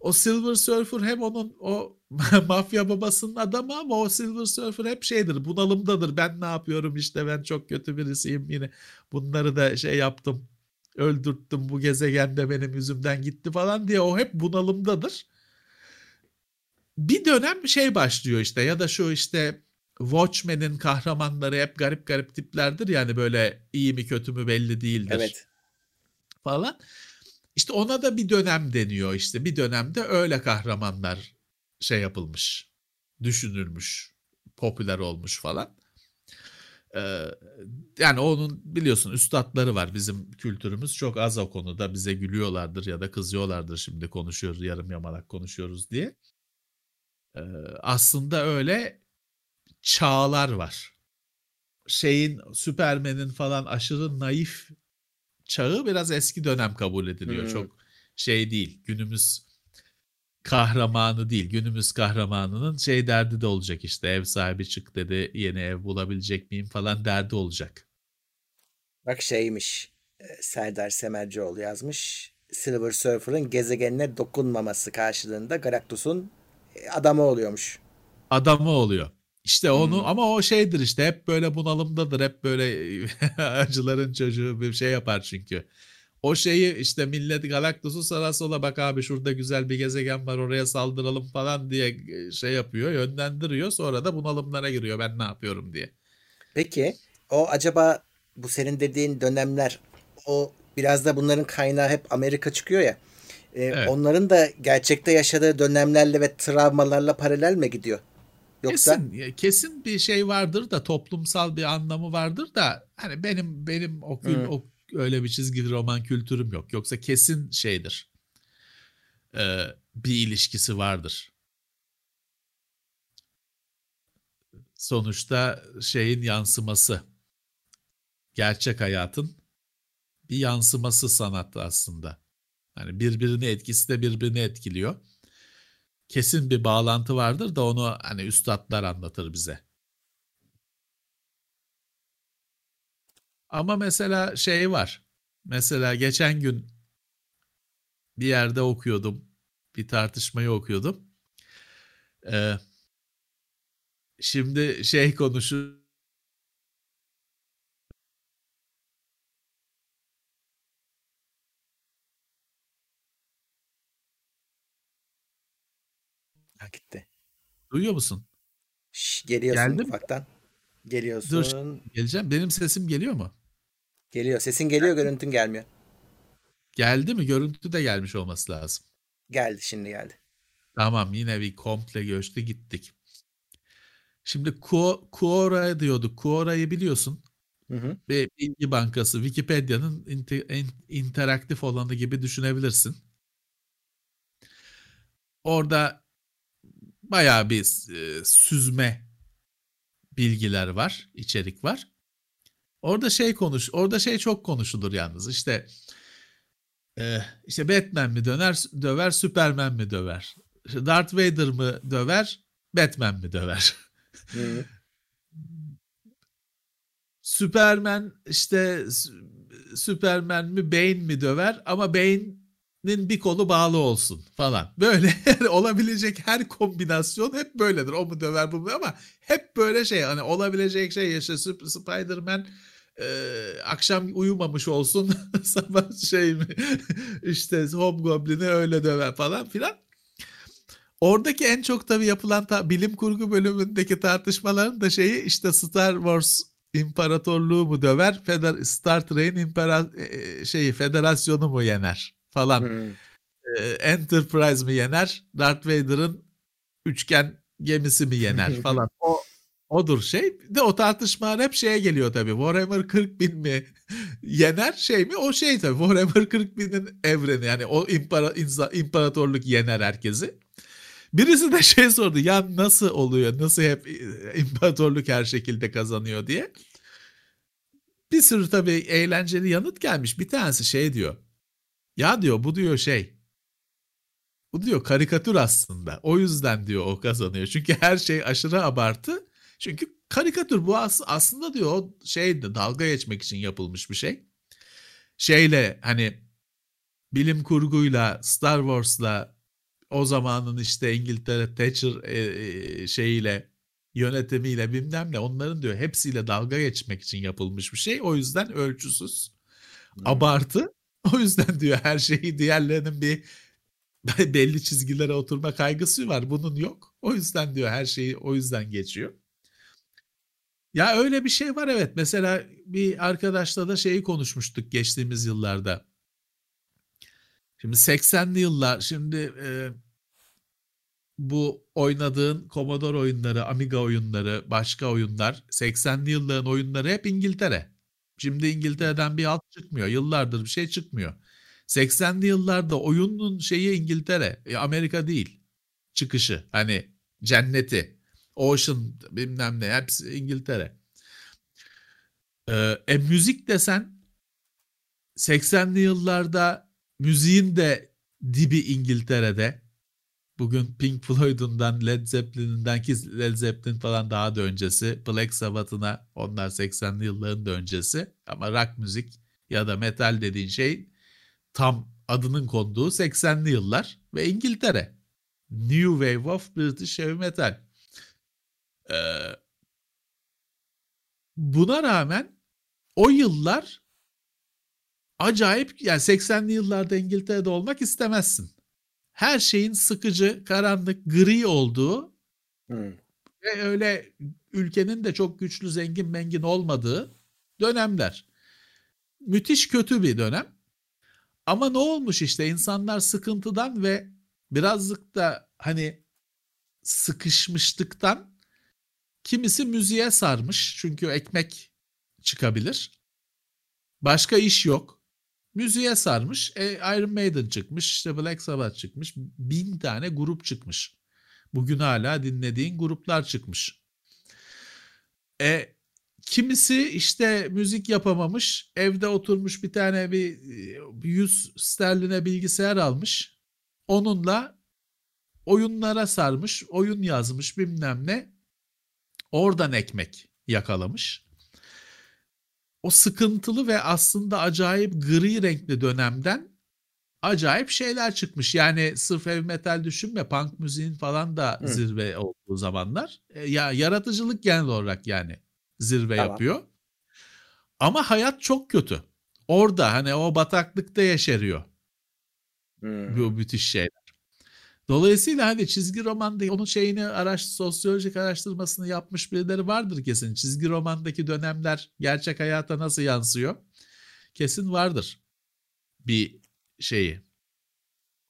Speaker 3: O Silver Surfer hem onun o mafya babasının adamı ama o Silver Surfer hep şeydir, bunalımdadır. Ben ne yapıyorum işte ben çok kötü birisiyim yine. Bunları da şey yaptım, öldürttüm bu gezegende benim yüzümden gitti falan diye o hep bunalımdadır. Bir dönem şey başlıyor işte ya da şu işte Watchmen'in kahramanları hep garip garip tiplerdir yani böyle iyi mi kötü mü belli değildir
Speaker 2: Evet.
Speaker 3: falan. İşte ona da bir dönem deniyor işte. Bir dönemde öyle kahramanlar şey yapılmış, düşünülmüş, popüler olmuş falan. Ee, yani onun biliyorsun üstadları var. Bizim kültürümüz çok az o konuda. Bize gülüyorlardır ya da kızıyorlardır şimdi konuşuyoruz, yarım yamalak konuşuyoruz diye. Ee, aslında öyle çağlar var. Şeyin, Süpermen'in falan aşırı naif çağı biraz eski dönem kabul ediliyor.
Speaker 2: Hmm.
Speaker 3: Çok şey değil. Günümüz kahramanı değil. Günümüz kahramanının şey derdi de olacak işte. Ev sahibi çık dedi. Yeni ev bulabilecek miyim falan derdi olacak.
Speaker 2: Bak şeymiş. e, Serdar Semercioğlu yazmış. Silver Surfer'ın gezegenine dokunmaması karşılığında Galactus'un e, adamı oluyormuş.
Speaker 3: Adamı oluyor. İşte onu
Speaker 2: Hmm.
Speaker 3: ama o şeydir işte hep böyle bunalımdadır. Hep böyle acıların çocuğu bir şey yapar çünkü. O şeyi işte millet Galactus'u sağa sola bak abi şurada güzel bir gezegen var oraya saldıralım falan diye e, şey yapıyor yönlendiriyor. Sonra da bunalımlara giriyor ben ne yapıyorum diye.
Speaker 2: Peki o acaba bu senin dediğin dönemler o biraz da bunların kaynağı hep Amerika çıkıyor ya. E,
Speaker 3: Evet.
Speaker 2: Onların da gerçekte yaşadığı dönemlerle ve travmalarla paralel mi gidiyor? Yoksa
Speaker 3: Kesin, kesin bir şey vardır da toplumsal bir anlamı vardır da hani benim benim o, kül-
Speaker 2: Hı.
Speaker 3: Öyle bir çizgi roman kültürüm yok. Yoksa kesin şeydir. Ee, bir ilişkisi vardır. Sonuçta şeyin yansıması. Gerçek hayatın bir yansıması sanat aslında. Hani birbirini etkisi de birbirini etkiliyor kesin bir bağlantı vardır da onu hani üstadlar anlatır bize. Ama mesela şey var. Mesela geçen gün bir yerde okuyordum. Bir tartışmayı okuyordum. Ee, şimdi şey konuşu
Speaker 2: Ha, gitti.
Speaker 3: duyuyor musun?
Speaker 2: Şş, geliyorsun
Speaker 3: Geldi mi?
Speaker 2: ufaktan. Geliyorsun.
Speaker 3: Geleceğim. Benim sesim geliyor mu?
Speaker 2: Geliyor. Sesin geliyor, görüntün gelmiyor.
Speaker 3: Geldi mi? Görüntü de gelmiş olması lazım.
Speaker 2: Geldi, şimdi geldi.
Speaker 3: Tamam yine bir komple göçtü gittik. Şimdi Quo- Quora diyorduk. Quora'yı biliyorsun.
Speaker 2: Hı hı.
Speaker 3: Bir bilgi bankası. Wikipedia'nın inte- en- interaktif olanı gibi düşünebilirsin. Orada bayağı bir e, süzme bilgiler var, içerik var. Orada şey konuş, orada şey çok konuşulur yalnız. İşte e, işte Batman mi döner, döver, Superman mi döver? İşte Darth Vader mı döver, Batman mi döver?
Speaker 2: Hı.
Speaker 3: Superman işte Superman mi Bane mi döver ama Bane'in bir kolu bağlı olsun falan. Böyle olabilecek her kombinasyon hep böyledir. O mu döver bu mu ama hep böyle şey hani olabilecek şey işte Sp- Spider-Man e, akşam uyumamış olsun sabah şey mi işte Hobgoblin'i öyle döver falan filan. Oradaki en çok tabii yapılan ta- bilim kurgu bölümündeki tartışmaların da şeyi işte Star Wars imparatorluğu mu döver, Feder Star Trek'in impera e, şeyi federasyonu mu yener falan. E, Enterprise mi yener, Darth Vader'ın üçgen gemisi mi yener falan. O odur şey. De o tartışmalar hep şeye geliyor tabii. Warhammer 40 bin mi yener şey mi? O şey tabii. Warhammer 40 binin evreni yani o impara, inza- imparatorluk yener herkesi. Birisi de şey sordu ya nasıl oluyor nasıl hep imparatorluk her şekilde kazanıyor diye. Bir sürü tabii eğlenceli yanıt gelmiş. Bir tanesi şey diyor. Ya diyor bu diyor şey. Bu diyor karikatür aslında. O yüzden diyor o kazanıyor. Çünkü her şey aşırı abartı. Çünkü karikatür bu as- aslında diyor o şey dalga geçmek için yapılmış bir şey. Şeyle hani bilim kurguyla Star Wars'la o zamanın işte İngiltere Thatcher e, e, şeyiyle yönetimiyle bilmem ne onların diyor hepsiyle dalga geçmek için yapılmış bir şey. O yüzden ölçüsüz. Hmm. Abartı. O yüzden diyor her şeyi diğerlerinin bir belli çizgilere oturma kaygısı var. Bunun yok. O yüzden diyor her şeyi o yüzden geçiyor. Ya öyle bir şey var evet. Mesela bir arkadaşla da şeyi konuşmuştuk geçtiğimiz yıllarda. Şimdi 80'li yıllar şimdi e, bu oynadığın Commodore oyunları, Amiga oyunları, başka oyunlar 80'li yılların oyunları hep İngiltere. Şimdi İngiltere'den bir alt çıkmıyor. Yıllardır bir şey çıkmıyor. 80'li yıllarda oyunun şeyi İngiltere, e, Amerika değil. Çıkışı hani cenneti, Ocean bilmem ne hepsi İngiltere. Ee, e müzik desen 80'li yıllarda müziğin de dibi İngiltere'de. Bugün Pink Floyd'undan Led Zeppelin'inden ki Led Zeppelin falan daha da öncesi. Black Sabbath'ına onlar 80'li yılların da öncesi. Ama rock müzik ya da metal dediğin şey tam adının konduğu 80'li yıllar ve İngiltere. New Wave of British Heavy Metal. Ee, buna rağmen o yıllar acayip yani 80'li yıllarda İngiltere'de olmak istemezsin. Her şeyin sıkıcı, karanlık, gri olduğu hmm. ve öyle ülkenin de çok güçlü, zengin, mengin olmadığı dönemler. Müthiş kötü bir dönem. Ama ne olmuş işte insanlar sıkıntıdan ve birazcık da hani sıkışmışlıktan kimisi müziğe sarmış çünkü ekmek çıkabilir. Başka iş yok. Müziğe sarmış. E, Iron Maiden çıkmış, işte Black Sabbath çıkmış. Bin tane grup çıkmış. Bugün hala dinlediğin gruplar çıkmış. E, Kimisi işte müzik yapamamış, evde oturmuş bir tane bir 100 sterline bilgisayar almış. Onunla oyunlara sarmış, oyun yazmış bilmem ne. Oradan ekmek yakalamış. O sıkıntılı ve aslında acayip gri renkli dönemden acayip şeyler çıkmış. Yani sırf heavy metal düşünme, punk müziğin falan da Hı. zirve olduğu zamanlar. E, ya yaratıcılık genel olarak yani zirve tamam. yapıyor. Ama hayat çok kötü. Orada hani o bataklıkta yaşarıyor. Hmm. Bu müthiş şeyler. Dolayısıyla hani çizgi romanda onun şeyini araş sosyolojik araştırmasını yapmış birileri vardır kesin. Çizgi romandaki dönemler gerçek hayata nasıl yansıyor? Kesin vardır. Bir şeyi.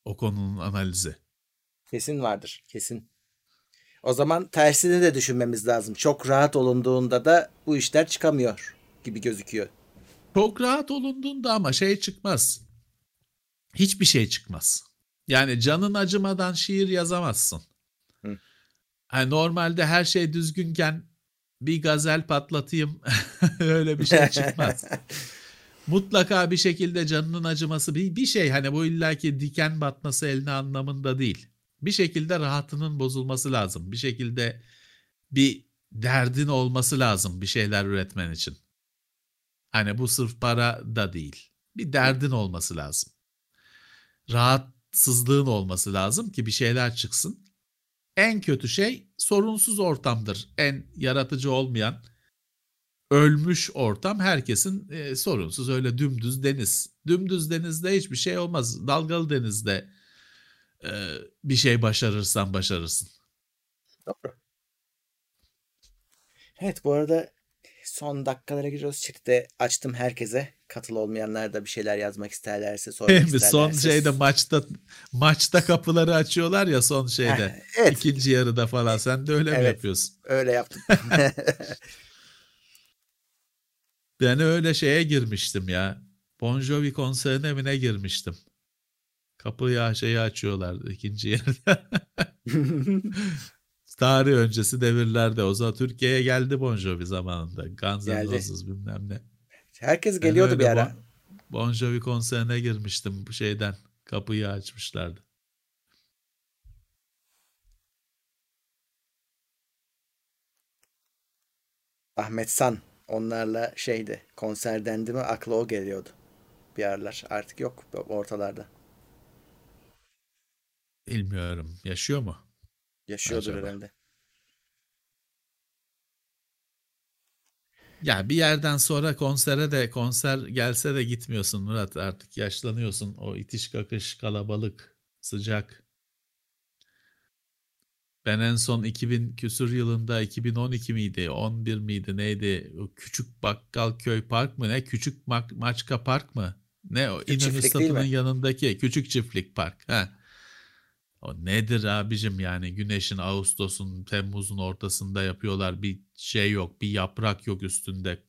Speaker 3: O konunun analizi.
Speaker 2: Kesin vardır. Kesin. O zaman tersini de düşünmemiz lazım. Çok rahat olunduğunda da bu işler çıkamıyor gibi gözüküyor.
Speaker 3: Çok rahat olunduğunda ama şey çıkmaz. Hiçbir şey çıkmaz. Yani canın acımadan şiir yazamazsın. Hı. Yani normalde her şey düzgünken bir gazel patlatayım öyle bir şey çıkmaz. Mutlaka bir şekilde canının acıması bir, bir şey hani bu illaki diken batması eline anlamında değil bir şekilde rahatının bozulması lazım. Bir şekilde bir derdin olması lazım bir şeyler üretmen için. Hani bu sırf para da değil. Bir derdin olması lazım. Rahatsızlığın olması lazım ki bir şeyler çıksın. En kötü şey sorunsuz ortamdır. En yaratıcı olmayan ölmüş ortam herkesin e, sorunsuz öyle dümdüz deniz. Dümdüz denizde hiçbir şey olmaz. Dalgalı denizde bir şey başarırsan başarırsın.
Speaker 2: Doğru. Evet bu arada son dakikalara giriyoruz. Chat'te açtım herkese. Katıl olmayanlar da bir şeyler yazmak isterlerse sormak isterlerse.
Speaker 3: Son şeyde maçta maçta kapıları açıyorlar ya son şeyde. evet. İkinci yarıda falan. Sen de öyle evet, mi yapıyorsun?
Speaker 2: Öyle yaptım.
Speaker 3: ben öyle şeye girmiştim ya. Bon Jovi konserine mi ne girmiştim? Kapıyı şeyi açıyorlardı ikinci yarıda. Tarih öncesi devirlerde. O zaman Türkiye'ye geldi Bon Jovi zamanında. Guns N' Roses bilmem ne.
Speaker 2: Herkes geliyordu yani bir ara.
Speaker 3: Bon Jovi konserine girmiştim bu şeyden. Kapıyı açmışlardı.
Speaker 2: Ahmet San onlarla şeydi konser dendi mi akla o geliyordu. Bir aralar artık yok ortalarda.
Speaker 3: Bilmiyorum. Yaşıyor mu?
Speaker 2: Yaşıyordur Acaba? herhalde.
Speaker 3: Ya bir yerden sonra konsere de konser gelse de gitmiyorsun Murat artık yaşlanıyorsun. O itiş kakış kalabalık sıcak. Ben en son 2000 küsur yılında 2012 miydi 11 miydi neydi o küçük bakkal köy park mı ne küçük ma- maçka park mı ne o İnönü Stadı'nın yanındaki küçük çiftlik park. Ha. O nedir abicim yani güneşin Ağustos'un Temmuz'un ortasında yapıyorlar bir şey yok bir yaprak yok üstünde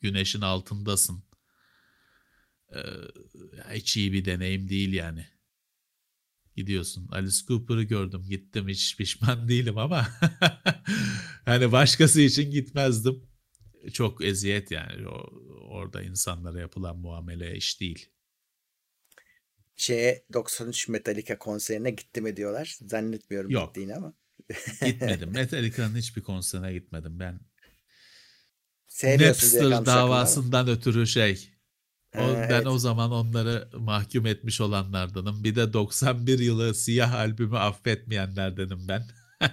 Speaker 3: güneşin altındasın. Ee, hiç iyi bir deneyim değil yani. Gidiyorsun. Alice Cooper'ı gördüm. Gittim hiç pişman değilim ama hani başkası için gitmezdim. Çok eziyet yani. O, orada insanlara yapılan muamele iş değil
Speaker 2: şeye 93 Metallica konserine gitti mi diyorlar. Zannetmiyorum Yok. gittiğini ama.
Speaker 3: gitmedim. Metallica'nın hiçbir konserine gitmedim. Ben Napster davasından ötürü şey. O, ha, ben evet. o zaman onları mahkum etmiş olanlardanım. Bir de 91 yılı siyah albümü affetmeyenlerdenim ben.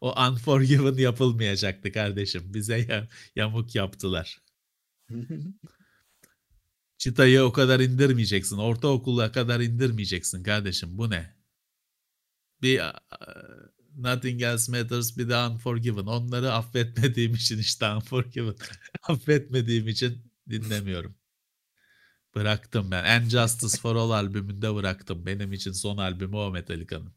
Speaker 3: o Unforgiven yapılmayacaktı kardeşim. Bize yamuk yaptılar. Çıtayı o kadar indirmeyeceksin. Ortaokula kadar indirmeyeceksin kardeşim. Bu ne? Bir uh, Nothing Else Matters bir de Unforgiven. Onları affetmediğim için işte Unforgiven. affetmediğim için dinlemiyorum. Bıraktım ben. And Justice for All albümünde bıraktım. Benim için son albümü o Metallica'nın.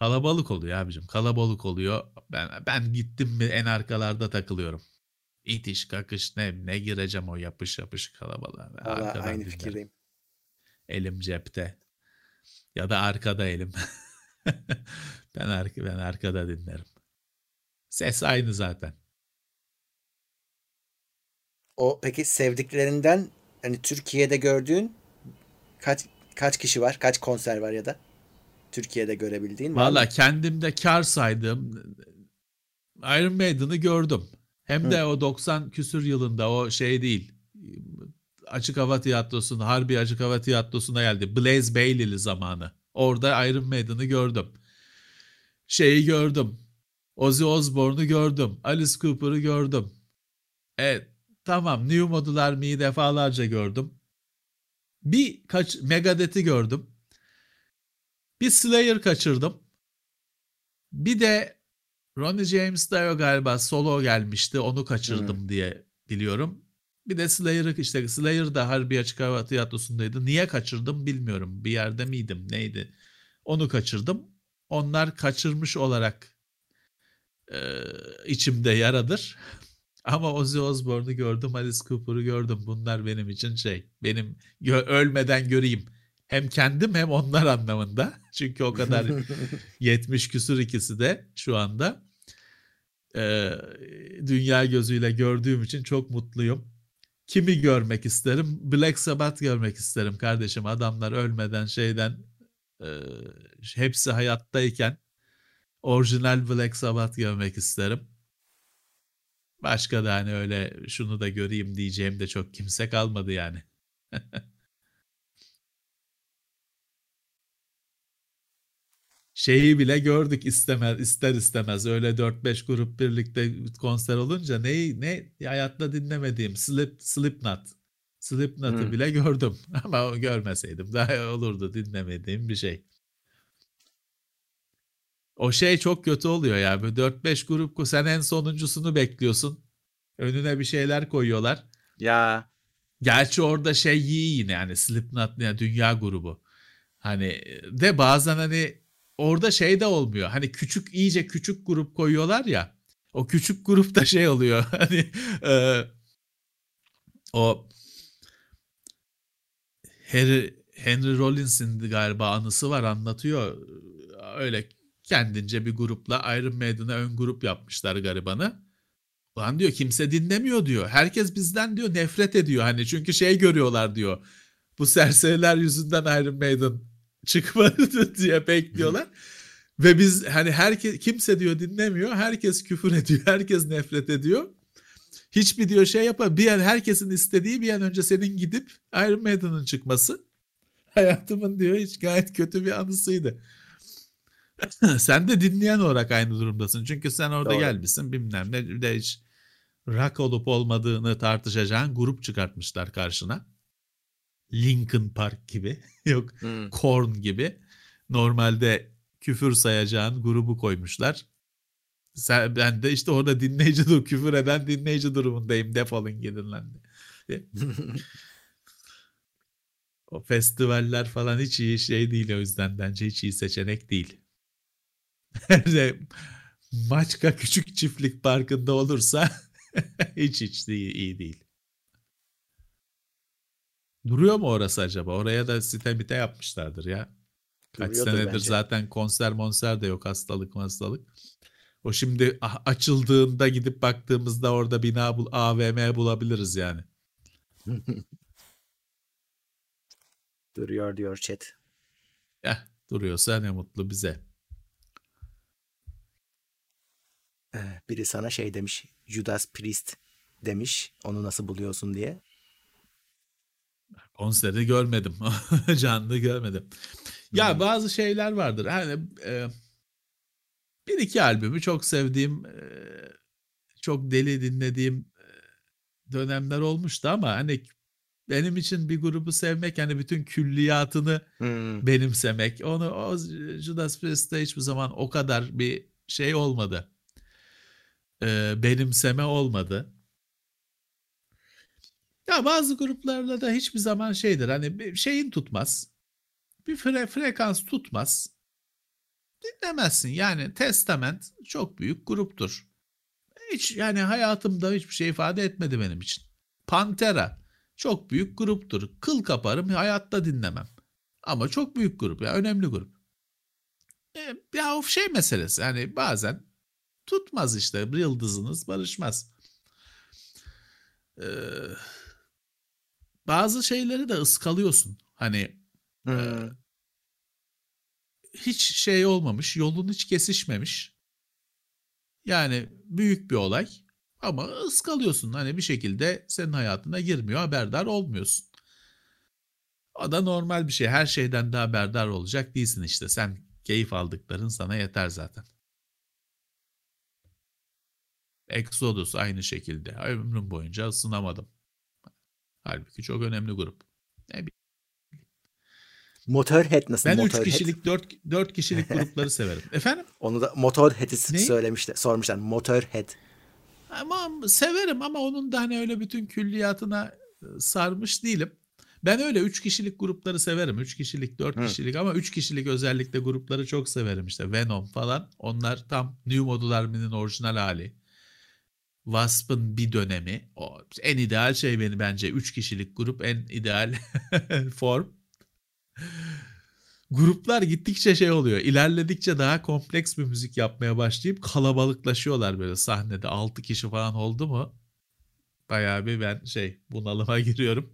Speaker 3: Kalabalık oluyor abicim. Kalabalık oluyor. Ben ben gittim mi en arkalarda takılıyorum. İtiş kakış ne ne gireceğim o yapış yapış kalabalığa.
Speaker 2: Valla aynı dinlerim. fikirdeyim.
Speaker 3: Elim cepte. Ya da arkada elim. ben, arka, ben arkada dinlerim. Ses aynı zaten.
Speaker 2: O peki sevdiklerinden hani Türkiye'de gördüğün kaç kaç kişi var? Kaç konser var ya da? Türkiye'de görebildiğin
Speaker 3: Valla kendimde kar saydım. Iron Maiden'ı gördüm. Hem Hı. de o 90 küsür yılında o şey değil. Açık Hava Tiyatrosu'na, Harbi Açık Hava Tiyatrosu'na geldi. Blaze Bailey'li zamanı. Orada Iron Maiden'ı gördüm. Şeyi gördüm. Ozzy Osbourne'u gördüm. Alice Cooper'ı gördüm. Evet tamam New Modular Me'yi defalarca gördüm. Bir kaç Megadeth'i gördüm. Bir Slayer kaçırdım. Bir de Ronnie James Dio galiba solo gelmişti. Onu kaçırdım hmm. diye biliyorum. Bir de Slayer'ı işte Slayer da Harbi Açık Hava Tiyatrosu'ndaydı. Niye kaçırdım bilmiyorum. Bir yerde miydim neydi? Onu kaçırdım. Onlar kaçırmış olarak e, içimde yaradır. Ama Ozzy Osbourne'u gördüm, Alice Cooper'ı gördüm. Bunlar benim için şey, benim gö- ölmeden göreyim hem kendim hem onlar anlamında. Çünkü o kadar 70 küsur ikisi de şu anda e, dünya gözüyle gördüğüm için çok mutluyum. Kimi görmek isterim? Black Sabbath görmek isterim kardeşim. Adamlar ölmeden şeyden e, hepsi hayattayken orijinal Black Sabbath görmek isterim. Başka da hani öyle şunu da göreyim diyeceğim de çok kimse kalmadı yani. şeyi bile gördük istemez ister istemez öyle 4-5 grup birlikte konser olunca neyi ne hayatta dinlemediğim Slip Slipknot Slipknot'ı hmm. bile gördüm ama görmeseydim daha olurdu dinlemediğim bir şey. O şey çok kötü oluyor ya. Böyle 4-5 grup sen en sonuncusunu bekliyorsun. Önüne bir şeyler koyuyorlar.
Speaker 2: Ya.
Speaker 3: Gerçi orada şey iyi yine yani Slipknot yani dünya grubu. Hani de bazen hani orada şey de olmuyor. Hani küçük iyice küçük grup koyuyorlar ya. O küçük grupta şey oluyor. Hani e, o Harry, Henry Rollins'in galiba anısı var anlatıyor. Öyle kendince bir grupla Iron Maiden'a ön grup yapmışlar garibanı. Ulan diyor kimse dinlemiyor diyor. Herkes bizden diyor nefret ediyor. Hani çünkü şey görüyorlar diyor. Bu serseriler yüzünden Iron Maiden çıkmadı diye bekliyorlar. Ve biz hani herkes kimse diyor dinlemiyor. Herkes küfür ediyor. Herkes nefret ediyor. Hiçbir diyor şey yapar. Bir an herkesin istediği bir an önce senin gidip Iron Maiden'ın çıkması. Hayatımın diyor hiç gayet kötü bir anısıydı. sen de dinleyen olarak aynı durumdasın. Çünkü sen orada Doğru. gelmişsin bilmem ne de hiç rock olup olmadığını tartışacağın grup çıkartmışlar karşına. Linkin Park gibi yok hmm. Korn gibi normalde küfür sayacağın grubu koymuşlar. Sen, ben de işte orada dinleyici dur küfür eden dinleyici durumundayım defolun gidin lan o festivaller falan hiç iyi şey değil o yüzden bence hiç iyi seçenek değil. Maçka küçük çiftlik parkında olursa hiç hiç iyi, iyi değil. Duruyor mu orası acaba? Oraya da site yapmışlardır ya. Kaç Duruyordur senedir bence. zaten konser monser de yok hastalık hastalık. O şimdi açıldığında gidip baktığımızda orada bina bul AVM bulabiliriz yani.
Speaker 2: Duruyor diyor chat.
Speaker 3: Ya duruyorsa ne mutlu bize.
Speaker 2: Ee, biri sana şey demiş. Judas Priest demiş. Onu nasıl buluyorsun diye.
Speaker 3: Konseri görmedim. Canlı görmedim. Ya hmm. bazı şeyler vardır. Hani e, bir iki albümü çok sevdiğim, e, çok deli dinlediğim e, dönemler olmuştu ama hani benim için bir grubu sevmek hani bütün külliyatını hmm. benimsemek onu o Judas Priest'te hiçbir zaman o kadar bir şey olmadı. Ee, benimseme olmadı. Ya bazı gruplarla da hiçbir zaman şeydir hani şeyin tutmaz. Bir fre frekans tutmaz. Dinlemezsin. Yani Testament çok büyük gruptur. Hiç yani hayatımda hiçbir şey ifade etmedi benim için. Pantera çok büyük gruptur. Kıl kaparım hayatta dinlemem. Ama çok büyük grup ya önemli grup. E, ya o şey meselesi yani bazen tutmaz işte yıldızınız barışmaz. Ee, bazı şeyleri de ıskalıyorsun. Hani hmm. e, hiç şey olmamış, yolun hiç kesişmemiş. Yani büyük bir olay ama ıskalıyorsun. Hani bir şekilde senin hayatına girmiyor, haberdar olmuyorsun. O da normal bir şey. Her şeyden de haberdar olacak değilsin işte. Sen keyif aldıkların sana yeter zaten. Exodus aynı şekilde. Ömrüm boyunca ısınamadım. Halbuki çok önemli grup. Ne
Speaker 2: Motorhead nasıl?
Speaker 3: Ben
Speaker 2: Motorhead?
Speaker 3: 3 kişilik 4, 4 kişilik grupları severim. Efendim?
Speaker 2: Onu da Motorhead'i söylemişler, sormuşlar. Motorhead.
Speaker 3: Ama severim ama onun da hani öyle bütün külliyatına e, sarmış değilim. Ben öyle 3 kişilik grupları severim. 3 kişilik, 4 kişilik ama 3 kişilik özellikle grupları çok severim işte. Venom falan. Onlar tam New Modular Mi'nin orijinal hali. Wasp'ın bir dönemi. O en ideal şey beni bence 3 kişilik grup en ideal form. Gruplar gittikçe şey oluyor. İlerledikçe daha kompleks bir müzik yapmaya başlayıp kalabalıklaşıyorlar böyle sahnede. 6 kişi falan oldu mu? Bayağı bir ben şey bunalıma giriyorum.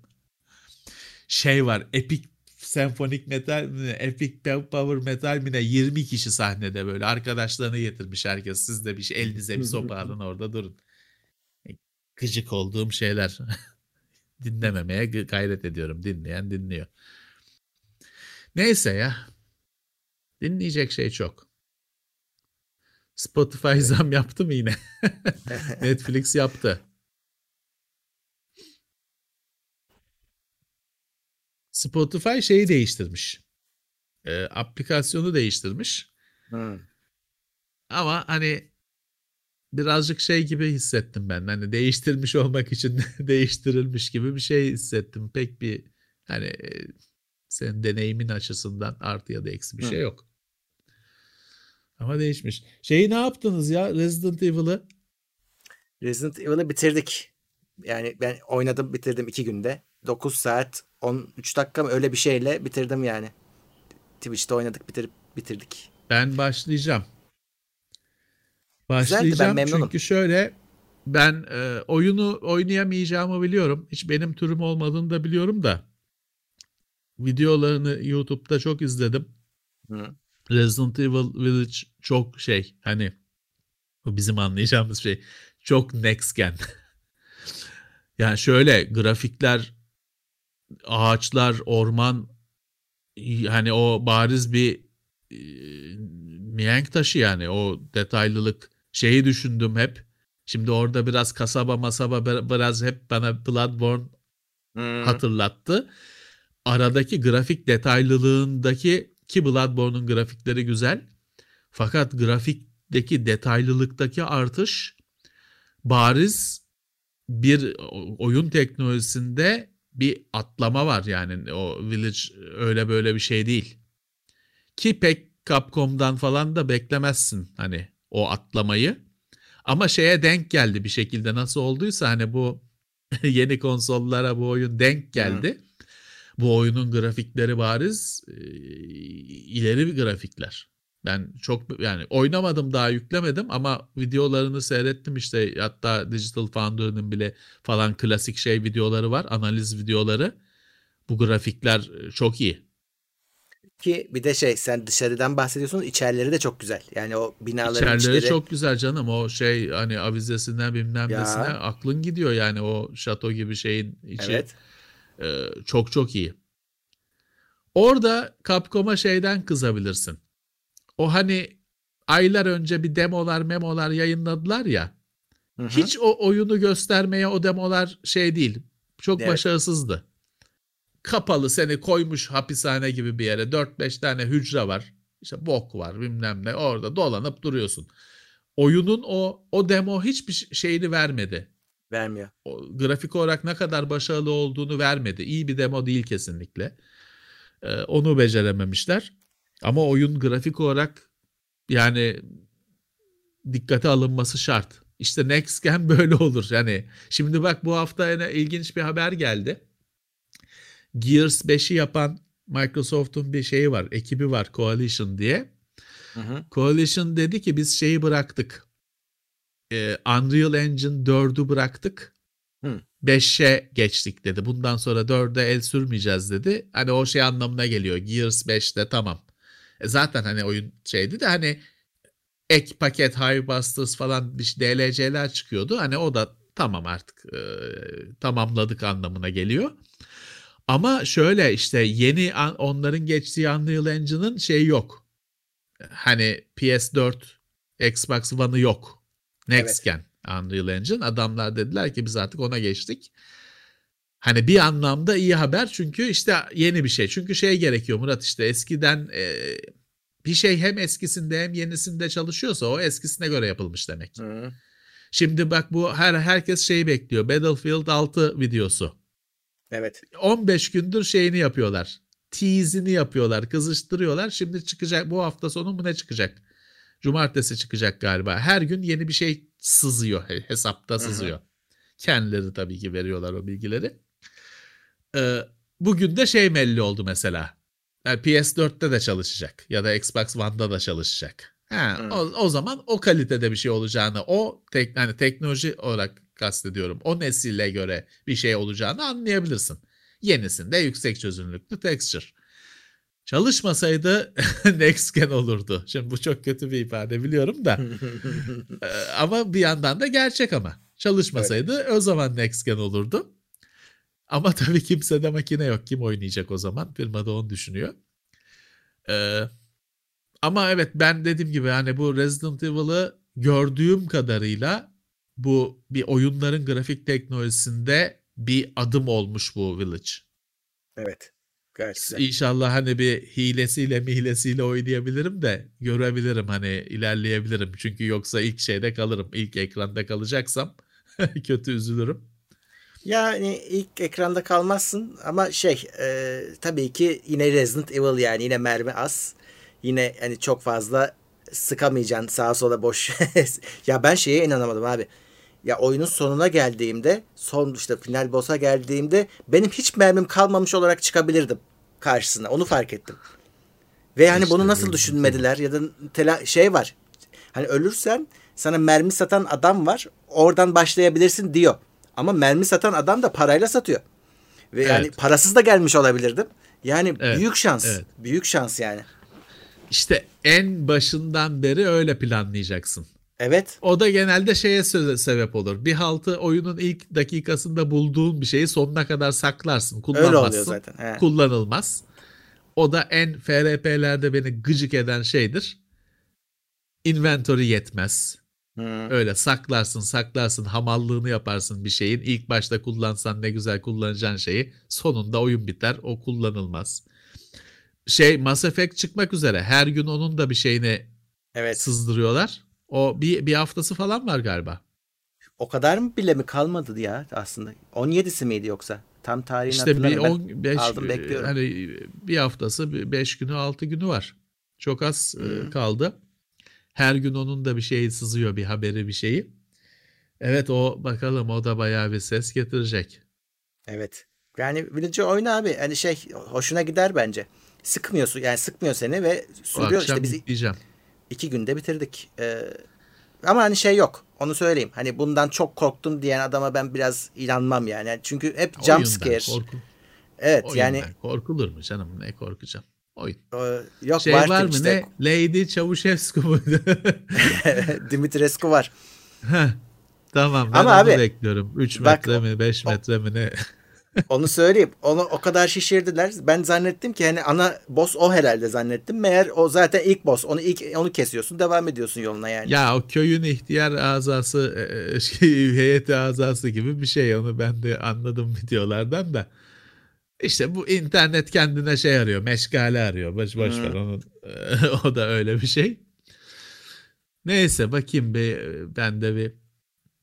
Speaker 3: Şey var epic senfonik metal epic power metal mi ne 20 kişi sahnede böyle arkadaşlarını getirmiş herkes. Siz de bir şey elinize bir sopa alın orada durun. Gıcık olduğum şeyler. Dinlememeye gayret ediyorum. Dinleyen dinliyor. Neyse ya. Dinleyecek şey çok. Spotify zam yaptı mı yine? Netflix yaptı. Spotify şeyi değiştirmiş. E, aplikasyonu değiştirmiş. Hmm. Ama hani birazcık şey gibi hissettim ben. Hani değiştirmiş olmak için değiştirilmiş gibi bir şey hissettim. Pek bir hani senin deneyimin açısından artı ya da eksi bir Hı. şey yok. Ama değişmiş. Şeyi ne yaptınız ya Resident Evil'ı?
Speaker 2: Resident Evil'ı bitirdik. Yani ben oynadım bitirdim iki günde. 9 saat 13 dakika mı öyle bir şeyle bitirdim yani. Twitch'te oynadık bitirip bitirdik.
Speaker 3: Ben başlayacağım.
Speaker 2: Güzeldi, ben
Speaker 3: Başlayacağım
Speaker 2: memnunum.
Speaker 3: çünkü şöyle ben e, oyunu oynayamayacağımı biliyorum. Hiç benim türüm olmadığını da biliyorum da. Videolarını YouTube'da çok izledim.
Speaker 2: Hı.
Speaker 3: Resident Evil Village çok şey hani bizim anlayacağımız şey çok next gen. yani şöyle grafikler ağaçlar orman hani o bariz bir e, mihenk taşı yani o detaylılık şeyi düşündüm hep. Şimdi orada biraz kasaba masaba bir- biraz hep bana Bloodborne
Speaker 2: Hı.
Speaker 3: hatırlattı. Aradaki grafik detaylılığındaki ki Bloodborne'un grafikleri güzel. Fakat grafikteki detaylılıktaki artış bariz bir oyun teknolojisinde bir atlama var yani o Village öyle böyle bir şey değil. Ki pek Capcom'dan falan da beklemezsin hani o atlamayı. Ama şeye denk geldi bir şekilde nasıl olduysa hani bu yeni konsollara bu oyun denk geldi. Bu oyunun grafikleri bariz e, ileri bir grafikler. Ben çok yani oynamadım daha yüklemedim ama videolarını seyrettim işte hatta Digital Foundry'nin bile falan klasik şey videoları var analiz videoları. Bu grafikler e, çok iyi.
Speaker 2: Ki bir de şey sen dışarıdan bahsediyorsun içerileri de çok güzel. Yani o binaların
Speaker 3: İçerileri
Speaker 2: içleri
Speaker 3: çok güzel canım o şey hani avizesinden bilmem
Speaker 2: Ya.
Speaker 3: nesine aklın gidiyor yani o şato gibi şeyin içi.
Speaker 2: evet.
Speaker 3: Ee, çok çok iyi. Orada Capcom'a şeyden kızabilirsin. O hani aylar önce bir demolar memolar yayınladılar ya.
Speaker 2: Hı hı.
Speaker 3: Hiç o oyunu göstermeye o demolar şey değil. Çok
Speaker 2: Evet.
Speaker 3: başarısızdı. Kapalı seni koymuş hapishane gibi bir yere. 4-5 tane hücre var. İşte bok var bilmem ne. Orada dolanıp duruyorsun. Oyunun o o demo hiçbir şeyini vermedi
Speaker 2: vermiyor.
Speaker 3: o, grafik olarak ne kadar başarılı olduğunu vermedi. İyi bir demo değil kesinlikle. Ee, onu becerememişler. Ama oyun grafik olarak yani dikkate alınması şart. İşte Next Gen böyle olur. Yani şimdi bak bu hafta yine ilginç bir haber geldi. Gears 5'i yapan Microsoft'un bir şeyi var, ekibi var Coalition diye.
Speaker 2: Hı hı.
Speaker 3: Coalition dedi ki biz şeyi bıraktık. Ee, Unreal Engine 4'ü bıraktık.
Speaker 2: Hı.
Speaker 3: 5'e geçtik dedi. Bundan sonra 4'e el sürmeyeceğiz dedi. Hani o şey anlamına geliyor. Gears 5'te tamam. E zaten hani oyun şeydi de hani ek paket Highbusters falan bir şey, DLC'ler çıkıyordu. Hani o da tamam artık e, tamamladık anlamına geliyor. Ama şöyle işte yeni an- onların geçtiği Unreal Engine'ın şey yok. Hani PS4, Xbox One'ı yok. Next Gen Unreal Engine. Adamlar dediler ki biz artık ona geçtik. Hani bir anlamda iyi haber çünkü işte yeni bir şey. Çünkü şey gerekiyor Murat işte eskiden e, bir şey hem eskisinde hem yenisinde çalışıyorsa o eskisine göre yapılmış demek.
Speaker 2: Hı.
Speaker 3: Şimdi bak bu her herkes şeyi bekliyor. Battlefield 6 videosu.
Speaker 2: Evet.
Speaker 3: 15 gündür şeyini yapıyorlar. Tease'ini yapıyorlar, kızıştırıyorlar. Şimdi çıkacak bu hafta sonu mu ne çıkacak? Cumartesi çıkacak galiba. Her gün yeni bir şey sızıyor. he- Hesapta sızıyor. Kendileri tabii ki veriyorlar o bilgileri. Ee, bugün de şey belli oldu mesela. Yani PS4'te de çalışacak ya da Xbox One'da da çalışacak. Ha,
Speaker 2: Hmm.
Speaker 3: o, o zaman o kalitede bir şey olacağını, o tek, hani teknoloji olarak kastediyorum. O nesile göre bir şey olacağını anlayabilirsin. Yenisinde yüksek çözünürlüklü texture. Çalışmasaydı next gen olurdu. Şimdi bu çok kötü bir ifade biliyorum da. Ee, ama bir yandan da gerçek ama. Çalışmasaydı o zaman next gen olurdu. Ama tabii kimsede makine yok. Kim oynayacak o zaman? Firma da onu düşünüyor. Ee, ama evet ben dediğim gibi hani bu Resident Evil'ı gördüğüm kadarıyla bu bir oyunların grafik teknolojisinde bir adım olmuş bu Village.
Speaker 2: evet. Gayet güzel.
Speaker 3: İnşallah hani bir hilesiyle mihilesiyle oynayabilirim de görebilirim hani ilerleyebilirim. Çünkü yoksa ilk şeyde kalırım. İlk ekranda kalacaksam kötü üzülürüm.
Speaker 2: Yani ilk ekranda kalmazsın ama şey e, tabii ki yine Resident Evil yani yine mermi az. Yine hani çok fazla sıkamayacaksın sağa sola boş. ya ben şeye inanamadım abi. Ya oyunun sonuna geldiğimde son işte final boss'a geldiğimde benim hiç mermim kalmamış olarak çıkabilirdim karşısına. Onu fark ettim. Ve hani
Speaker 3: İşte
Speaker 2: bunu nasıl düşünmediler ya da tela şey var. Hani ölürsen sana mermi satan adam var. Oradan başlayabilirsin diyor. Ama mermi satan adam da parayla satıyor. Ve yani
Speaker 3: Evet.
Speaker 2: parasız da gelmiş olabilirdim. Yani
Speaker 3: Evet,
Speaker 2: büyük şans.
Speaker 3: evet.
Speaker 2: Büyük şans yani.
Speaker 3: İşte en başından beri öyle planlayacaksın.
Speaker 2: Evet.
Speaker 3: O da genelde şeye sö- sebep olur. Bir haltı oyunun ilk dakikasında bulduğun bir şeyi sonuna kadar saklarsın.
Speaker 2: Öyle
Speaker 3: Kullanmazsın.
Speaker 2: oluyor zaten. He.
Speaker 3: Kullanılmaz. O da en FRP'lerde beni gıcık eden şeydir. Inventory yetmez.
Speaker 2: Hı.
Speaker 3: Öyle saklarsın saklarsın hamallığını yaparsın bir şeyin. İlk başta kullansan ne güzel kullanacağın şeyi. Sonunda oyun biter o kullanılmaz. Şey Mass Effect çıkmak üzere. Her gün onun da bir şeyini
Speaker 2: Evet.
Speaker 3: sızdırıyorlar. O bir, bir haftası falan var galiba.
Speaker 2: O kadar mı bile mi kalmadı ya aslında? 17'si miydi yoksa? Tam tarihini
Speaker 3: İşte bir
Speaker 2: hatırlamıyorum. Ben
Speaker 3: 15
Speaker 2: aldım, bekliyorum.
Speaker 3: hani bir haftası 5 günü 6 günü var. Çok az
Speaker 2: Hı.
Speaker 3: kaldı. Her gün onun da bir şeyi sızıyor bir haberi bir şeyi. Evet o bakalım o da bayağı bir ses getirecek.
Speaker 2: Evet. Yani birinci oyun abi hani şey hoşuna gider bence. Sıkmıyorsun yani sıkmıyor seni ve sürüyor işte biz
Speaker 3: diyeceğim.
Speaker 2: İki günde bitirdik. Ee, ama hani şey yok onu söyleyeyim. Hani bundan çok korktum diyen adama ben biraz inanmam yani. Çünkü hep jump scare.
Speaker 3: korku-
Speaker 2: evet
Speaker 3: oyundan
Speaker 2: yani
Speaker 3: korkulur mu canım ne korkacağım. Oyun.
Speaker 2: e, yok
Speaker 3: Şey
Speaker 2: var,
Speaker 3: var mı
Speaker 2: işte
Speaker 3: ne? Lady Çavuşevski muydu?
Speaker 2: Dimitrescu var.
Speaker 3: Heh, tamam ben
Speaker 2: Ama
Speaker 3: onu
Speaker 2: abi,
Speaker 3: bekliyorum. 3
Speaker 2: bak,
Speaker 3: metre mi 5
Speaker 2: o-
Speaker 3: metre mi ne?
Speaker 2: Onu söyleyeyim. Onu o kadar şişirdiler. Ben zannettim ki hani ana boss o herhalde zannettim. Meğer o zaten ilk boss. Onu ilk onu kesiyorsun, devam ediyorsun yoluna yani.
Speaker 3: Ya o köyün ihtiyar azası e, şey, heyeti azası gibi bir şey onu ben de anladım videolardan da. İşte bu internet kendine şey arıyor, meşgale arıyor. Boş boş ver onun o da öyle bir şey. Neyse bakayım bir ben de bir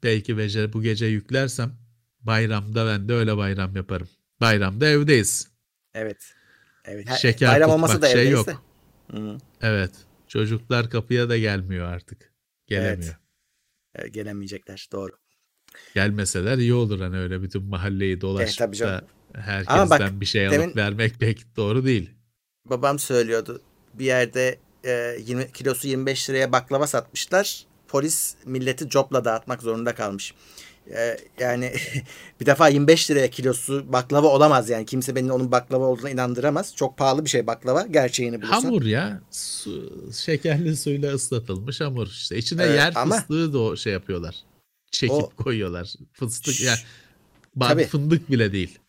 Speaker 3: belki becer bu gece yüklersem bayramda ben de öyle bayram yaparım. Bayramda evdeyiz.
Speaker 2: Evet. Evet.
Speaker 3: Şeker
Speaker 2: bayram
Speaker 3: tutmak
Speaker 2: olmasa da
Speaker 3: şey
Speaker 2: evdeyiz
Speaker 3: yok.
Speaker 2: Hı.
Speaker 3: Evet. Çocuklar kapıya da gelmiyor artık. Gelemiyor.
Speaker 2: Evet. E, Gelemeyecekler. Doğru.
Speaker 3: Gelmeseler iyi olur hani öyle bütün mahalleyi dolaşıp
Speaker 2: tabii canım.
Speaker 3: da herkesten
Speaker 2: bak,
Speaker 3: bir şey alıp
Speaker 2: demin-
Speaker 3: vermek pek doğru değil.
Speaker 2: Babam söylüyordu. Bir yerde e, 20 kilosu 25 liraya baklava satmışlar. Polis milleti copla dağıtmak zorunda kalmış. E, yani bir defa 25 liraya kilosu baklava olamaz yani. Kimse beni onun baklava olduğuna inandıramaz. Çok pahalı bir şey baklava gerçeğini bulursan.
Speaker 3: Hamur ya su, şekerli suyla ıslatılmış hamur işte içine
Speaker 2: Evet,
Speaker 3: yer
Speaker 2: ama-
Speaker 3: fıstığı da o şey yapıyorlar. Çekip
Speaker 2: O-
Speaker 3: koyuyorlar. Fıstık
Speaker 2: Şş,
Speaker 3: yani fındık bile değil.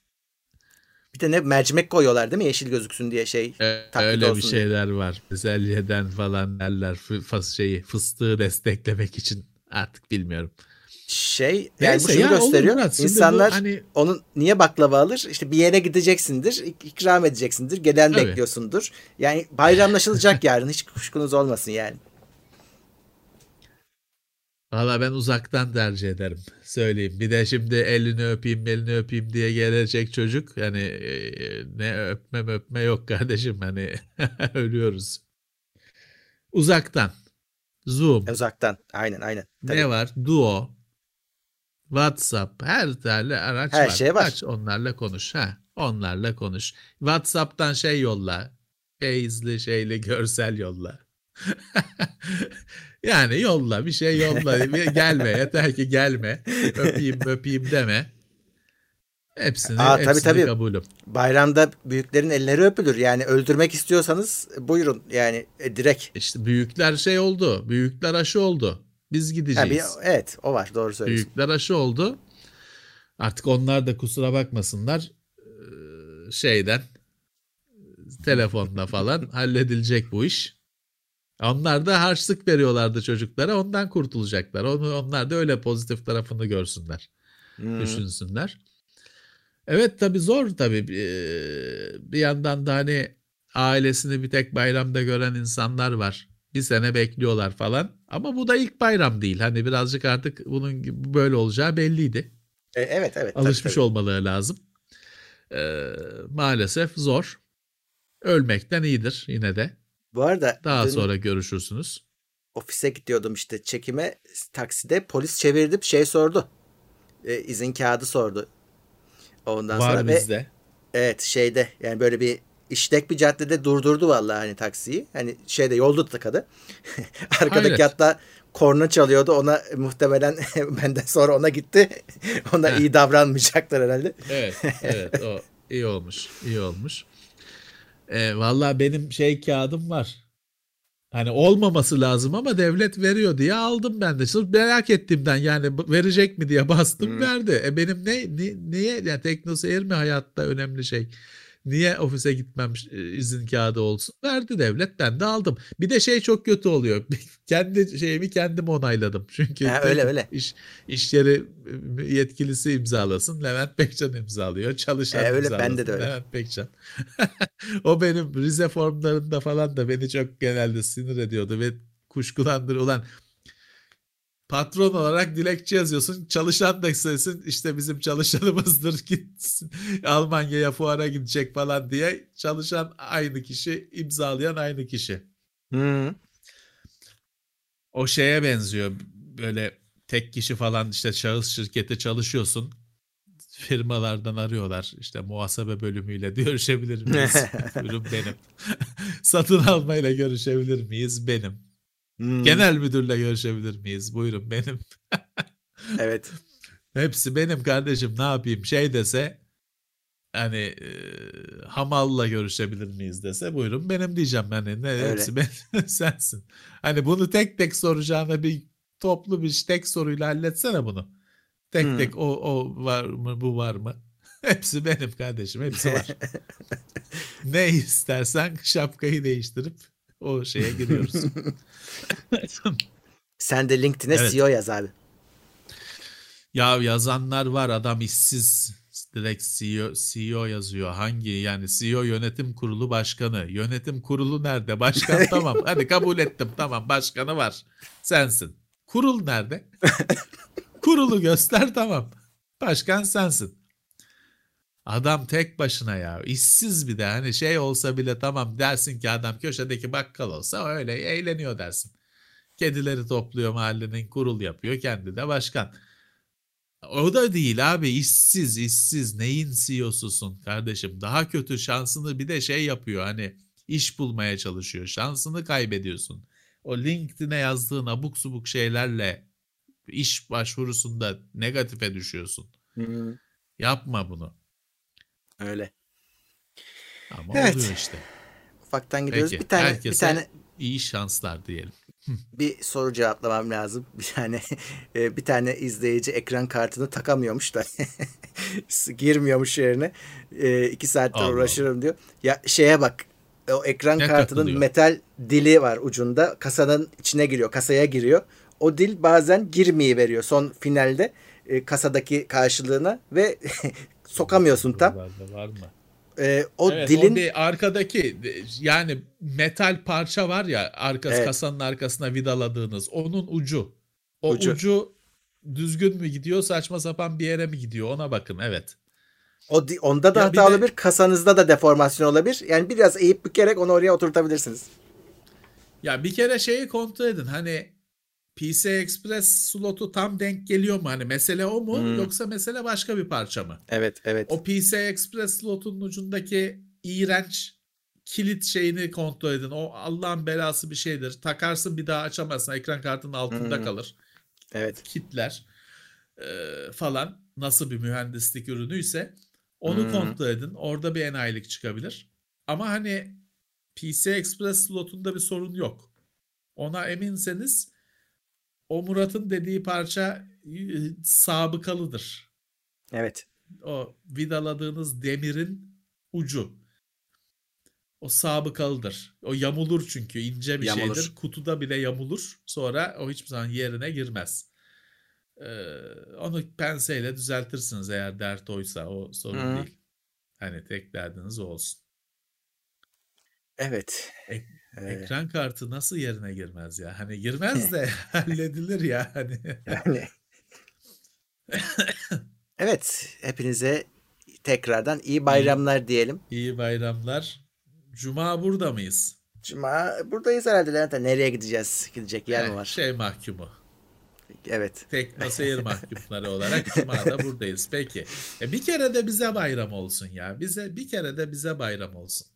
Speaker 2: Bir de ne mercimek koyuyorlar değil mi? Yeşil gözüksün diye şey.
Speaker 3: Ee, öyle bir
Speaker 2: olsun diye.
Speaker 3: şeyler var. Bezelyeden falan derler fı- şeyi fıstığı desteklemek için artık bilmiyorum.
Speaker 2: Şey yani
Speaker 3: Neyse
Speaker 2: bu şunu
Speaker 3: ya, olur
Speaker 2: gösteriyor.
Speaker 3: Murat. Şimdi bu
Speaker 2: İnsanlar
Speaker 3: hani-
Speaker 2: onun niye baklava alır? İşte bir yere gideceksindir, ik- ikram edeceksindir, gelen
Speaker 3: Tabii.
Speaker 2: bekliyorsundur. Yani bayramlaşılacak yarın hiç kuşkunuz olmasın yani.
Speaker 3: Valla ben uzaktan tercih ederim. Söyleyeyim. Bir de şimdi elini öpeyim, elini öpeyim diye gelecek çocuk. Yani e, ne öpme öpme yok kardeşim. Hani ölüyoruz. Uzaktan. Zoom.
Speaker 2: Uzaktan. Aynen aynen. Tabii.
Speaker 3: Ne var? Duo. WhatsApp. Her türlü araç
Speaker 2: Her
Speaker 3: var.
Speaker 2: şey var.
Speaker 3: Aç onlarla konuş. Ha, onlarla konuş. WhatsApp'tan şey yolla. Face'li şeyli görsel yolla. yani yolla bir şey yolla. Gelme yeter ki gelme. Öpeyim öpeyim deme. Hepsini,
Speaker 2: Aa, tabii,
Speaker 3: hepsini
Speaker 2: tabii.
Speaker 3: kabulüm.
Speaker 2: Bayramda büyüklerin elleri öpülür. Yani öldürmek istiyorsanız buyurun. Yani e, direkt.
Speaker 3: İşte büyükler şey oldu. Büyükler aşı oldu. Biz gideceğiz.
Speaker 2: bir, evet o var doğru söylüyorsun.
Speaker 3: Büyükler aşı oldu. Artık onlar da kusura bakmasınlar eee, şeyden telefonla falan halledilecek bu iş. Onlar da harçlık veriyorlardı çocuklara ondan kurtulacaklar. Onu onlar da öyle pozitif tarafını görsünler,
Speaker 2: Hmm.
Speaker 3: düşünsünler. Evet tabii zor tabii. Eee, Bir yandan da hani ailesini bir tek bayramda gören insanlar var. Bir sene bekliyorlar falan. Ama bu da ilk bayram değil. Hani birazcık artık bunun böyle olacağı belliydi.
Speaker 2: E, evet evet. tabii,
Speaker 3: Alışmış
Speaker 2: tabii.
Speaker 3: olmaları lazım. Ee, maalesef zor. Ölmekten iyidir yine de.
Speaker 2: Bu arada
Speaker 3: Daha
Speaker 2: dün
Speaker 3: sonra görüşürsünüz.
Speaker 2: ofise gidiyordum işte çekime takside polis çevirdi şey sordu. E, izin kağıdı sordu. Ondan sonra
Speaker 3: Var
Speaker 2: ve
Speaker 3: bizde.
Speaker 2: Evet şeyde yani böyle bir işlek bir caddede durdurdu vallahi hani taksiyi. Hani şeyde yolda tıkadı. Arkadaki
Speaker 3: Hayret.
Speaker 2: hatta korna çalıyordu. Ona muhtemelen benden sonra ona gitti. Ona iyi davranmayacaklar herhalde.
Speaker 3: Evet, evet o iyi olmuş, iyi olmuş. E, Valla benim şey kağıdım var. Hani olmaması lazım ama devlet veriyor diye aldım ben de. Sırf merak ettiğimden yani verecek mi diye bastım
Speaker 2: Hmm.
Speaker 3: verdi. E benim ne, ni- niye yani teknoseyir mi hayatta önemli şey? Niye ofise gitmem e, izin kağıdı olsun? Verdi devlet ben de aldım. Bir de şey çok kötü oluyor. Kendi şeyimi kendim onayladım. Çünkü
Speaker 2: Ha, öyle, öyle.
Speaker 3: iş iş yeri e, yetkilisi imzalasın. Levent Pekcan imzalıyor. Çalışan
Speaker 2: E, öyle,
Speaker 3: imzalasın.
Speaker 2: bende de öyle.
Speaker 3: Levent Pekcan. o benim Rize formlarında falan da beni çok genelde sinir ediyordu ve kuşkulandır ulan patron olarak dilekçe yazıyorsun. Çalışan da sensin işte bizim çalışanımızdır gitsin Almanya'ya fuara gidecek falan diye çalışan aynı kişi imzalayan aynı kişi.
Speaker 2: Hı.
Speaker 3: O şeye benziyor böyle tek kişi falan işte şahıs şirkette çalışıyorsun. Firmalardan arıyorlar işte muhasebe bölümüyle görüşebilir miyiz? Ürün benim. Satın almayla görüşebilir miyiz? Benim.
Speaker 2: Hı.
Speaker 3: Genel müdürle görüşebilir miyiz? Buyurun benim.
Speaker 2: Evet.
Speaker 3: Hepsi benim kardeşim ne yapayım şey dese hani e, hamalla görüşebilir miyiz dese buyurun benim diyeceğim hani ne
Speaker 2: Öyle.
Speaker 3: hepsi ben sensin. Hani bunu tek tek soracağına bir toplu bir tek soruyla halletsene bunu. Tek
Speaker 2: Hmm.
Speaker 3: tek o o var mı bu var mı? Hepsi benim kardeşim hepsi var. ne istersen şapkayı değiştirip o şeye giriyoruz.
Speaker 2: Sen de LinkedIn'e
Speaker 3: Evet.
Speaker 2: CEO yaz abi.
Speaker 3: Ya yazanlar var adam işsiz direkt CEO, CEO yazıyor. Hangi yani CEO yönetim kurulu başkanı. Yönetim kurulu nerede? Başkan tamam. Hadi kabul ettim. Tamam başkanı var. Sensin. Kurul nerede? Kurulu göster tamam. Başkan sensin. Adam tek başına ya. işsiz bir de hani şey olsa bile tamam dersin ki adam köşedeki bakkal olsa öyle eğleniyor dersin. Kedileri topluyor mahallenin kurul yapıyor kendi de başkan. O da değil abi işsiz işsiz neyin CEO'susun kardeşim daha kötü şansını bir de şey yapıyor hani iş bulmaya çalışıyor şansını kaybediyorsun. O LinkedIn'e yazdığın abuk subuk şeylerle iş başvurusunda negatife düşüyorsun.
Speaker 2: Hı.
Speaker 3: Yapma bunu.
Speaker 2: Öyle.
Speaker 3: Ama
Speaker 2: Evet.
Speaker 3: oluyor işte.
Speaker 2: Ufaktan gidiyoruz.
Speaker 3: Peki,
Speaker 2: bir tane bir tane
Speaker 3: iyi şanslar diyelim.
Speaker 2: bir soru cevaplamam lazım. Bir tane e, bir tane izleyici ekran kartını takamıyormuş da girmiyormuş yerine. E, iki saattir
Speaker 3: Allah
Speaker 2: uğraşırım diyor. Ya şeye bak. O ekran
Speaker 3: Ne
Speaker 2: kartının
Speaker 3: takılıyor?
Speaker 2: metal dili var ucunda. Kasanın içine giriyor. Kasaya giriyor. O dil bazen girmeyi veriyor son finalde e, kasadaki karşılığına ve sokamıyorsun tam.
Speaker 3: Var mı?
Speaker 2: E, o
Speaker 3: evet,
Speaker 2: dilin
Speaker 3: o bir arkadaki yani metal parça var ya arkası
Speaker 2: Evet.
Speaker 3: kasanın arkasına vidaladığınız onun ucu. O
Speaker 2: Ucu.
Speaker 3: ucu. düzgün mü gidiyor saçma sapan bir yere mi gidiyor ona bakın evet.
Speaker 2: O onda da
Speaker 3: Ya
Speaker 2: hata
Speaker 3: bir de-
Speaker 2: olabilir. Kasanızda da deformasyon olabilir. Yani biraz eğip bükerek onu oraya oturtabilirsiniz.
Speaker 3: Ya bir kere şeyi kontrol edin hani PC Express slotu tam denk geliyor mu? Hani mesele o mu
Speaker 2: Hmm.
Speaker 3: yoksa mesele başka bir parça mı?
Speaker 2: Evet, evet.
Speaker 3: O PC Express slotunun ucundaki iğrenç kilit şeyini kontrol edin. O Allah'ın belası bir şeydir. Takarsın bir daha açamazsın. Ekran kartının altında
Speaker 2: Hmm.
Speaker 3: kalır.
Speaker 2: Evet.
Speaker 3: Kitler eee, falan nasıl bir mühendislik ürünüyse onu
Speaker 2: Hmm.
Speaker 3: kontrol edin. Orada bir enayilik çıkabilir. Ama hani PC Express slotunda bir sorun yok. Ona eminseniz o Murat'ın dediği parça e, sabıkalıdır
Speaker 2: Evet.
Speaker 3: o vidaladığınız demirin ucu. O sabıkalıdır. O yamulur çünkü ince bir
Speaker 2: Yamulur.
Speaker 3: şeydir. Kutuda bile yamulur. Sonra o hiçbir zaman yerine girmez. Ee, onu penseyle düzeltirsiniz eğer dert oysa o sorun
Speaker 2: Hı.
Speaker 3: değil. Hani tek derdiniz olsun.
Speaker 2: Evet.
Speaker 3: Ek- Ekran kartı nasıl yerine girmez ya? Hani girmez de halledilir ya hani.
Speaker 2: yani. evet. Hepinize tekrardan iyi bayramlar diyelim.
Speaker 3: İyi bayramlar. Cuma burada mıyız?
Speaker 2: Cuma buradayız herhalde Levent. Nereye gideceğiz? Gidecek yer mi
Speaker 3: Eh,
Speaker 2: var?
Speaker 3: Şey mahkumu.
Speaker 2: Evet.
Speaker 3: Tekno seyir mahkumları olarak Cuma'da buradayız. Peki. E bir kere de bize bayram olsun ya. Bize bir kere de bize bayram olsun.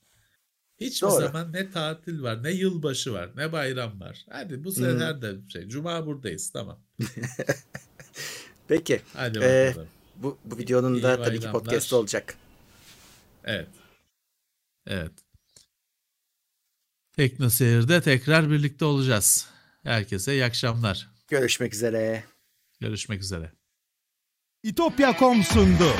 Speaker 3: Hiçbir
Speaker 2: Doğru.
Speaker 3: zaman ne tatil var, ne yılbaşı var, ne bayram var. Hadi bu sefer de şey, cuma buradayız tamam.
Speaker 2: Peki.
Speaker 3: Hadi
Speaker 2: Ee,
Speaker 3: bakalım.
Speaker 2: Bu, bu videonun
Speaker 3: İyi
Speaker 2: da tabii ki
Speaker 3: bayramlar.
Speaker 2: podcast olacak.
Speaker 3: Evet. Evet. Tekno Seyir'de tekrar birlikte olacağız. Herkese iyi akşamlar.
Speaker 2: Görüşmek üzere.
Speaker 3: Görüşmek üzere.
Speaker 1: İtopya.com sundu.